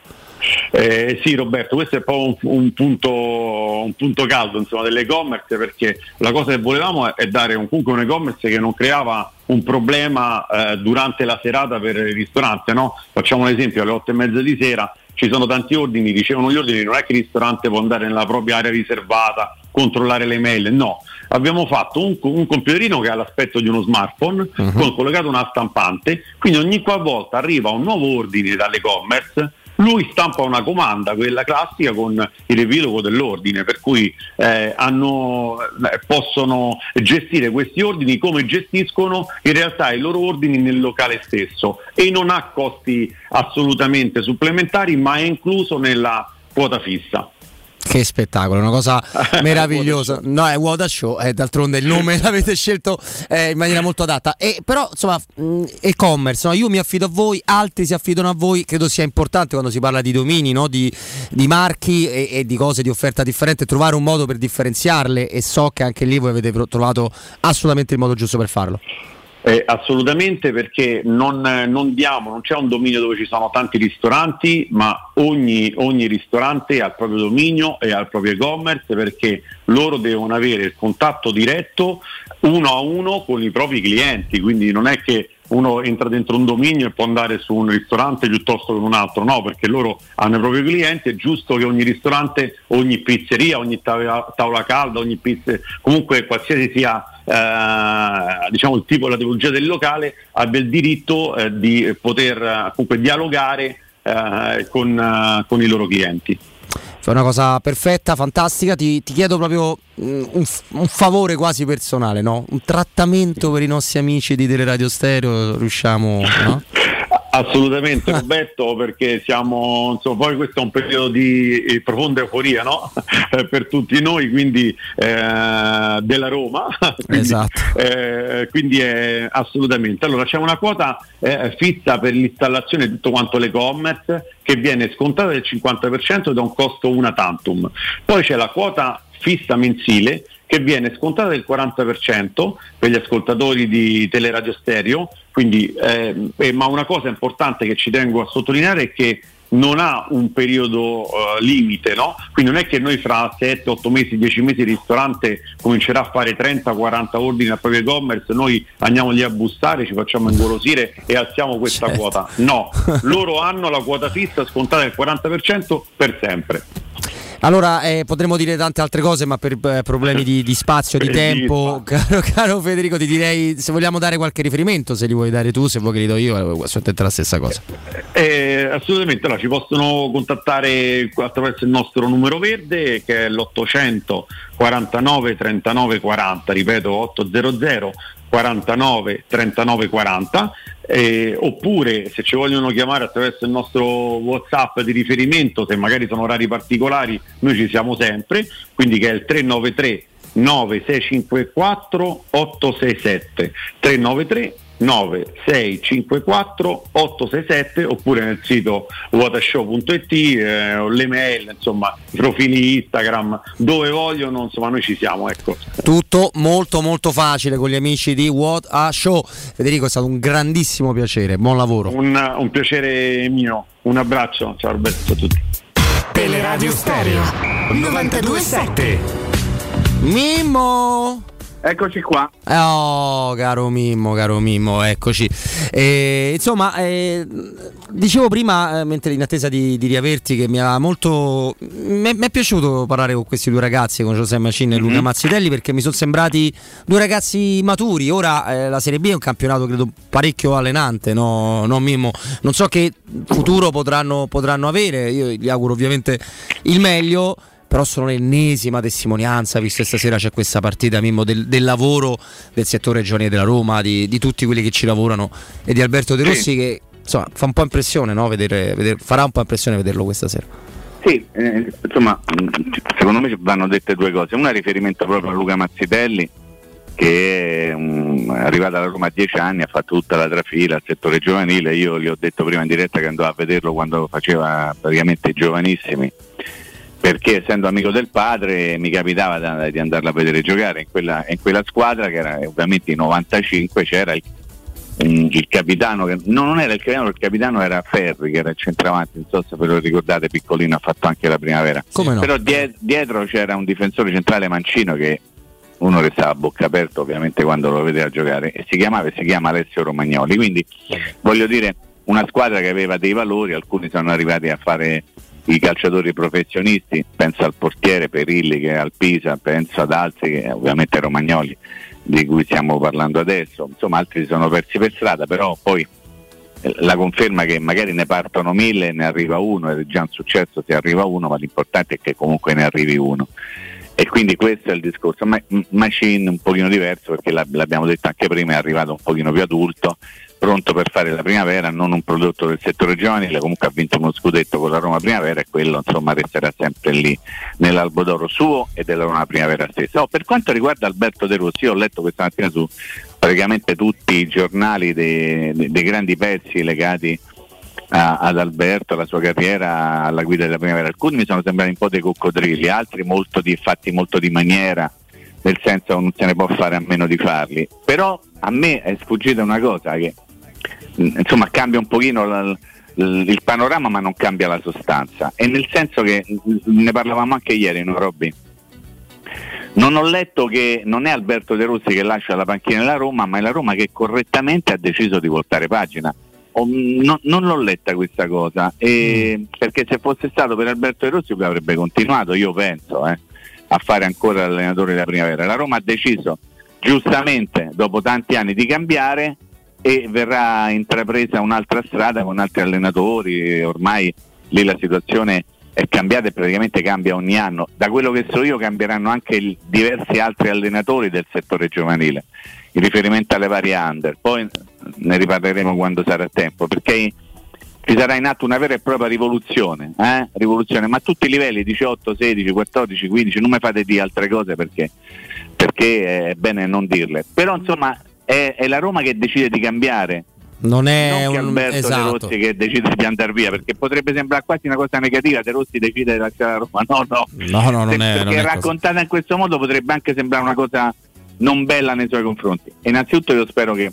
Eh, sì Roberto, questo è proprio un, un, punto, un punto, caldo insomma, dell'e-commerce perché la cosa che volevamo è dare un, comunque un e-commerce che non creava un problema eh, durante la serata per il ristorante. No? Facciamo un esempio, alle otto e mezza di sera ci sono tanti ordini, ricevono gli ordini, non è che il ristorante può andare nella propria area riservata, controllare le mail, no. Abbiamo fatto un, un computerino che ha l'aspetto di uno smartphone, uh-huh. con collegato una stampante, quindi ogni qualvolta arriva un nuovo ordine dall'e-commerce, lui stampa una comanda, quella classica con il riepilogo dell'ordine, per cui eh, hanno, eh, possono gestire questi ordini come gestiscono in realtà i loro ordini nel locale stesso e non ha costi assolutamente supplementari, ma è incluso nella quota fissa. Che spettacolo, una cosa <laughs> meravigliosa. No, è Water Show, eh, d'altronde il nome <laughs> l'avete scelto eh, in maniera molto adatta. E, però, insomma, mh, e-commerce, no? io mi affido a voi, altri si affidano a voi, credo sia importante quando si parla di domini, no? di, di, marchi e, e, di cose di offerta differente, trovare un modo per differenziarle e so che anche lì voi avete trovato assolutamente il modo giusto per farlo. Eh, assolutamente perché non, non, diamo, non c'è un dominio dove ci sono tanti ristoranti, ma ogni, ogni ristorante ha il proprio dominio e ha il proprio e-commerce perché loro devono avere il contatto diretto uno a uno con i propri clienti, quindi non è che uno entra dentro un dominio e può andare su un ristorante piuttosto che un altro, no, perché loro hanno i propri clienti, è giusto che ogni ristorante, ogni pizzeria, ogni tavola, calda, ogni pizza, comunque qualsiasi sia eh, diciamo il tipo, la tipologia del locale, abbia il diritto eh, di poter eh, comunque dialogare eh, con, eh, con i loro clienti. Fai una cosa perfetta, fantastica. Ti, ti chiedo proprio mm, un, un, favore quasi personale, no? Un trattamento per i nostri amici di Teleradio Stereo. Riusciamo, no? <laughs> Assolutamente <laughs> Roberto, perché siamo, insomma, poi questo è un periodo di eh, profonda euforia no? <laughs> per tutti noi, quindi eh, della Roma, <laughs> quindi, esatto. eh, quindi è assolutamente. Allora c'è una quota eh, fissa per l'installazione di tutto quanto l'e-commerce che viene scontata del 50% ed ha un costo una tantum. Poi c'è la quota fissa mensile che viene scontata del 40% per gli ascoltatori di Teleradio Stereo, quindi, eh, eh, ma una cosa importante che ci tengo a sottolineare è che non ha un periodo uh, limite, no? quindi non è che noi fra 7, 8 mesi, 10 mesi il ristorante comincerà a fare 30, 40 ordini al proprio e-commerce, noi andiamo lì a bussare, ci facciamo ingolosire e alziamo questa certo. quota. No, loro hanno la quota fissa scontata del 40% per sempre. Allora eh, potremmo dire tante altre cose, ma per eh, problemi di, di, spazio, di <laughs> tempo, caro, caro, Federico, ti direi se vogliamo dare qualche riferimento, se li vuoi dare tu, se vuoi che li do io, eh, sono la stessa cosa. Eh, assolutamente, allora, ci possono contattare attraverso il nostro numero verde che è l'800 49 39 40, ripeto 800 49 39 40 eh, oppure se ci vogliono chiamare attraverso il nostro whatsapp di riferimento se magari sono orari particolari noi ci siamo sempre quindi che è il 393 9654 867 393 9654 867 oppure nel sito watershow.it eh, o le mail insomma i profili Instagram dove vogliono insomma noi ci siamo ecco. Tutto molto molto facile con gli amici di What a Show. Federico è stato un grandissimo piacere, buon lavoro. un, un piacere mio. Un abbraccio. Ciao Roberto a tutti. Teleradio Stereo 927 Mimmo! Eccoci qua. Oh, caro Mimmo, caro Mimmo, eccoci. Eh, insomma, eh, dicevo prima, eh, mentre in attesa di, di riaverti, che mi ha molto. Mi è, piaciuto parlare con questi due ragazzi, con Giuseppe Macin e Luca Mhm. Mazzitelli, perché mi sono sembrati due ragazzi maturi. Ora eh, la Serie B è un campionato, credo, parecchio allenante, no, no, Mimmo? Non so che futuro potranno, potranno avere. Io gli auguro ovviamente il meglio. Però sono l'ennesima testimonianza, visto che stasera c'è questa partita Mimmo, del, del lavoro del settore giovanile della Roma, di, di tutti quelli che ci lavorano e di Alberto De Rossi che insomma fa un po' impressione, no? Vedere- vedere- farà un po' impressione vederlo questa sera. Sì, eh, insomma, secondo me vanno dette due cose. Una è riferimento proprio a Luca Mazzitelli, che è um, arrivato alla Roma a dieci anni, ha fatto tutta la trafila al settore giovanile. Io gli ho detto prima in diretta che andavo a vederlo quando faceva praticamente i giovanissimi, perché essendo amico del padre mi capitava di andarla a vedere giocare in quella, in quella squadra che era ovviamente in 95 c'era il il capitano che no, non era il capitano, il capitano era Ferri che era il centravanti, non so se ve lo ricordate, piccolino, ha fatto anche la primavera. Come no? Però die- dietro c'era un difensore centrale mancino che uno restava a bocca aperta ovviamente quando lo vedeva giocare e si chiamava e si chiama Alessio Romagnoli. Quindi voglio dire una squadra che aveva dei valori, alcuni sono arrivati a fare i calciatori professionisti, penso al portiere Perilli che è al Pisa, penso ad altri che ovviamente Romagnoli di cui stiamo parlando adesso, insomma altri si sono persi per strada, però poi eh, la conferma che magari ne partono mille e ne arriva uno, ed è già un successo se arriva uno, ma l'importante è che comunque ne arrivi uno. E quindi questo è il discorso. Ma- M- Machin un pochino diverso perché l'ab- l'abbiamo detto anche prima, è arrivato un pochino più adulto, pronto per fare la primavera, non un prodotto del settore giovanile, comunque ha vinto uno scudetto con la Roma Primavera e quello insomma resterà sempre lì nell'albo d'oro suo e della Roma Primavera stessa. Oh, per quanto riguarda Alberto De Rossi, io ho letto questa mattina su praticamente tutti i giornali dei, dei- grandi pezzi legati a- ad Alberto, alla sua carriera alla guida della primavera. Alcuni mi sono sembrati un po' dei coccodrilli, altri molto di, fatti molto di maniera, nel senso non se ne può fare a meno di farli. Però a me è sfuggita una cosa che insomma cambia un pochino la- l- il panorama ma non cambia la sostanza. E nel senso che ne parlavamo anche ieri, no Robby? Non ho letto che non è Alberto De Rossi che lascia la panchina della Roma, ma è la Roma che correttamente ha deciso di voltare pagina. Ho- non, non l'ho letta questa cosa, e- perché se fosse stato per Alberto De Rossi avrebbe continuato, io penso, eh, a fare ancora l'allenatore della primavera. La Roma ha deciso giustamente, dopo tanti anni, di cambiare e verrà intrapresa un'altra strada con altri allenatori, ormai lì la situazione è cambiata e praticamente cambia ogni anno. Da quello che so io cambieranno anche il- diversi altri allenatori del settore giovanile, in riferimento alle varie under, poi ne riparleremo quando sarà tempo, perché ci sarà in atto una vera e propria rivoluzione, eh? rivoluzione, ma a tutti i livelli, 18, 16, 14, 15, non mi fate di altre cose perché, perché è bene non dirle. Però insomma è, è la Roma che decide di cambiare, Non è non un Alberto esatto. De Rossi che decide di andare via, perché potrebbe sembrare quasi una cosa negativa, De Rossi decide di lasciare la Roma, no no, No, no, non Se- è, non perché è così. raccontata in questo modo potrebbe anche sembrare una cosa non bella nei suoi confronti. Innanzitutto io spero che,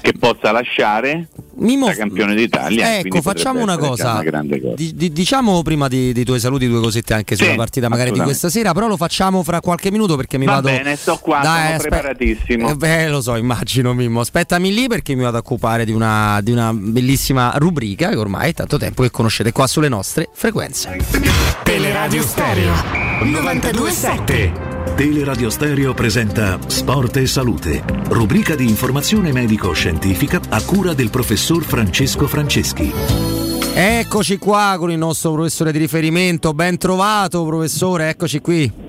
che possa lasciare da campione d'Italia. Ecco, facciamo una cosa. Una grande cosa. Di- di- diciamo prima di- dei tuoi saluti due cosette anche sulla Sì, partita magari di questa sera, però lo facciamo fra qualche minuto perché mi Va vado bene, sto qua, Dai, sono aspe- preparatissimo. Eh, beh, lo so, immagino Mimmo. Aspettami lì perché mi vado a occupare di una, di una bellissima rubrica che ormai è tanto tempo che conoscete qua sulle nostre frequenze. Teleradio Stereo 927 Teleradio Stereo presenta Sport e Salute, rubrica di informazione medico-scientifica a cura del professor Francesco Franceschi. Eccoci qua con il nostro professore di riferimento, ben trovato professore, eccoci qui.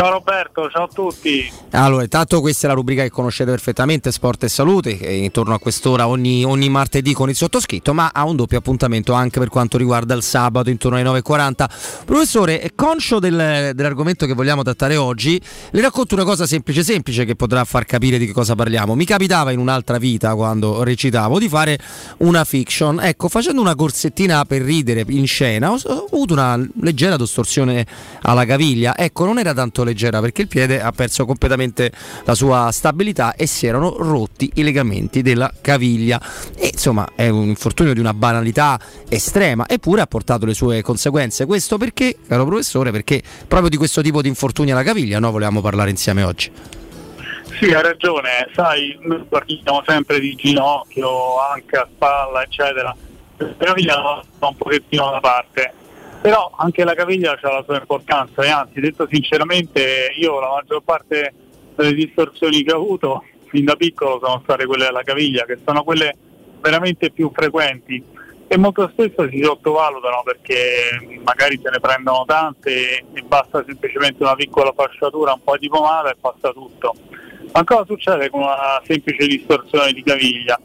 Ciao Roberto, ciao a tutti. Allora, intanto questa è la rubrica che conoscete perfettamente, Sport e Salute, che intorno a quest'ora ogni, ogni martedì con il sottoscritto, ma ha un doppio appuntamento anche per quanto riguarda il sabato intorno alle 9.40. Professore, conscio del- dell'argomento che vogliamo trattare oggi, le racconto una cosa semplice semplice che potrà far capire di che cosa parliamo. Mi capitava in un'altra vita, quando recitavo, di fare una fiction. Ecco, facendo una corsettina per ridere in scena, ho, ho avuto una leggera distorsione alla caviglia. Ecco, non era tanto leggera perché il piede ha perso completamente la sua stabilità e si erano rotti i legamenti della caviglia. E insomma, è un infortunio di una banalità estrema, eppure ha portato le sue conseguenze. Questo perché, caro professore, perché proprio di questo tipo di infortuni alla caviglia noi volevamo parlare insieme oggi. Sì, hai ragione, sai, noi parliamo sempre di ginocchio, anche a spalla, eccetera. La fa un pochettino da parte. Però anche la caviglia ha la sua importanza e anzi, detto sinceramente, io la maggior parte delle distorsioni che ho avuto fin da piccolo sono state quelle della caviglia, che sono quelle veramente più frequenti e molto spesso si sottovalutano perché magari se ne prendono tante e basta semplicemente una piccola fasciatura, un po' di pomata e passa tutto. Ma cosa succede con una semplice distorsione di caviglia?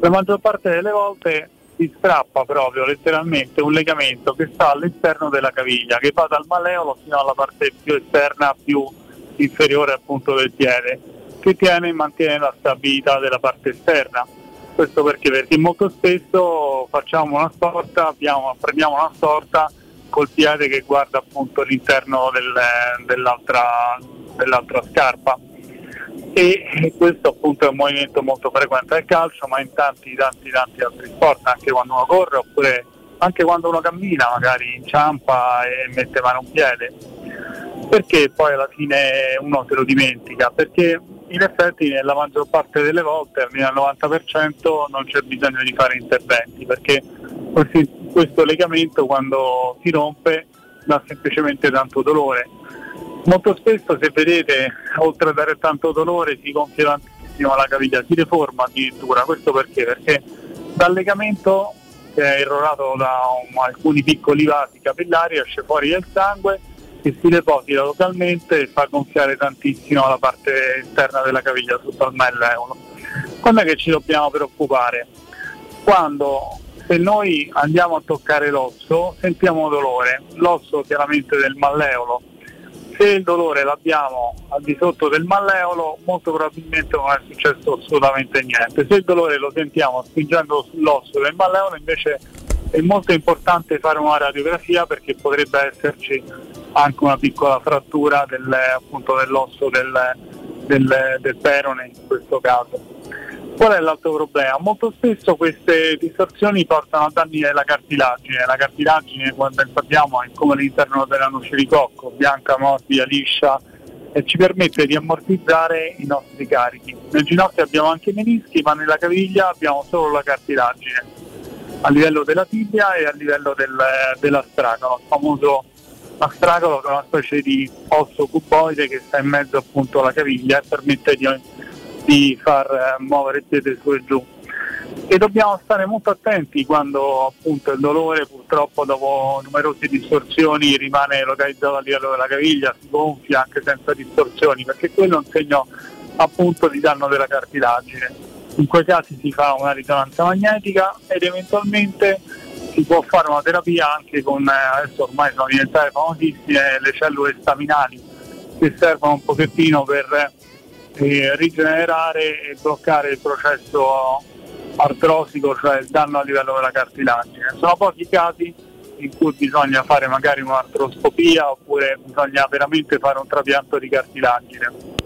La maggior parte delle volte si strappa proprio letteralmente un legamento che sta all'esterno della caviglia, che va dal maleolo fino alla parte più esterna, più inferiore appunto del piede, che tiene e mantiene la stabilità della parte esterna. Questo perché? Perché molto spesso facciamo una storta, abbiamo- prendiamo una storta col piede che guarda appunto l'interno del- dell'altra, dell'altra scarpa e questo appunto è un movimento molto frequente al calcio ma in tanti tanti tanti altri sport anche quando uno corre oppure anche quando uno cammina magari inciampa e mette mano un piede. Perché poi alla fine uno se lo dimentica? Perché in effetti nella maggior parte delle volte almeno al 90% non c'è bisogno di fare interventi perché questo legamento quando si rompe dà semplicemente tanto dolore Molto spesso se vedete, oltre a dare tanto dolore, si gonfia tantissimo la caviglia, si deforma addirittura. Questo perché? Perché dal legamento che è irrorato da un- alcuni piccoli vasi capillari esce fuori del sangue che si deposita localmente e fa gonfiare tantissimo la parte esterna della caviglia sotto al malleolo. Quando è che ci dobbiamo preoccupare? Quando se noi andiamo a toccare l'osso sentiamo dolore, l'osso chiaramente del malleolo se il dolore l'abbiamo al di sotto del malleolo, molto probabilmente non è successo assolutamente niente. Se il dolore lo sentiamo spingendo sull'osso del malleolo, invece è molto importante fare una radiografia perché potrebbe esserci anche una piccola frattura del- appunto dell'osso del, del- del perone in questo caso. Qual è l'altro problema? Molto spesso queste distorsioni portano a danni della cartilagine. La cartilagine, quando sappiamo, è come all'interno della noce di cocco, bianca, morbida, liscia e ci permette di ammortizzare i nostri carichi. Nel ginocchio abbiamo anche i menischi, ma nella caviglia abbiamo solo la cartilagine, a livello della tibia e a livello del, dell'astracolo, il famoso astracolo che è una specie di osso cuboide che sta in mezzo appunto alla caviglia e permette di, di far eh, muovere il piede su e giù. E dobbiamo stare molto attenti quando appunto il dolore purtroppo dopo numerose distorsioni rimane localizzato a livello della caviglia, si gonfia anche senza distorsioni, perché quello è un segno appunto di danno della cartilagine. In quei casi si fa una risonanza magnetica ed eventualmente si può fare una terapia anche con, eh, adesso ormai sono diventate famosissime le cellule staminali che servono un pochettino per eh, rigenerare e bloccare il processo artrosico, cioè il danno a livello della cartilagine. Sono pochi casi in cui bisogna fare magari un'artroscopia oppure bisogna veramente fare un trapianto di cartilagine.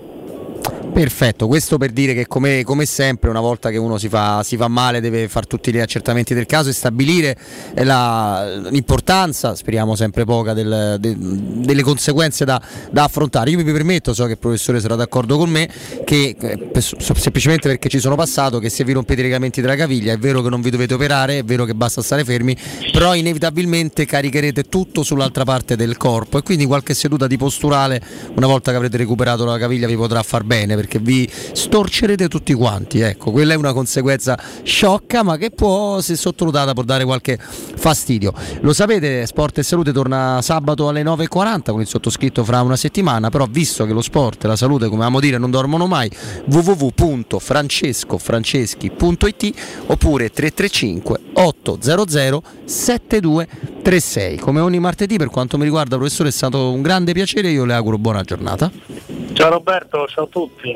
Perfetto, questo per dire che come, come sempre una volta che uno si fa, si fa male deve fare tutti gli accertamenti del caso e stabilire eh, la- l'importanza, speriamo sempre poca, del- de- delle conseguenze da, da affrontare. Io mi permetto, so che il professore sarà d'accordo con me, che eh, semplicemente perché ci sono passato, che se vi rompete i legamenti della caviglia è vero che non vi dovete operare, è vero che basta stare fermi, però inevitabilmente caricherete tutto sull'altra parte del corpo e quindi qualche seduta di posturale una volta che avrete recuperato la caviglia vi potrà far bene perché vi storcerete tutti quanti. Ecco, quella è una conseguenza sciocca, ma che può, se sottovalutata, può dare qualche fastidio. Lo sapete, Sport e Salute torna sabato alle 9.40 con il sottoscritto fra una settimana, però visto che lo sport e la salute, come amiamo dire, non dormono mai, www.francescofranceschi.it oppure 335 800 7236. Come ogni martedì, per quanto mi riguarda, professore, è stato un grande piacere. Io le auguro buona giornata. Ciao Roberto, ciao a tutti.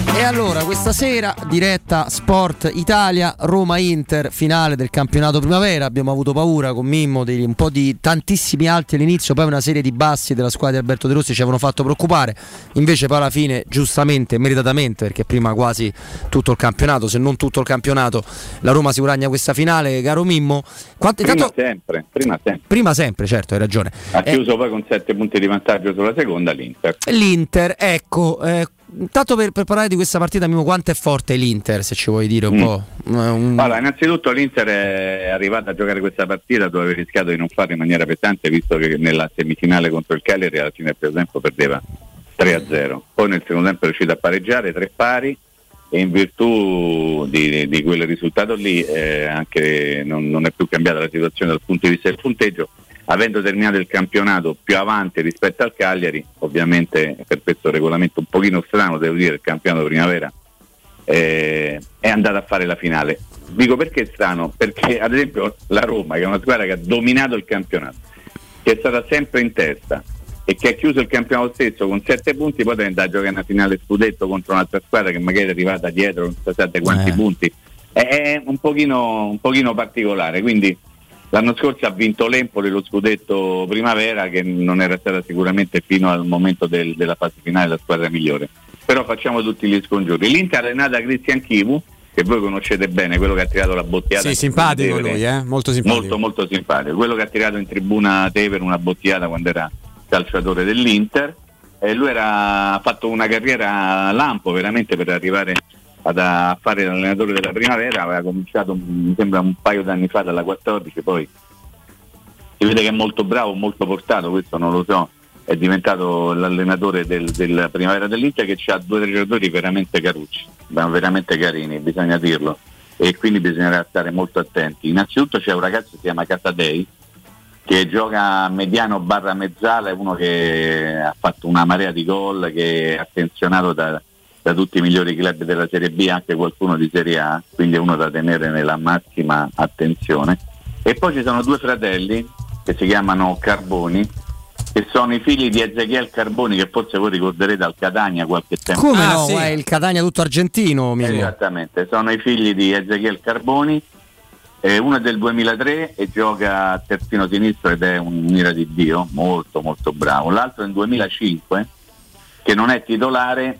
E allora, questa sera, diretta Sport Italia, Roma-Inter, finale del campionato primavera. Abbiamo avuto paura con Mimmo di un po' di tantissimi alti all'inizio, poi una serie di bassi della squadra di Alberto De Rossi ci avevano fatto preoccupare. Invece, poi alla fine, giustamente, meritatamente, perché prima quasi tutto il campionato, se non tutto il campionato, la Roma si guadagna questa finale. Caro Mimmo, quanto, Prima intanto- sempre, prima sempre. prima sempre, certo, hai ragione. Ha Eh, chiuso poi con 7 punti di vantaggio sulla seconda l'Inter. L'Inter, ecco, eh, intanto per, per parlare di questa partita, Mimo, quanto è forte l'Inter, se ci vuoi dire un Mm. po'. Eh, un- Allora, innanzitutto l'Inter è arrivata a giocare questa partita dove aveva rischiato di non farlo in maniera pesante, visto che nella semifinale contro il Cagliari alla fine del primo tempo perdeva 3-0. Poi nel secondo tempo è riuscito a pareggiare tre pari e in virtù di, di quel risultato lì eh, anche non, non è più cambiata la situazione dal punto di vista del punteggio. Avendo terminato il campionato più avanti rispetto al Cagliari, ovviamente per questo regolamento un pochino strano, devo dire, il campionato primavera eh, è andata a fare la finale. Dico perché è strano? Perché ad esempio la Roma, che è una squadra che ha dominato il campionato, che è stata sempre in testa e che ha chiuso il campionato stesso con 7 punti, poi deve andare a giocare una finale scudetto contro un'altra squadra che magari è arrivata dietro, non so quanti Eh. punti. È, è un, pochino, un pochino particolare, quindi l'anno scorso ha vinto l'Empoli lo scudetto primavera che non era stata sicuramente fino al momento del- della fase finale la squadra migliore. Però facciamo tutti gli scongiuri. L'Inter è nata Cristian Chivu, che voi conoscete bene, quello che ha tirato la bottigliata. Sì, simpatico Tevere. lui, eh? molto simpatico. Molto molto simpatico, quello che ha tirato in tribuna Tevere una bottigliata quando era calciatore dell'Inter e lui era, ha fatto una carriera lampo veramente per arrivare a fare l'allenatore della primavera, aveva cominciato mi sembra un paio d'anni fa dalla 14, poi si vede che è molto bravo, molto portato, questo non lo so, è diventato l'allenatore del- della primavera dell'Inter che ha due tre giocatori veramente carucci, veramente carini, bisogna dirlo, e quindi bisognerà stare molto attenti. Innanzitutto c'è un ragazzo che si chiama Casadei, che gioca mediano barra mezzala, è uno che ha fatto una marea di gol, che è attenzionato da, da tutti i migliori club della Serie B, anche qualcuno di Serie A, quindi è uno da tenere nella massima attenzione. E poi ci sono due fratelli che si chiamano Carboni, che sono i figli di Ezechiel Carboni, che forse voi ricorderete al Catania qualche tempo Come fa. no? È il Catania tutto argentino, Mimmo. Esattamente, sono i figli di Ezechiel Carboni, eh, uno è del 2003 e gioca a terzino sinistro ed è un'ira di Dio, molto molto bravo. L'altro è nel 2005 che non è titolare,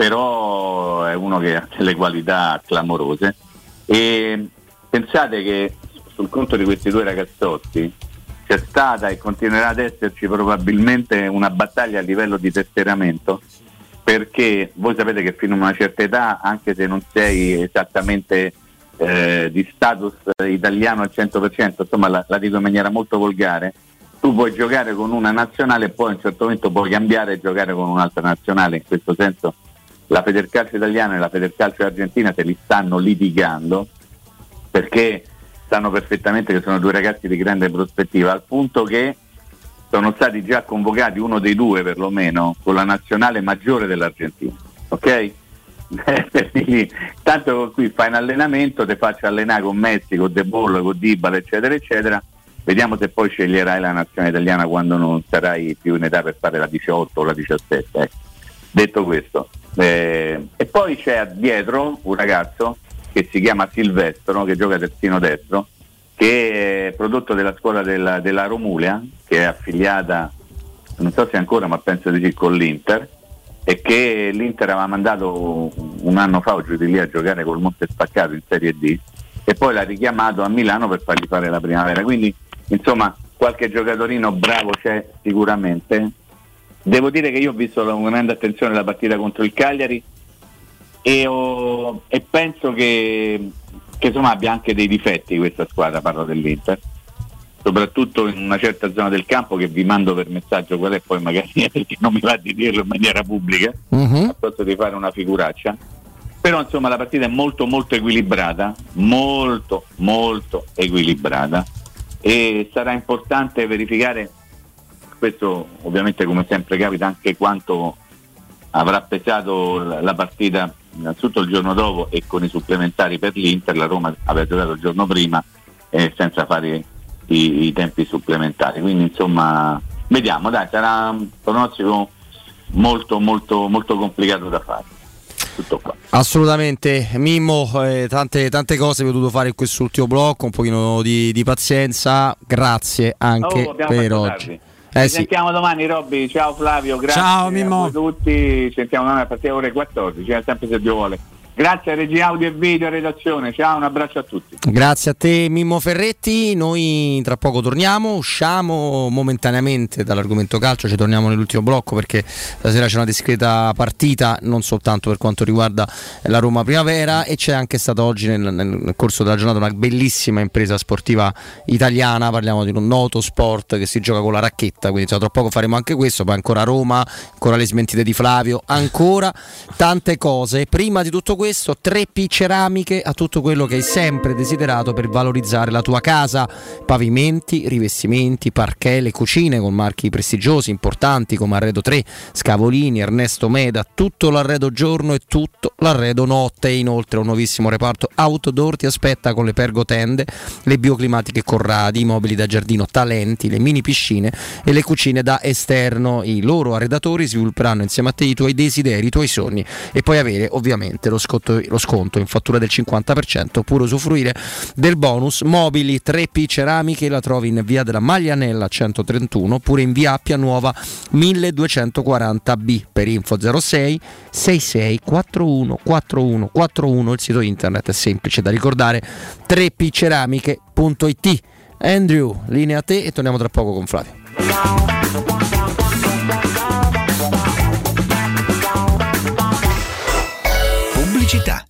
però è uno che ha delle qualità clamorose. E pensate che sul conto di questi due ragazzotti c'è stata e continuerà ad esserci probabilmente una battaglia a livello di tesseramento perché voi sapete che fino a una certa età, anche se non sei esattamente eh, di status italiano al 100%, insomma la, la dico in maniera molto volgare, tu puoi giocare con una nazionale e poi a un certo momento puoi cambiare e giocare con un'altra nazionale, in questo senso la Federcalcio italiana e la Federcalcio argentina se li stanno litigando perché sanno perfettamente che sono due ragazzi di grande prospettiva, al punto che sono stati già convocati uno dei due perlomeno con la nazionale maggiore dell'Argentina. Ok? <laughs> Tanto qui fai un allenamento, ti faccio allenare con Messi, con De Boll, con Dybala, eccetera, eccetera. Vediamo se poi sceglierai la nazionale italiana quando non sarai più in età per fare la 18 o la 17. ecco. Detto questo, eh, e poi c'è dietro un ragazzo che si chiama Silvestro, che gioca terzino destro, che è prodotto della scuola della, della Romulia, che è affiliata, non so se ancora, ma penso di sì, con l'Inter, e che l'Inter aveva mandato un anno fa o giù di lì a giocare col Monte Spaccato in Serie D e poi l'ha richiamato a Milano per fargli fare la primavera. Quindi, insomma, qualche giocatorino bravo c'è sicuramente. Devo dire che io ho visto con grande attenzione la partita contro il Cagliari e, ho- e penso che, che, insomma abbia anche dei difetti questa squadra, parlo dell'Inter. soprattutto in una certa zona del campo che vi mando per messaggio qual è poi magari <laughs> perché non mi va di dirlo in maniera pubblica, a posto di fare una figuraccia. Però insomma la partita è molto molto equilibrata, molto molto equilibrata e sarà importante verificare questo ovviamente come sempre capita anche quanto avrà pesato la partita innanzitutto il giorno dopo e con i supplementari per l'Inter, la Roma aveva giocato il giorno prima eh, senza fare i, i tempi supplementari. Quindi insomma vediamo, dai, sarà un pronostico molto molto molto complicato da fare. Tutto qua. Assolutamente, Mimmo, eh, tante, tante cose ho dovuto fare in quest'ultimo blocco, un pochino di, di pazienza, grazie anche Oh, abbiamo per oggi. tardi. Eh Ci sì. sentiamo domani Robby, ciao Flavio, grazie Ciao, a Mimmo. voi tutti, ci sentiamo domani a partire ore 14, eh, sempre se Dio vuole. Grazie a Regia Audio e Video Redazione, ciao, un abbraccio a tutti. Grazie a te Mimmo Ferretti, noi tra poco torniamo, usciamo momentaneamente dall'argomento calcio, ci torniamo nell'ultimo blocco perché stasera c'è una discreta partita, non soltanto per quanto riguarda la Roma Primavera e c'è anche stata oggi nel, nel- corso della giornata una bellissima impresa sportiva italiana, parliamo di un noto sport che si gioca con la racchetta, quindi tra poco faremo anche questo, poi ancora Roma, ancora le smentite di Flavio, ancora tante cose. Prima di tutto questo, 3P ceramiche a tutto quello che hai sempre desiderato per valorizzare la tua casa, pavimenti, rivestimenti, parquet, le cucine con marchi prestigiosi, importanti come Arredo 3, Scavolini, Ernesto Meda, tutto l'arredo giorno e tutto l'arredo notte. Inoltre un nuovissimo reparto outdoor ti aspetta con le pergotende, le bioclimatiche Corradi, i mobili da giardino Talenti, le mini piscine e le cucine da esterno. I loro arredatori svilupperanno insieme a te i tuoi desideri, i tuoi sogni e puoi avere ovviamente lo, scotto- lo sconto in fattura del 50% oppure usufruire del bonus mobili 3P ceramiche la trovi in via della Maglianella 131 oppure in via Appia Nuova 1240B per info 06 66 41 41 41 il sito internet è semplice da ricordare 3pceramiche.it Andrew, linea a te e torniamo tra poco con Flavio. Pubblicità.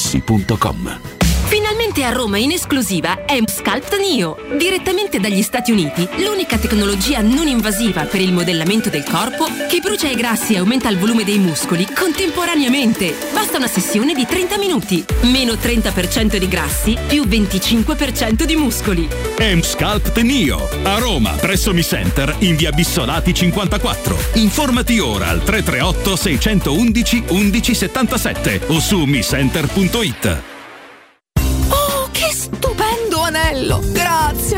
artigianamaterassi.com. Finalmente a Roma in esclusiva è Sculpt Neo. Direttamente dagli Stati Uniti, l'unica tecnologia non invasiva per il modellamento del corpo che brucia i grassi e aumenta il volume dei muscoli contemporaneamente. Basta una sessione di 30 minuti. Meno 30% di grassi più 25% di muscoli. M-Sculpt Neo a Roma presso Mi Center in via Bissolati 54. Informati ora al 338 611 1177 o su micenter.it. bello! Grazie,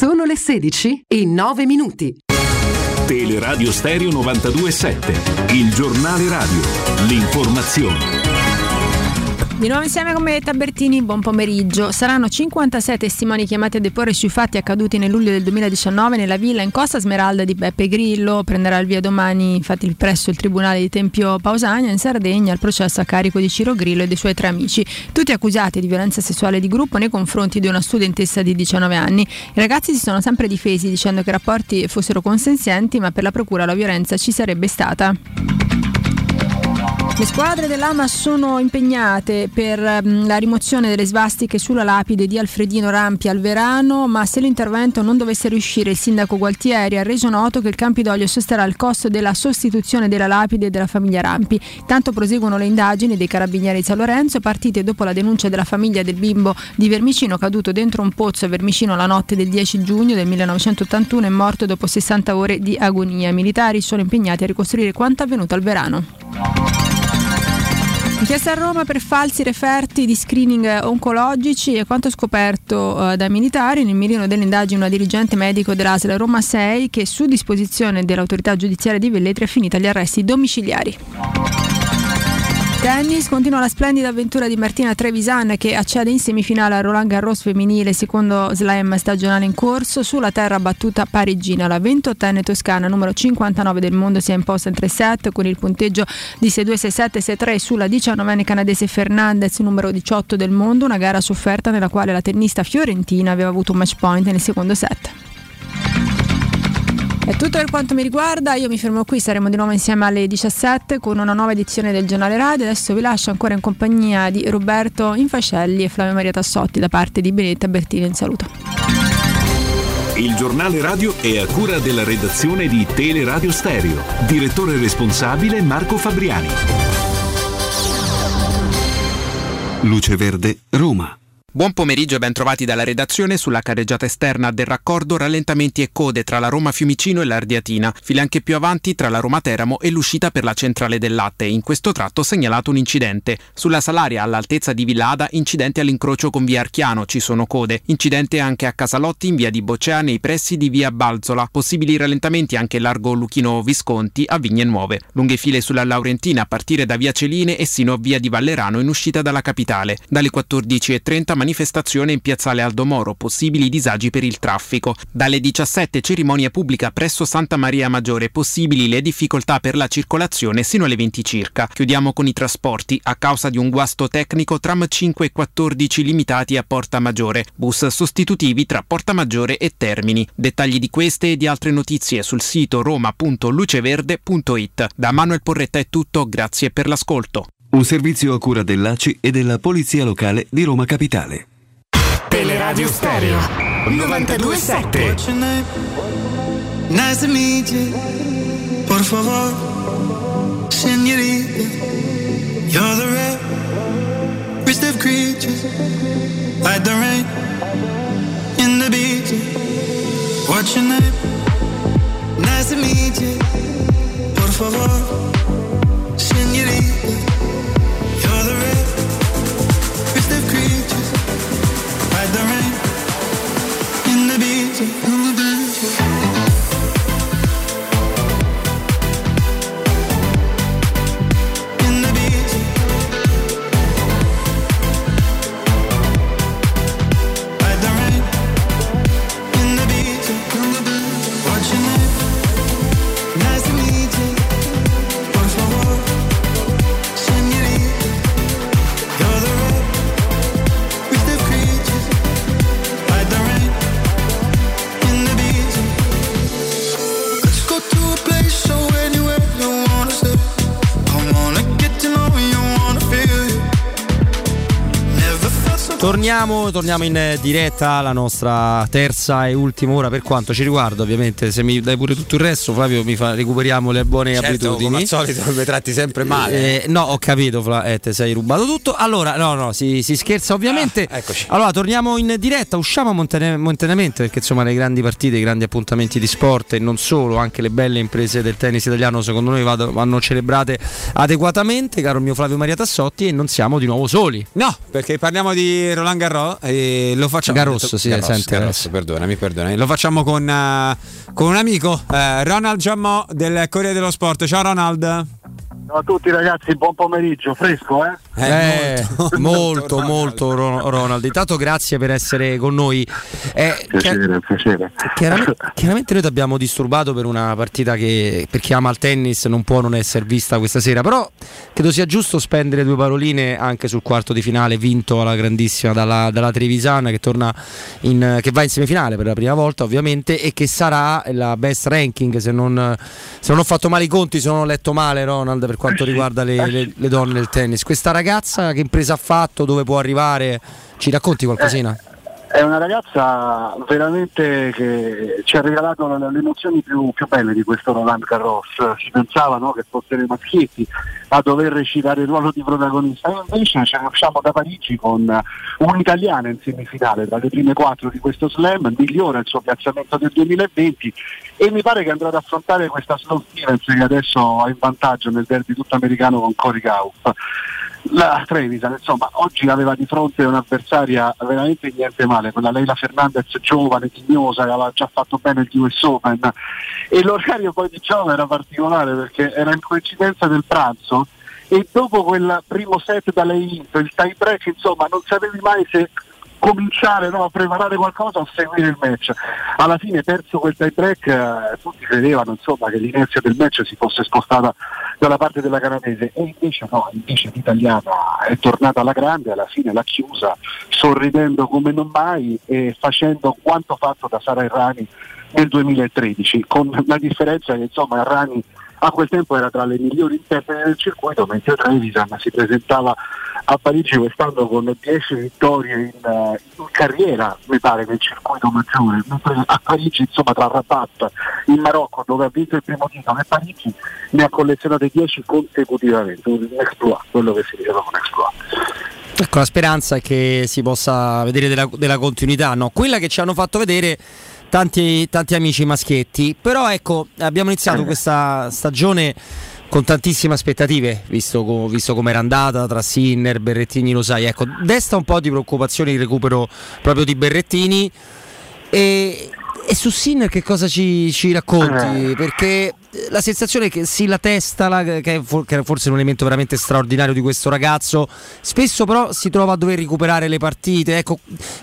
Sono le 16 e 9 minuti. Teleradio Stereo 92.7, il giornale radio, l'informazione. Di nuovo insieme con me Tabertini, buon pomeriggio. Saranno 56 testimoni chiamati a deporre sui fatti accaduti nel luglio del 2019 nella villa in Costa Smeralda di Beppe Grillo. Prenderà il via domani infatti presso il Tribunale di Tempio Pausania in Sardegna il processo a carico di Ciro Grillo e dei suoi tre amici, tutti accusati di violenza sessuale di gruppo nei confronti di una studentessa di 19 anni. I ragazzi si sono sempre difesi dicendo che i rapporti fossero consenzienti ma per la procura la violenza ci sarebbe stata. Le squadre dell'AMA sono impegnate per mm, la rimozione delle svastiche sulla lapide di Alfredino Rampi al Verano, ma se l'intervento non dovesse riuscire il sindaco Gualtieri ha reso noto che il Campidoglio sosterrà il costo della sostituzione della lapide della famiglia Rampi. Tanto proseguono le indagini dei carabinieri di San Lorenzo partite dopo la denuncia della famiglia del bimbo di Vermicino caduto dentro un pozzo a Vermicino la notte del 10 giugno del 1981 e morto dopo 60 ore di agonia. I militari sono impegnati a ricostruire quanto avvenuto al Verano. Inchiesta a Roma per falsi referti di screening oncologici e quanto scoperto eh, dai militari nel mirino delle indagini una dirigente medico dell'ASL Roma 6 che su disposizione dell'autorità giudiziaria di Velletri ha finito agli arresti domiciliari. Tennis continua la splendida avventura di Martina Trevisan che accede in semifinale a Roland Garros femminile secondo slam stagionale in corso sulla terra battuta parigina. La 28enne toscana numero 59 del mondo si è imposta in 3 set con il punteggio di 6-2, 6-7, 6-3 sulla 19enne canadese Fernandez numero 18 del mondo, una gara sofferta nella quale la tennista fiorentina aveva avuto un match point nel secondo set. È tutto per quanto mi riguarda, io mi fermo qui, saremo di nuovo insieme alle 17 con una nuova edizione del giornale radio. Adesso vi lascio ancora in compagnia di Roberto Infascelli e Flavio Maria Tassotti da parte di Benedetta Bertini. Un saluto. Il giornale radio è a cura della redazione di Teleradio Stereo. Direttore responsabile Marco Fabriani. Luce Verde, Roma. Buon pomeriggio e ben trovati dalla redazione sulla carreggiata esterna del raccordo rallentamenti e code tra la Roma Fiumicino e l'Ardiatina, file anche più avanti tra la Roma Teramo e l'uscita per la centrale del latte. In questo tratto segnalato un incidente. Sulla Salaria all'altezza di Villada, incidente all'incrocio con via Archiano, ci sono code. Incidente anche a Casalotti in via di Boccea nei pressi di via Balzola. Possibili rallentamenti anche largo Luchino Visconti a Vigne Nuove. Lunghe file sulla Laurentina a partire da via Celine e sino a via di Vallerano in uscita dalla capitale. Dalle 14.30 manifestazione in piazzale Aldomoro, possibili disagi per il traffico. Dalle 17 cerimonia pubblica presso Santa Maria Maggiore, possibili le difficoltà per la circolazione sino alle 20 circa. Chiudiamo con i trasporti. A causa di un guasto tecnico, tram 5 e 14 limitati a Porta Maggiore, bus sostitutivi tra Porta Maggiore e Termini. Dettagli di queste e di altre notizie sul sito roma.luceverde.it. Da Manuel Porretta è tutto, grazie per l'ascolto. Un servizio a cura dell'ACI e della Polizia Locale di Roma Capitale. Teleradio Stereo 927. Nice to meet you. Por favor, señorita. You're the rarest of creatures. Like the rain in the beach. What's your name? Nice to meet you. Por favor, señorita. The Torniamo, torniamo in diretta alla nostra terza e ultima ora per quanto ci riguarda ovviamente se mi dai pure tutto il resto Flavio mi fa, recuperiamo le buone Certo, abitudini come al solito mi tratti sempre male. Eh, no ho capito Fla, eh, te sei rubato tutto allora no no si, si scherza ovviamente Ah, eccoci. allora torniamo in diretta usciamo montane- momentaneamente perché insomma le grandi partite i grandi appuntamenti di sport e non solo anche le belle imprese del tennis italiano secondo noi vado- vanno celebrate adeguatamente caro mio Flavio Maria Tassotti e non siamo di nuovo soli No, perché parliamo di Roland Garros e lo facciamo. Garros, sì, Garros, sente Garros, perdonami, perdonami. Lo facciamo con, eh, con un amico, eh, Ronald Giammò del Corriere dello Sport. Ciao Ronald. Ciao a tutti ragazzi, buon pomeriggio, fresco eh? Eh, molto, <laughs> molto, Ron- Ronald. Intanto grazie per essere con noi. Eh, Piacere, piacere. chiaramente, <laughs> chiaramente noi ti abbiamo disturbato per una partita che per chi ama il tennis non può non essere vista questa sera, però credo sia giusto spendere due paroline anche sul quarto di finale vinto alla grandissima dalla, dalla Trevisana che, torna in, che va in semifinale per la prima volta ovviamente e che sarà la best ranking se non, se non ho fatto male i conti, se non ho letto male Ronald per quanto riguarda le, le- le donne del tennis. Questa ragazza che impresa ha fatto, dove può arrivare? Ci racconti qualcosina? È una ragazza veramente che ci ha regalato le, le emozioni più, più belle di questo Roland Garros. Si pensava no, che fossero i maschietti a dover recitare il ruolo di protagonista. E invece ce ne da Parigi con un'italiana in semifinale tra le prime quattro di questo slam, migliora il suo piazzamento del 2020 e mi pare che andrà ad affrontare questa Slow Stevens che adesso ha in vantaggio nel derby tutto americano con Cory Gauff. La Trevisan, insomma, oggi aveva di fronte un'avversaria veramente niente male, quella Leila Fernandez giovane, tignosa, che aveva già fatto bene il US Open. E l'orario poi di gioco era particolare perché era in coincidenza del pranzo e dopo quel primo set da lei vinto, il tie break, insomma, non sapevi mai se cominciare no, a preparare qualcosa o seguire il match. Alla fine perso quel tie break, eh, tutti credevano insomma, che l'inizio del match si fosse spostata dalla parte della canadese e invece no, invece l'italiana è tornata alla grande, alla fine l'ha chiusa sorridendo come non mai e facendo quanto fatto da Sara Errani nel 2013, con la differenza che insomma Errani a quel tempo era tra le migliori interpreti del circuito, mentre Trevisan si presentava a Parigi quest'anno con 10 vittorie in, eh, in carriera, mi pare, nel circuito maggiore, a Parigi, insomma, tra Rabat, in Marocco, dove ha vinto il primo titolo, e Parigi ne ha collezionate 10 consecutivamente, un exploit, quello che si diceva un exploit. Ecco, la speranza è che si possa vedere della, della continuità, no? Quella che ci hanno fatto vedere tanti, tanti amici maschietti, però ecco, abbiamo iniziato questa stagione con tantissime aspettative, visto, visto come era andata tra Sinner, Berrettini, lo sai, ecco, desta un po' di preoccupazione il recupero proprio di Berrettini. E, e su Sinner che cosa ci, ci racconti? Perché la sensazione che sì, la testa, la- che, è forse un elemento veramente straordinario di questo ragazzo, spesso però si trova a dover recuperare le partite. Ecco,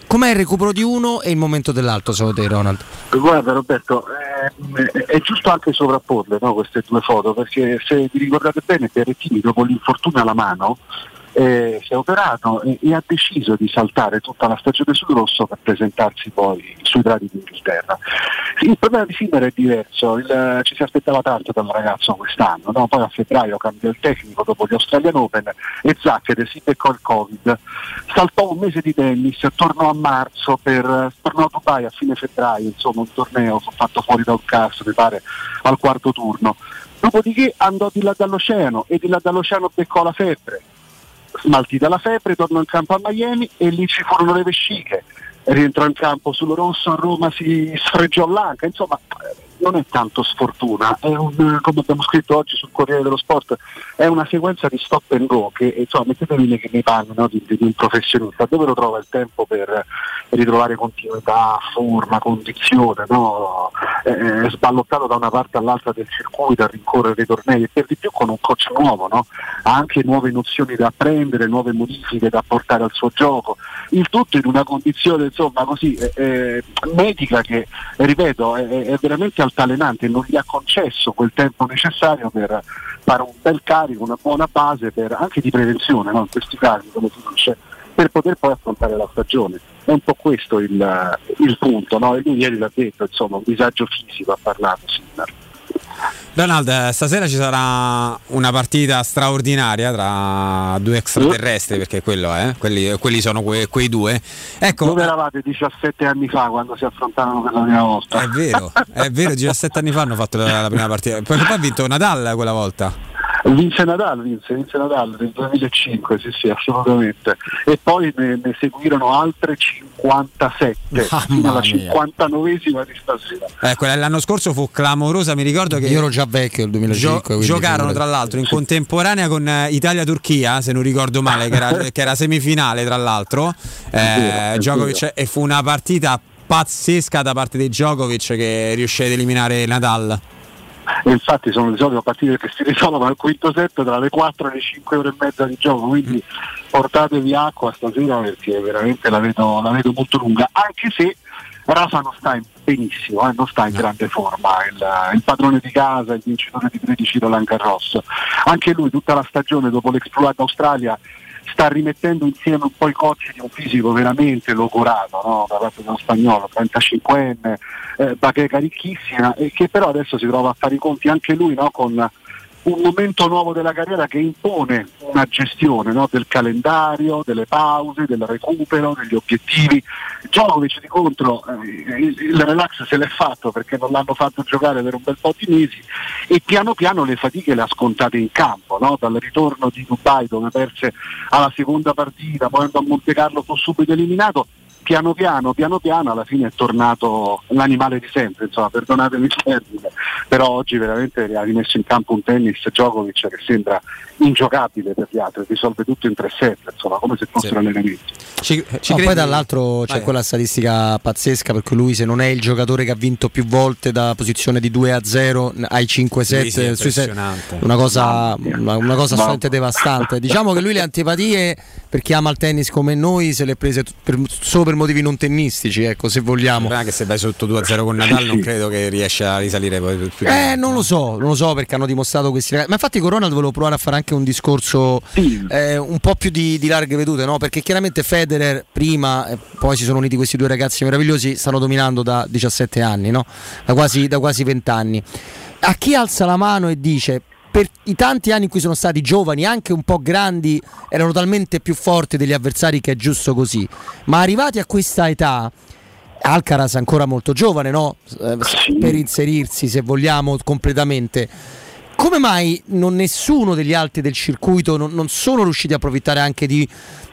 com'è il recupero di uno e il momento dell'altro, secondo te, Ronald? Guarda Roberto, ehm, è giusto anche sovrapporle no, queste due foto, perché se vi ricordate bene Berrettini dopo l'infortunio alla mano eh, si è operato e, e ha deciso di saltare tutta la stagione sul rosso per presentarsi poi sui dradi d'Inghilterra. Il problema di Sinner è diverso, il- ci si aspettava tanto dal ragazzo quest'anno, no? poi a febbraio cambiò il tecnico dopo gli Australian Open e Zacchede si beccò il Covid, saltò un mese di tennis, tornò a marzo, per, tornò a Dubai a fine febbraio, insomma un torneo fatto fuori dal cast, mi pare, al quarto turno. Dopodiché andò di là dall'oceano e di là dall'oceano beccò la febbre, smaltita la febbre, tornò in campo a Miami e lì ci furono le vesciche. Rientrò in campo sul rosso, a Roma si <laughs> sfregiò l'anca, insomma non è tanto sfortuna, è un, eh, come abbiamo scritto oggi sul Corriere dello Sport, è una sequenza di stop and go che insomma mettetevi nei, nei panni no, di, di un professionista, dove lo trova il tempo per ritrovare continuità, forma, condizione, no? Eh, è sballottato da una parte all'altra del circuito a rincorrere i tornei e per di più con un coach nuovo, no? ha anche nuove nozioni da apprendere, nuove modifiche da portare al suo gioco, il tutto in una condizione insomma così eh, eh, medica che ripeto è, è veramente altalenante, non gli ha concesso quel tempo necessario per fare un bel carico, una buona base per, anche di prevenzione no? in questi casi come si dice, per poter poi affrontare la stagione. È un po' questo il, il punto, no? e lui ieri l'ha detto, insomma, un disagio fisico ha parlato Sinner. Donald, eh, stasera ci sarà una partita straordinaria tra due extraterrestri, perché quello è, quelli, quelli sono que- quei due. Ecco, Dove eravate 17 anni fa quando si affrontavano per la prima volta? È vero, è vero, 17 anni fa hanno fatto la, la prima partita. Poi, poi ha vinto Nadal quella volta. Vince Nadal, vince, vince Nadal nel 2005, sì sì, assolutamente. E poi ne, ne seguirono altre 57, fino alla 59esima di stasera. Eh, quella dell'anno scorso fu clamorosa, mi ricordo che Io ero già vecchio nel 2005. quindi giocarono tra l'altro in contemporanea con eh, Italia-Turchia, se non ricordo male, che era, <laughs> che era semifinale tra l'altro. Eh, Djokovic- e fu una partita pazzesca da parte di Djokovic che riuscì ad eliminare Nadal. E infatti sono di solito partite che si risolvono al quinto set tra le 4 e le 5 ore e mezza di gioco, quindi portatevi acqua stasera perché veramente la vedo, la vedo molto lunga, anche se Rafa non sta in- benissimo, eh, non sta in grande forma, il, il padrone di casa, il vincitore di 13 Roland Garros. Anche lui tutta la stagione dopo l'exploit d'Australia sta rimettendo insieme un po' i cocci di un fisico veramente logorato no? da parte dello spagnolo, 35enne, eh, bacheca ricchissima e che però adesso si trova a fare i conti anche lui no? con un momento nuovo della carriera che impone una gestione no? del calendario, delle pause, del recupero, degli obiettivi. Djokovic di contro eh, il, relax se l'è fatto perché non l'hanno fatto giocare per un bel po' di mesi e piano piano le fatiche le ha scontate in campo, no? dal ritorno di Dubai dove perse alla seconda partita, poi andò a Monte Carlo fu subito eliminato, piano piano, piano piano alla fine è tornato l'animale di sempre, insomma, perdonatemi il termine, però oggi veramente ha rimesso in campo un tennis Djokovic che sembra ingiocabile per gli altri, risolve tutto in 3 set, insomma, come se fosse un allenamento. Ci, No, poi dall'altro c'è Vai. quella statistica pazzesca per cui lui se non è il giocatore che ha vinto più volte da posizione di 2 a 0 ai 5 set Sì, sì, set, impressionante. una cosa, una, una cosa assolutamente devastante diciamo che lui le antipatie per chi ama il tennis come noi se le prese per- solo per motivi non tennistici ecco se vogliamo Anche se vai sotto 2-0 con Nadal non credo che riesca a risalire poi più eh, non lo so, non lo so perché hanno dimostrato questi ragazzi. Ma infatti con Ronald volevo provare a fare anche un discorso eh, un po' più di, di larghe vedute, no? Perché chiaramente Federer Federer prima, e poi si sono uniti questi due ragazzi meravigliosi, stanno dominando da 17 anni, no? da, quasi, da quasi 20 anni. A chi alza la mano e dice per i tanti anni in cui sono stati giovani, anche un po' grandi, erano talmente più forti degli avversari che è giusto così, ma arrivati a questa età... Alcaraz è ancora molto giovane, no? Eh, Per inserirsi, se vogliamo, completamente. Come mai non nessuno degli altri del circuito non, non sono riusciti a approfittare anche di,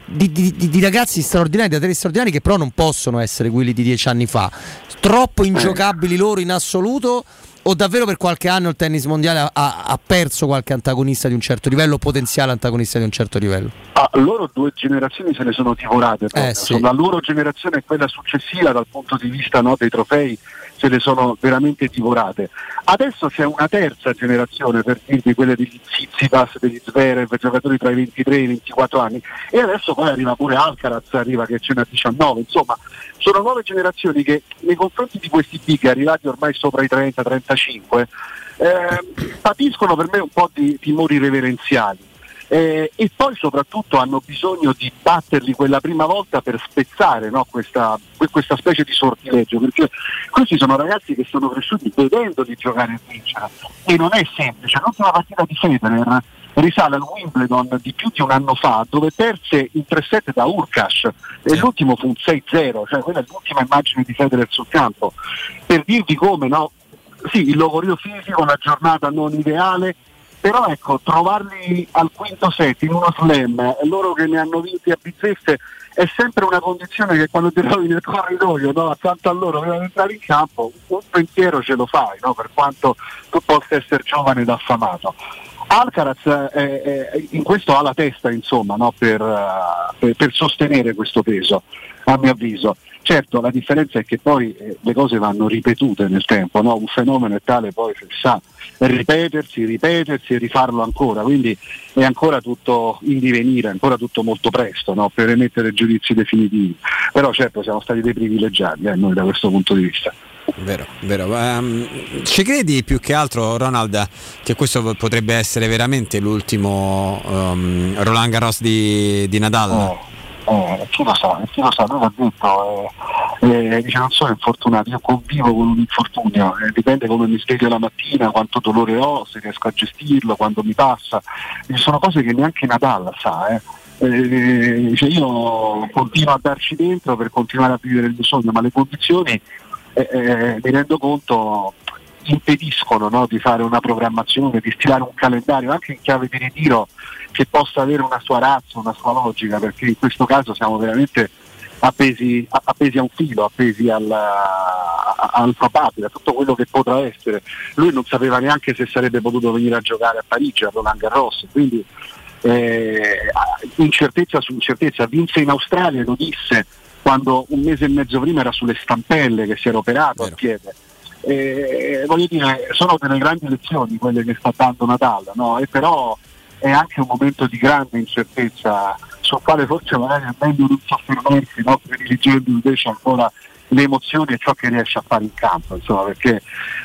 di- di- di- di ragazzi straordinari, di atleti straordinari che però non possono essere quelli di dieci anni fa? Troppo ingiocabili loro in assoluto? O davvero per qualche anno il tennis mondiale ha- ha, perso qualche antagonista di un certo livello, potenziale antagonista di un certo livello? Ah, loro due generazioni se ne sono divorate. Eh, sì. La loro generazione e quella successiva dal punto di vista no, dei trofei se ne sono veramente divorate. Adesso c'è una terza generazione, per dirvi quelle degli Tsitsipas, degli Zverev, giocatori tra i 23 e i 24 anni, e adesso poi arriva pure Alcaraz, arriva che ce n'ha 19, insomma sono nuove generazioni che nei confronti di questi big arrivati ormai sopra i 30-35 ehm, patiscono per me un po' di timori reverenziali. Eh, e poi soprattutto hanno bisogno di batterli quella prima volta per spezzare no, questa, que- questa specie di sortileggio, perché questi sono ragazzi che sono cresciuti vedendo di giocare e vincere e non è semplice. L'ultima partita di Federer risale al Wimbledon di più di un anno fa dove perse in 3-7 da Urkash e l'ultimo fu un 6-0, cioè quella è l'ultima immagine di Federer sul campo. Per dirvi come, no? Sì, il logorio fisico, una giornata non ideale, però ecco, trovarli al quinto set in uno slam, loro che ne hanno vinti a bizzeffe, è sempre una condizione che quando ti trovi nel corridoio, no, accanto a loro, prima di entrare in campo, un pensiero ce lo fai, no, per quanto tu possa essere giovane ed affamato. Alcaraz eh, eh, in questo ha la testa insomma, no, per, eh, per- per sostenere questo peso, a mio avviso. Certo, la differenza è che poi eh, le cose vanno ripetute nel tempo, no? un fenomeno è tale poi si sa ripetersi, ripetersi e rifarlo ancora, quindi è ancora tutto in divenire, è ancora tutto molto presto no? per emettere giudizi definitivi. Però certo siamo stati dei privilegiati eh, noi da questo punto di vista. Vero, vero. Ehm, ci credi più che altro, Ronald, che questo potrebbe essere veramente l'ultimo ehm, Roland Garros di, di Nadal? Eh, chi lo sa, chi lo sa, lui l'ha detto, eh, eh, dice non sono infortunato, io convivo con un infortunio, eh, dipende come mi sveglio la mattina, quanto dolore ho, se riesco a gestirlo, quando mi passa, ci sono cose che neanche Nadal sa. Eh. Eh, dice, io continuo a darci dentro per continuare a vivere il mio sogno, ma le condizioni mi rendo conto impediscono no, di fare una programmazione, di stilare un calendario anche in chiave di ritiro che possa avere una sua razza, una sua logica, perché in questo caso siamo veramente appesi, a- appesi a un filo, appesi al, a- al probabile, a tutto quello che potrà essere. Lui non sapeva neanche se sarebbe potuto venire a giocare a Parigi, a Roland Garros, quindi eh, incertezza su incertezza. Vinse in Australia, lo disse quando un mese e mezzo prima era sulle stampelle che si era operato al piede. Eh, voglio dire, sono delle grandi lezioni quelle che sta dando Nadal, no? e però è anche un momento di grande incertezza sul quale forse magari è meglio non soffermarsi, no? privilegiando invece ancora le emozioni e ciò che riesce a fare in campo, insomma, perché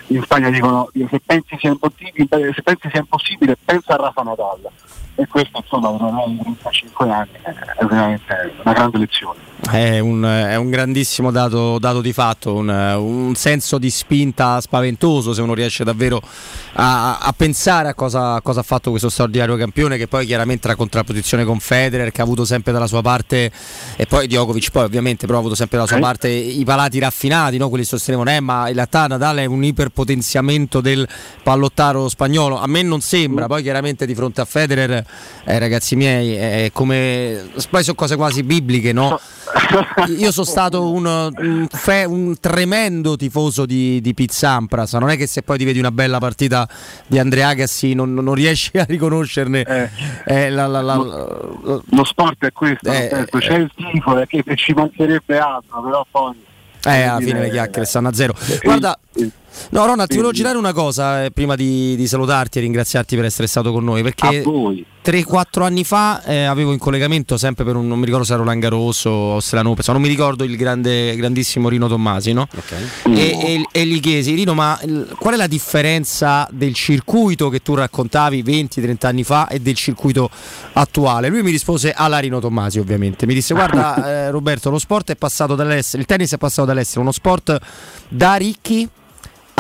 in Spagna dicono se pensi sia impossibile, se pensi sia impossibile pensa a Rafa Nadal e questo insomma uomo di 35 anni è veramente una grande lezione. È un, è un grandissimo dato, dato di fatto, un, un senso di spinta spaventoso se uno riesce davvero a, a pensare a cosa, a cosa ha fatto questo straordinario campione che poi chiaramente la contrapposizione con Federer che ha avuto sempre dalla sua parte e poi Djokovic poi ovviamente però ha avuto sempre dalla sua parte i palati raffinati, no? quelli sostenevano eh, ma in realtà Nadal è un iperpotenziamento del pallottaro spagnolo, a me non sembra, poi chiaramente di fronte a Federer eh, ragazzi miei è come poi sono cose quasi bibliche no? <laughs> io sono stato un, un fe- un tremendo tifoso di, di Pete Sampras. Non è che se poi ti vedi una bella partita di Andrea Agassi non, non riesci a riconoscerne eh, la- la- la- la- Lo sport è questo, Eh, certo, c'è il tifo, perché ci mancherebbe altro, però poi Eh, alla fine le chiacchiere stanno a zero. Guarda, No, Ronald, ti volevo girare una cosa eh, prima di, di salutarti e ringraziarti per essere stato con noi. Perché A voi. 3-4 anni fa eh, avevo in collegamento sempre per un. non mi ricordo se era Roland Garros o Open, non mi ricordo il grande, grandissimo Rino Tommasi, no? E, e, e gli chiesi, Rino, ma il- qual è la differenza del circuito che tu raccontavi 20-30 anni fa e del circuito attuale? Lui mi rispose alla Rino Tommasi, ovviamente. Mi disse: Guarda, <laughs> eh, Roberto, lo sport è passato dall'essere, il tennis è passato dall'essere uno sport da ricchi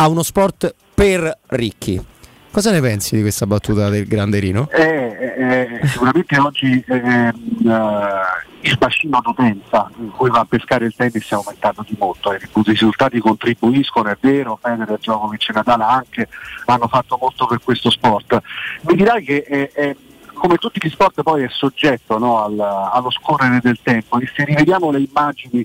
a uno sport per ricchi. Cosa ne pensi di questa battuta del grande Rino? Eh, eh, sicuramente oggi ehm, eh, il bacino d'utenza in cui va a pescare il tennis è aumentato di molto, eh, i risultati contribuiscono, è vero, Federer, Djokovic e Nadal anche hanno fatto molto per questo sport. Mi dirai che eh, eh, come tutti gli sport poi è soggetto no, al- allo scorrere del tempo e se rivediamo le immagini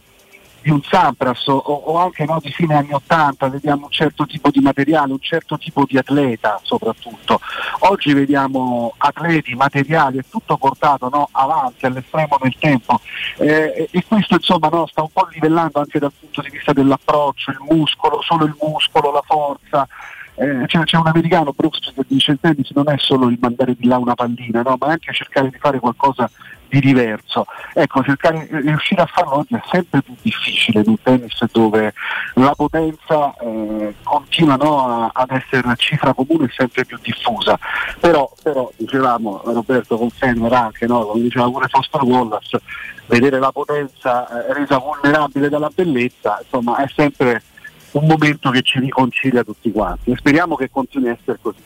di un Sampras o, o anche no, di fine anni 80 vediamo un certo tipo di materiale, un certo tipo di atleta soprattutto. Oggi vediamo atleti, materiali, è tutto portato no, avanti all'estremo nel tempo Eh, e questo insomma no, sta un po' livellando anche dal punto di vista dell'approccio, il muscolo, solo il muscolo, la forza. Eh, c'è, c'è un americano, Brooks, che dice il tennis non è solo il mandare di là una pallina, no, ma è anche cercare di fare qualcosa di diverso. Ecco, cercare di riuscire a farlo oggi è sempre più difficile in un tennis dove la potenza eh, continua no, a- ad essere una cifra comune sempre più diffusa. Però, però dicevamo Roberto con Fenner anche, no, come diceva pure Foster Wallace, vedere la potenza eh, resa vulnerabile dalla bellezza, insomma è sempre un momento che ci riconcilia tutti quanti e speriamo che continui a essere così.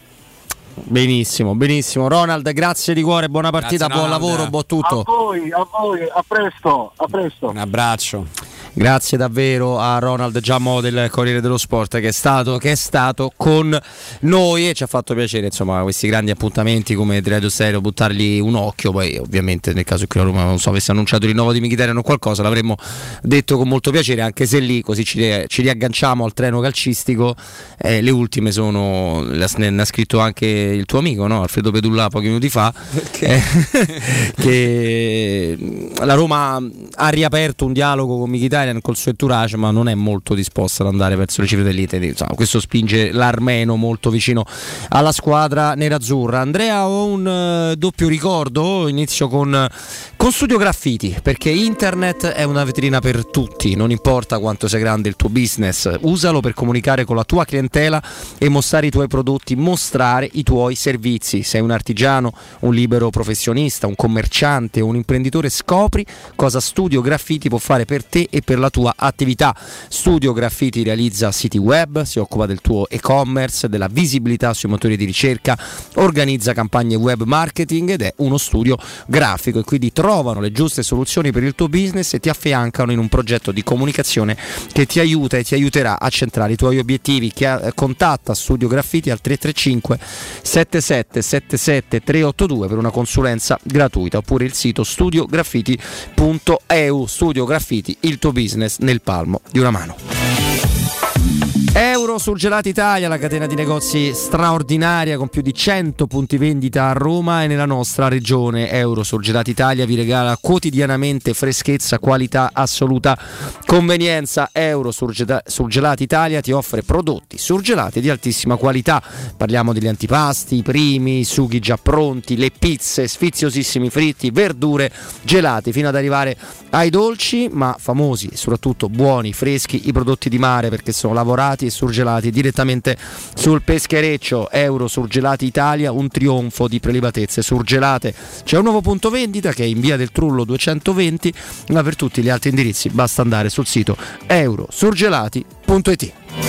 Benissimo, benissimo. Ronald, grazie di cuore, buona partita, Grazie, buon Ronald. lavoro, buon tutto. A voi, a voi, a presto, a presto. Un abbraccio. Grazie davvero a Ronald Giammo del Corriere dello Sport che è, stato, che è stato con noi e ci ha fatto piacere insomma questi grandi appuntamenti come di Radio Stereo buttargli un occhio. Poi ovviamente nel caso in cui la Roma non so avesse annunciato il rinnovo di Mkhitaryan o qualcosa l'avremmo detto con molto piacere anche se lì così ci, ci riagganciamo al treno calcistico. Eh, le ultime sono ne ha scritto anche il tuo amico no? Alfredo Pedulla pochi minuti fa. Eh, <laughs> che la Roma ha riaperto un dialogo con Mkhitaryan col suo entourage ma non è molto disposta ad andare verso le cifre dell'Ite Insomma, questo spinge l'armeno molto vicino alla squadra nerazzurra. Andrea ho un eh, doppio ricordo? Inizio con, con Studio Graffiti perché internet è una vetrina per tutti non importa quanto sia grande il tuo business. Usalo per comunicare con la tua clientela e mostrare i tuoi prodotti mostrare i tuoi servizi. Sei un artigiano un libero professionista un commerciante un imprenditore. Scopri cosa Studio Graffiti può fare per te e per la tua attività. Studio Graffiti realizza siti web si occupa del tuo e-commerce della visibilità sui motori di ricerca organizza campagne web marketing ed è uno studio grafico. E quindi trovano le giuste soluzioni per il tuo business e ti affiancano in un progetto di comunicazione che ti aiuta e ti aiuterà a centrare i tuoi obiettivi. Eh, contatta Studio Graffiti al 335 7777 382 per una consulenza gratuita oppure il sito studiograffiti.eu Studio Graffiti il tuo business nel palmo di una mano Euro Surgelati Italia, la catena di negozi straordinaria con più di 100 punti vendita a Roma e nella nostra regione. Euro Surgelati Italia vi regala quotidianamente freschezza, qualità, assoluta convenienza. Euro Surgelati Italia ti offre prodotti surgelati di altissima qualità. Parliamo degli antipasti, i primi, i sughi già pronti, le pizze, sfiziosissimi fritti, verdure, gelati fino ad arrivare ai dolci, ma famosi e soprattutto buoni, freschi i prodotti di mare perché sono lavorati e surgelati direttamente sul peschereccio. Euro Surgelati Italia, un trionfo di prelibatezze surgelate. C'è un nuovo punto vendita che è in via del Trullo 220, ma per tutti gli altri indirizzi basta andare sul sito eurosurgelati.it.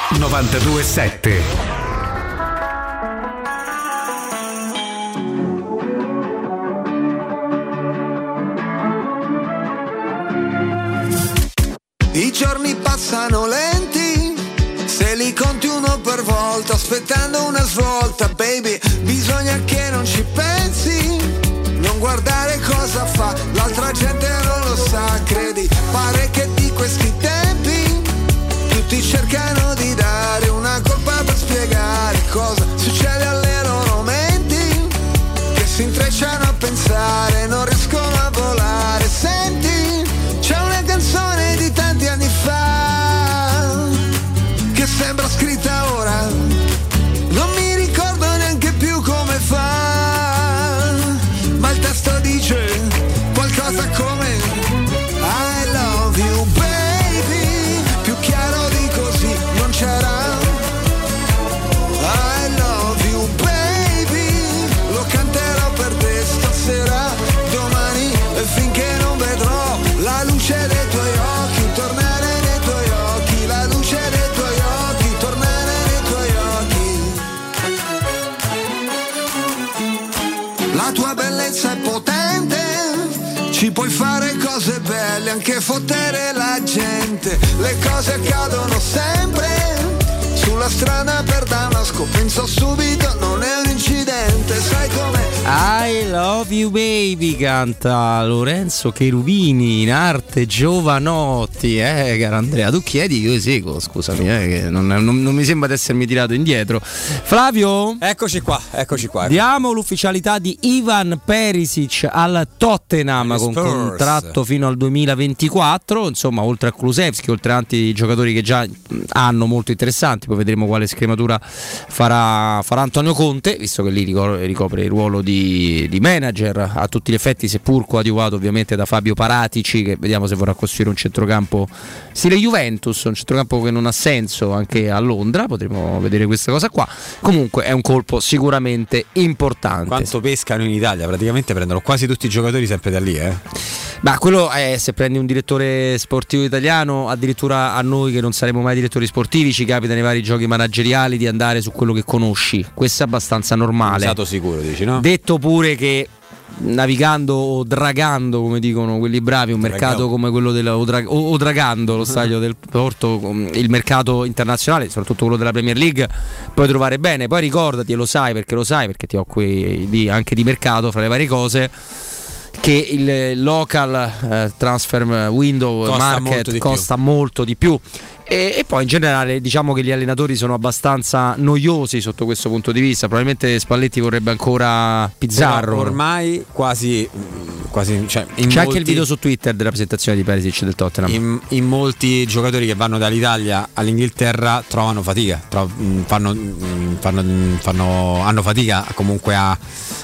927. I giorni passano lenti, se li conti uno per volta, aspettando una svolta, baby, bisogna che non ci pensi, non guardare cosa puoi fare cose belle, anche fottere la gente, le cose accadono sempre, sulla strada per Damasco, penso subito, non è un incidente, sai com'è? I love you baby canta Lorenzo Cherubini in arte Giovanotti eh caro Andrea tu chiedi io seguo scusami eh, che non, non- non mi sembra di essermi tirato indietro. Flavio? Eccoci qua eccoci qua diamo l'ufficialità di Ivan Perisic al Tottenham con contratto fino al 2024 insomma oltre a Kulusevski oltre a tanti giocatori che già hanno molto interessanti poi vedremo quale scrematura farà, farà Antonio Conte visto che lì ricor- ricopre il ruolo di, di manager a tutti gli effetti seppur coadiuvato ovviamente da Fabio Paratici che vediamo se vorrà costruire un centrocampo stile Juventus un centrocampo che non ha senso anche a Londra potremo vedere questa cosa qua comunque è un colpo sicuramente importante quanto pescano in Italia praticamente prendono quasi tutti i giocatori sempre da lì eh Ma quello è se prendi un direttore sportivo italiano, addirittura a noi che non saremo mai direttori sportivi, ci capita nei vari giochi manageriali di andare su quello che conosci. Questo è abbastanza normale. Sicuro dici no? Detto pure che navigando o dragando come dicono quelli bravi un mercato come quello del o, dra- o- o dragando lo stadio del Porto com- il mercato internazionale soprattutto quello della Premier League puoi trovare bene. Poi ricordati e lo sai perché lo sai perché ti occupi di- anche di mercato fra le varie cose che il local eh, transfer window Costa molto market più. costa molto di più e, e poi in generale diciamo che gli allenatori sono abbastanza noiosi sotto questo punto di vista. Probabilmente Spalletti vorrebbe ancora Pizzarro Però ormai quasi, quasi cioè, c'è anche molti- il video su Twitter della presentazione di Perisic del Tottenham. In, in molti giocatori che vanno dall'Italia all'Inghilterra trovano fatica, tro- mh, fanno, mh, fanno- mh, fanno- hanno fatica comunque a,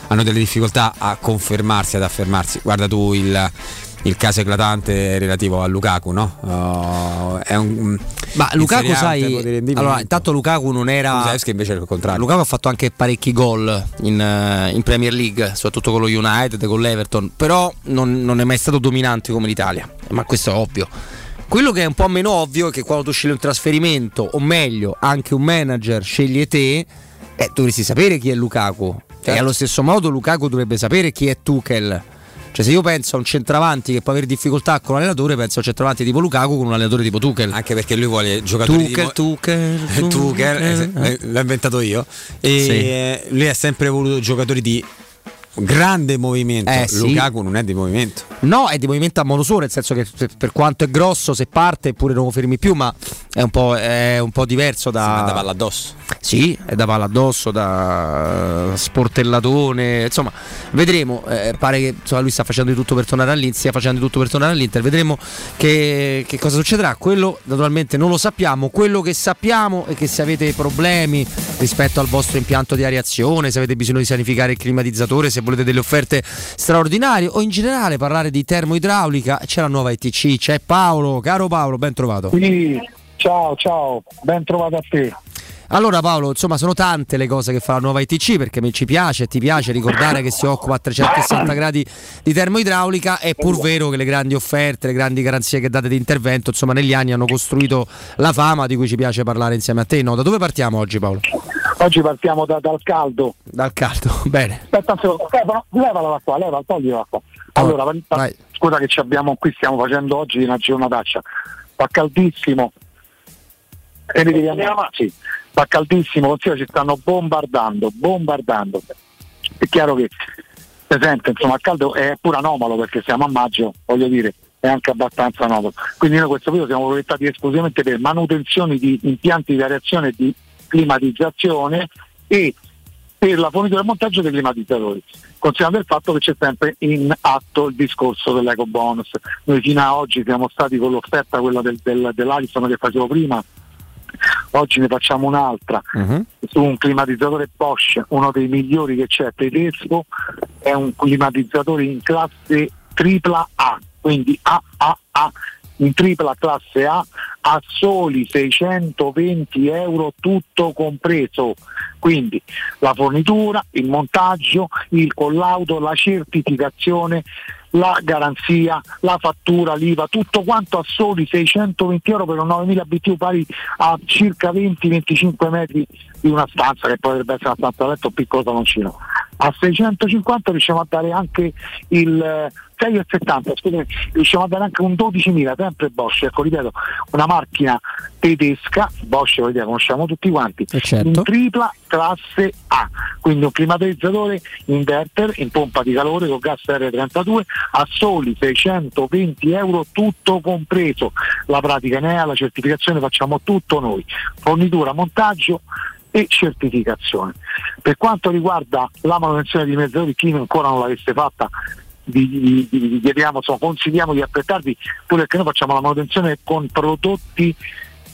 hanno delle difficoltà a confermarsi, ad affermarsi. Guarda tu il, il caso eclatante relativo a Lukaku, no? Uh, è un, ma in Lukaku sai allora intanto Lukaku non era Kulusevski invece è il contrario. Lukaku ha fatto anche parecchi gol in, eh, in Premier League, soprattutto con lo United, con l'Everton, però non, non è mai stato dominante come l'Italia, ma questo è ovvio. Quello che è un po' meno ovvio è che quando tu scegli un trasferimento, o meglio, anche un manager sceglie te, eh, dovresti sapere chi è Lukaku. E allo stesso modo Lukaku dovrebbe sapere chi è Tuchel. Cioè se io penso a un centravanti che può avere difficoltà con l'allenatore, penso a un centravanti tipo Lukaku con un allenatore tipo Tuchel. Anche perché lui vuole giocatori di Tuchel, mo- <laughs> Tuchel, Tuchel, Tuchel, eh, eh, l'ho inventato io. E Sì. lui ha sempre voluto giocatori di grande movimento. Eh, sì. Lukaku non è di movimento. No, è di movimento a modo solo, nel senso che per- quanto è grosso, se parte pure non lo fermi più, ma è un po', è un po' diverso da. da palla addosso. Sì, è da palla addosso, da eh, sportellatone. Insomma, vedremo. eh, pare che insomma, lui sta facendo di tutto per tornare all'Inter. Stia facendo di tutto per tornare all'Inter. Vedremo che, che cosa succederà. Quello naturalmente non lo sappiamo. Quello che sappiamo è che se avete problemi rispetto al vostro impianto di areazione, se avete bisogno di sanificare il climatizzatore, se volete delle offerte straordinarie o in generale parlare di termoidraulica, c'è la nuova ITC, c'è Paolo, caro Paolo, ben trovato. Sì, ciao, ciao, ben trovato a te. Allora Paolo, insomma sono tante le cose che fa la nuova ITC perché mi ci piace e ti piace ricordare che si occupa a 360 <laughs> gradi di termoidraulica, è pur vero che le grandi offerte, le grandi garanzie che date di intervento, insomma negli anni hanno costruito la fama di cui ci piace parlare insieme a te. No, da dove partiamo oggi Paolo? Oggi partiamo da- dal caldo. Dal caldo, <laughs> bene. Aspetta un secondo, Stefano, levala da qua, leva, toglila qua. Allora, pa- scusa che ci abbiamo qui, stiamo facendo oggi una giornataccia. fa caldissimo. E ne devi andare, sì, fa caldissimo, considera ci stanno bombardando, bombardando. È chiaro che per esempio, insomma, a caldo è pure anomalo perché siamo a maggio, voglio dire, è anche abbastanza anomalo. Quindi noi questo periodo siamo proiettati esclusivamente per manutenzioni di impianti di areazione e di climatizzazione e per la fornitura e montaggio dei climatizzatori, considerando il fatto che c'è sempre in atto il discorso dell'eco bonus. Noi fino a oggi siamo stati con l'offerta quella del, del, dell'Alison che facevo prima, oggi ne facciamo un'altra su un climatizzatore Bosch, uno dei migliori che c'è tedesco, è un climatizzatore in classe tripla A, quindi AAA in tripla classe A a soli 620 euro tutto compreso. Quindi la fornitura, il montaggio, il collaudo, la certificazione, la garanzia, la fattura, l'IVA, tutto quanto a soli 620 euro per un 9000 BTU pari a circa 20-25 metri di una stanza che potrebbe essere una stanza letto piccola saloncino. A 650 riusciamo a dare anche il eh, 6,70, scusami, riusciamo a dare anche un 12.000, sempre Bosch, ecco ripeto, una macchina tedesca, Bosch dire, conosciamo tutti quanti, in tripla classe A, quindi un climatizzatore inverter in pompa di calore con gas R32 a soli 620 euro tutto compreso, la pratica NEA, la certificazione facciamo tutto noi, fornitura, montaggio e certificazione. Per quanto riguarda la manutenzione di mezzatori, chi ancora non l'avesse fatta vi- vi chiediamo, insomma, consigliamo di aspettarvi pure perché noi facciamo la manutenzione con prodotti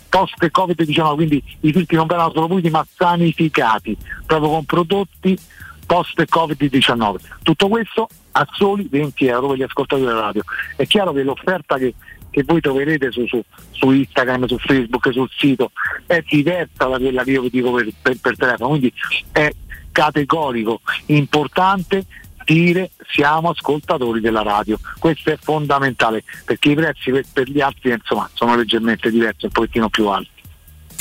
post Covid-19, quindi i filtri non verranno solo puliti ma sanificati, proprio con prodotti post Covid-19. Tutto questo a soli 20 euro per gli ascoltatori della radio. È chiaro che l'offerta che, che voi troverete su, su- su Instagram, su Facebook, sul sito è diversa da quella che io vi dico per, per- per telefono, quindi è categorico, importante dire siamo ascoltatori della radio, questo è fondamentale perché i prezzi per, per gli altri insomma sono leggermente diversi, un pochettino più alti.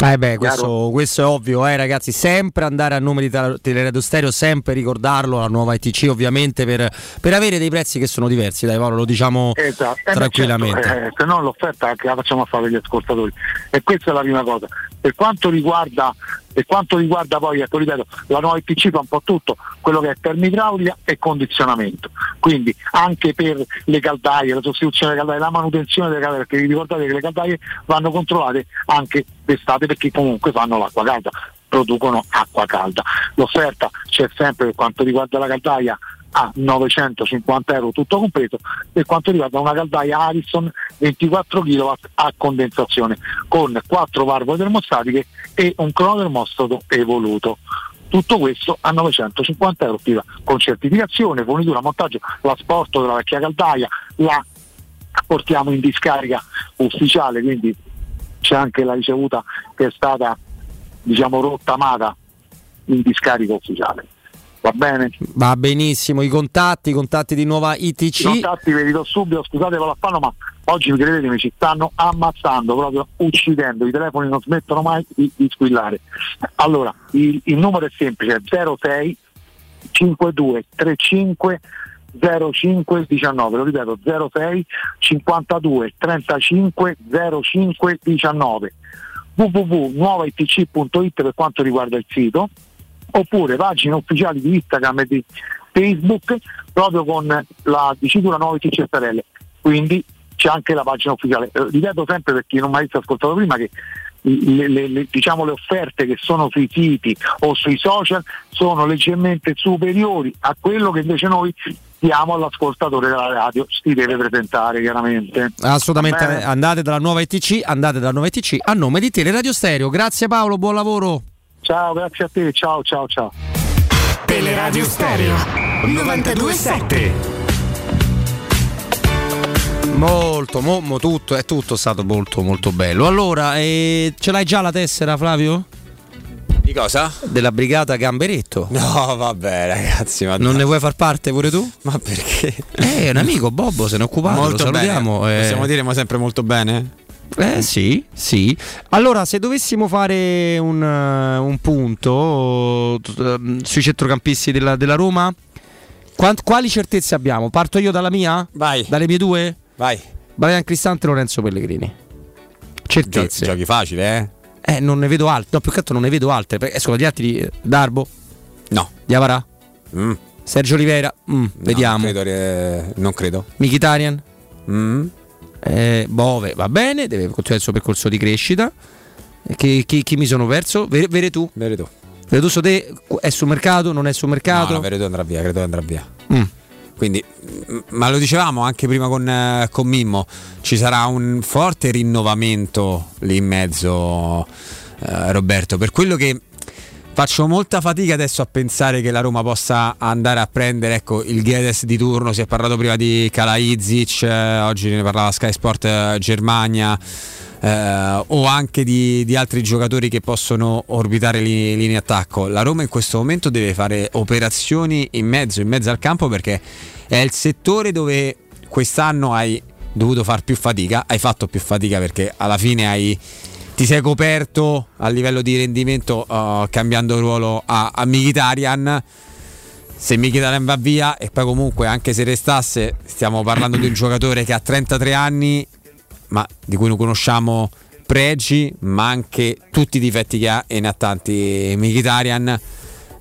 Eh beh, questo, questo è ovvio, eh, ragazzi. Sempre andare a nome di Tele- Teleradio Stereo, sempre ricordarlo, la nuova ITC ovviamente, per, per avere dei prezzi che sono diversi, dai Paolo, lo diciamo Esatto, eh, beh, tranquillamente. certo, eh, se no l'offerta anche la facciamo a fare agli ascoltatori e questa è la prima cosa. Per quanto riguarda, per quanto riguarda poi, ecco, ripeto, la nuova IPC fa un po' tutto, quello che è termidraulica e condizionamento. Quindi anche per le caldaie, la sostituzione delle caldaie, la manutenzione delle caldaie, perché vi ricordate che le caldaie vanno controllate anche d'estate perché comunque fanno l'acqua calda producono acqua calda. L'offerta c'è sempre per quanto riguarda la caldaia a 950 euro tutto compreso, per quanto riguarda una caldaia Harrison 24 kW a condensazione con 4 valvole termostatiche e un cronotermostato evoluto. Tutto questo a 950 euro più con certificazione, fornitura, montaggio, l'asporto della vecchia caldaia, la portiamo in discarica ufficiale, quindi c'è anche la ricevuta che è stata diciamo rottamata in discarica ufficiale. Va bene? Va benissimo, i contatti, i contatti di nuova ITC. I contatti ve li do subito, scusate per l'affanno, ma oggi credetemi ci stanno ammazzando, proprio uccidendo, i telefoni non smettono mai di, di squillare. Allora, il, il numero è semplice, 06 52 35 05 19, lo ripeto 06 52 35 05 19 www.nuovaitc.it per quanto riguarda il sito oppure pagine ufficiali di Instagram e di Facebook proprio con la dicitura ITC SRL quindi c'è anche la pagina ufficiale. Eh, ripeto sempre per chi non mi avesse ascoltato prima che le, le- le- diciamo, le offerte che sono sui siti o sui social sono leggermente superiori a quello che invece noi diamo all'ascoltatore della radio. Si deve presentare chiaramente. Assolutamente, andate dalla nuova ITC, andate dalla nuova ITC a nome di Teleradio Stereo. Grazie Paolo, buon lavoro. Ciao, grazie a te, ciao ciao ciao. Teleradio Stereo 927. Molto, mo, mo tutto, è tutto stato molto molto bello. Allora, eh, ce l'hai già la tessera Flavio? Di cosa? Della brigata Gamberetto. No, vabbè, ragazzi, ma Non ne vuoi far parte pure tu? Ma perché? Eh, è un amico Bobbo, se ne è occupato, molto lo salutiamo. bene. eh. Possiamo dire ma sempre molto bene? Eh sì, sì. Allora, se dovessimo fare un, eh, un punto eh, sui centrocampisti della, della Roma, quant- quali certezze abbiamo? Parto io dalla mia? Vai. Dalle mie due? Vai. Brian Cristante e Lorenzo Pellegrini. certezze. Giochi facili, eh? Eh, non ne vedo altre. No, più che altro non ne vedo altre. perché Escono gli altri di Darbo. No. Diavara. Mm. Sergio Rivera. Mm, vediamo. Non credo. eh, non credo. Mkhitaryan. Mm. Eh, Bove va bene, deve continuare il suo percorso di crescita. Chi, chi- chi mi sono perso? Vere, Veretù. Veretù. Veretù so te è sul mercato? Non è sul mercato? No, no, Veretù andrà via, credo andrà via. Mm. Quindi, ma lo dicevamo anche prima con, eh, con Mimmo, ci sarà un forte rinnovamento lì in mezzo, eh, Roberto. Per quello che faccio molta fatica adesso a pensare che la Roma possa andare a prendere ecco, il Guedes di turno. Si è parlato prima di Kalaidzic, eh, oggi ne parlava Sky Sport eh, Germania. eh, o anche di, di altri giocatori che possono orbitare lì in attacco. La Roma in questo momento deve fare operazioni in mezzo, in mezzo al campo perché è il settore dove quest'anno hai dovuto far più fatica, hai fatto più fatica perché alla fine hai, ti sei coperto a livello di rendimento uh, cambiando ruolo a, a Mkhitaryan. Se Mkhitaryan va via e poi comunque anche se restasse stiamo parlando di un giocatore che ha 33 anni ma di cui non conosciamo pregi ma anche tutti i difetti che ha e ne ha tanti Mkhitaryan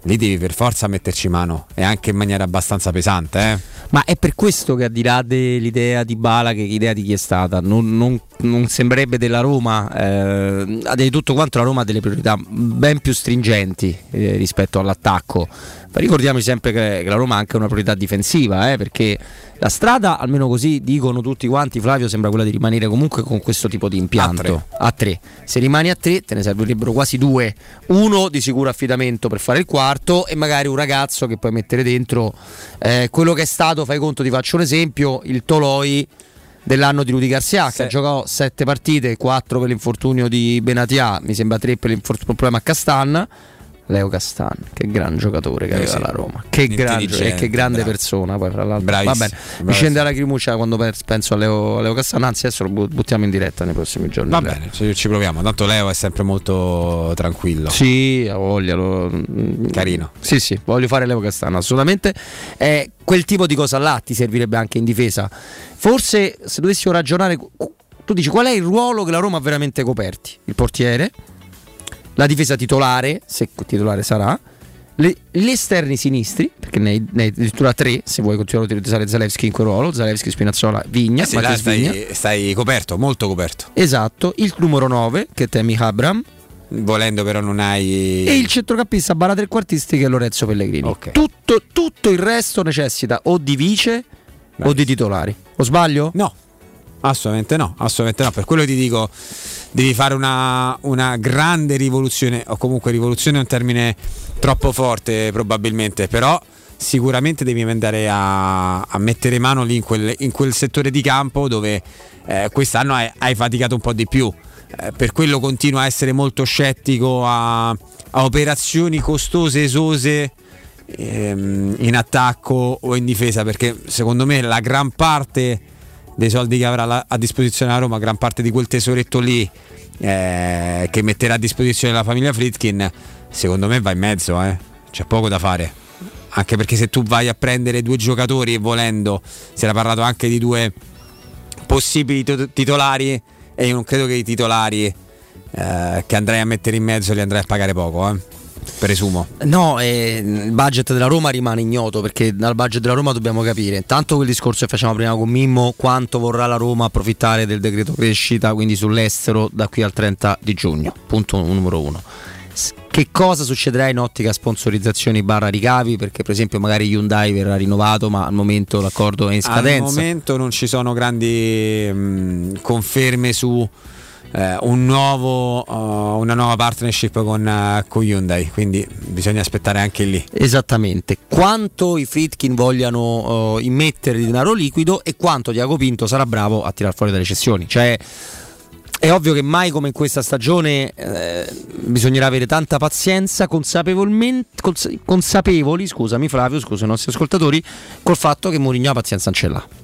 lì devi per forza metterci mano e anche in maniera abbastanza pesante eh. Ma è per questo che al di là dell'idea di Bala, che idea di chi è stata, non, non- non sembrerebbe della Roma, eh, di tutto quanto la Roma ha delle priorità ben più stringenti eh, rispetto all'attacco. Ma ricordiamoci sempre che, che la Roma ha anche una priorità difensiva, eh, perché la strada, almeno così dicono tutti quanti, Flavio, sembra quella di rimanere comunque con questo tipo di impianto. A tre. Se rimani a tre te ne servirebbero quasi due. Uno di sicuro affidamento per fare il quarto e magari un ragazzo che puoi mettere dentro eh, quello che è stato, fai conto, ti faccio un esempio, il Toloi dell'anno di Rudy Garcia che Sì. ha giocato sette partite, quattro per l'infortunio di Benatia, mi sembra tre per l'infor- problema a Castan. Leo Castan, che gran giocatore che Eh aveva sì. la Roma, che, gran, che grande bravo. persona. Poi, fra l'altro, Bravissimo, va bene, mi bravissimo. scende la lacrimuccia quando pe- penso a Leo, a Leo Castan. Anzi, adesso lo bu- buttiamo in diretta nei prossimi giorni. Va bene, ci, ci proviamo. Tanto Leo è sempre molto tranquillo. Sì, ha voglia. lo- Carino. Sì, sì, voglio fare Leo Castano, assolutamente. Eh, quel tipo di cosa là ti servirebbe anche in difesa. Forse se dovessimo ragionare, tu dici qual è il ruolo che la Roma ha veramente coperti? Il portiere, la difesa titolare, se titolare sarà, le- gli esterni sinistri, perché ne hai, ne hai addirittura tre, se vuoi continuare a utilizzare Zalewski in quel ruolo, Zalewski, Spinazzola, Vigna, Eh sì, là Vigna. stai, stai coperto, molto coperto. Esatto, il numero 9 che è Temi Abram Volendo però non hai... e il centrocampista barra trequartisti che è Lorenzo Pellegrini. Tutto, tutto il resto necessita o di vice o di titolari. O sbaglio? No, assolutamente no, assolutamente no. Per quello ti dico, devi fare una, una grande rivoluzione, o comunque rivoluzione è un termine troppo forte probabilmente, però sicuramente devi andare a, a mettere mano lì in quel, in quel settore di campo dove eh, quest'anno hai, hai faticato un po' di più. Eh, per quello continuo a essere molto scettico a, a operazioni costose, esose ehm, in attacco o in difesa perché secondo me la gran parte dei soldi che avrà la- a disposizione la Roma, gran parte di quel tesoretto lì eh, che metterà a disposizione la famiglia Fritkin, secondo me va in mezzo, eh. c'è poco da fare. Anche perché se tu vai a prendere due giocatori e volendo, si era parlato anche di due possibili to- titolari e io non credo che i titolari eh, che andrai a mettere in mezzo li andrai a pagare poco, eh. Presumo. No, eh, il budget della Roma rimane ignoto perché dal budget della Roma dobbiamo capire. Intanto quel discorso che facciamo prima con Mimmo quanto vorrà la Roma approfittare del decreto crescita quindi sull'estero da qui al 30 di giugno. Punto numero uno. Che cosa succederà in ottica sponsorizzazioni barra ricavi? Perché per esempio magari Hyundai verrà rinnovato ma al momento l'accordo è in Al scadenza. momento non ci sono grandi mh, conferme su eh, un nuovo, uh, una nuova partnership con, uh, con Hyundai, quindi bisogna aspettare anche lì. Esattamente, quanto i Fritkin vogliano eh, immettere di denaro liquido e quanto Diago Pinto sarà bravo a tirar fuori dalle cessioni. Cioè, è ovvio che mai come in questa stagione eh, bisognerà avere tanta pazienza, consapevolmente, cons- consapevoli, scusami Flavio, scusa i nostri ascoltatori, col fatto che Mourinho ha pazienza non ce l'ha.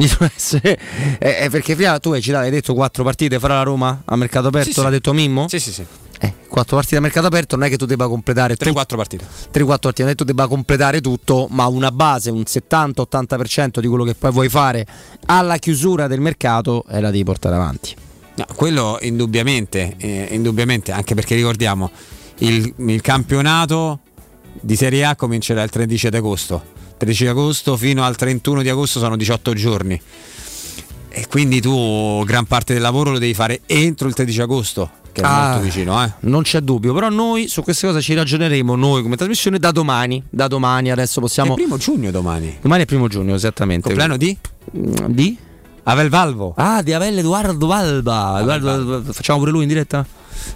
Deve essere, <laughs> eh, eh, perché prima tu hai, citato, hai detto quattro partite farà la Roma a mercato aperto, Sì, sì. l'ha detto Mimmo? Sì, sì, sì. Eh, quattro partite a mercato aperto non è che tu debba completare 3-4 tutto. partite. 3-4 partite, non è che tu debba completare tutto, ma una base, un 70-80% di quello che poi vuoi fare alla chiusura del mercato, eh, la devi portare avanti. No, quello indubbiamente, eh, indubbiamente, anche perché ricordiamo il, il campionato di Serie A comincerà il 13 di agosto. 13 agosto fino al 31 di agosto sono 18 giorni. E quindi tu gran parte del lavoro lo devi fare entro il 13 agosto, che è Ah, molto vicino, eh. Non c'è dubbio, però noi su queste cose ci ragioneremo noi come trasmissione da domani. Da domani adesso possiamo. È primo giugno domani. Domani è primo giugno, esattamente. Compleanno di? Di? Avel Valvo. Ah, di Avel Edoardo Valba. Edoardo- facciamo pure lui in diretta?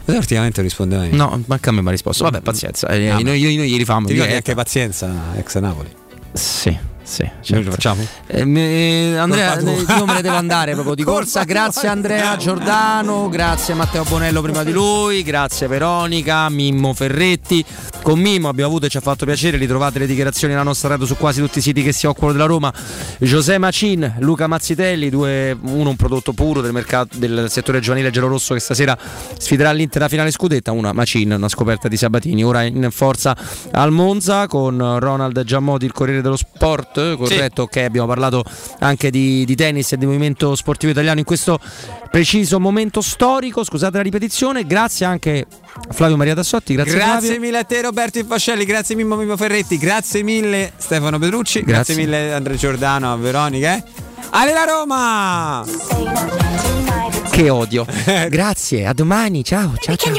Ultimamente rispondeva io. No, manca a me mi ha risposto. Vabbè, pazienza. Eh, noi, noi, noi gli rifamo. Ti diretta. anche pazienza ex Napoli? Sì, sì. Noi lo facciamo? Eh, me- Andrea, eh, io me ne devo andare proprio <laughs> di corsa. Grazie Andrea Giordano, grazie Matteo Bonello prima di lui, grazie Veronica, Mimmo Ferretti. Con Mimmo abbiamo avuto e ci ha fatto piacere, ritrovate le dichiarazioni della nostra radio su quasi tutti i siti che si occupano della Roma. José Macin, Luca Mazzitelli, due, uno un prodotto puro del, mercato, del settore giovanile giallorosso che stasera sfiderà l'Inter alla finale scudetta, una Macin, una scoperta di Sabatini. Ora in forza al Monza con Ronald Giammoti, il Corriere dello Sport, corretto? Ok, abbiamo parlato anche di, di tennis e di movimento sportivo italiano in questo preciso momento storico. Scusate la ripetizione, grazie anche a Flavio Maria Tassotti, grazie, Grazie, Flavio. mille a te Roberto Infascelli, grazie Mimmo Mimmo Ferretti, grazie mille Stefano Petrucci, grazie, Grazie. mille Andrea Giordano, a Veronica. Eh? Ale la Roma! Che odio. <laughs> grazie, a domani, ciao, ciao. ciao.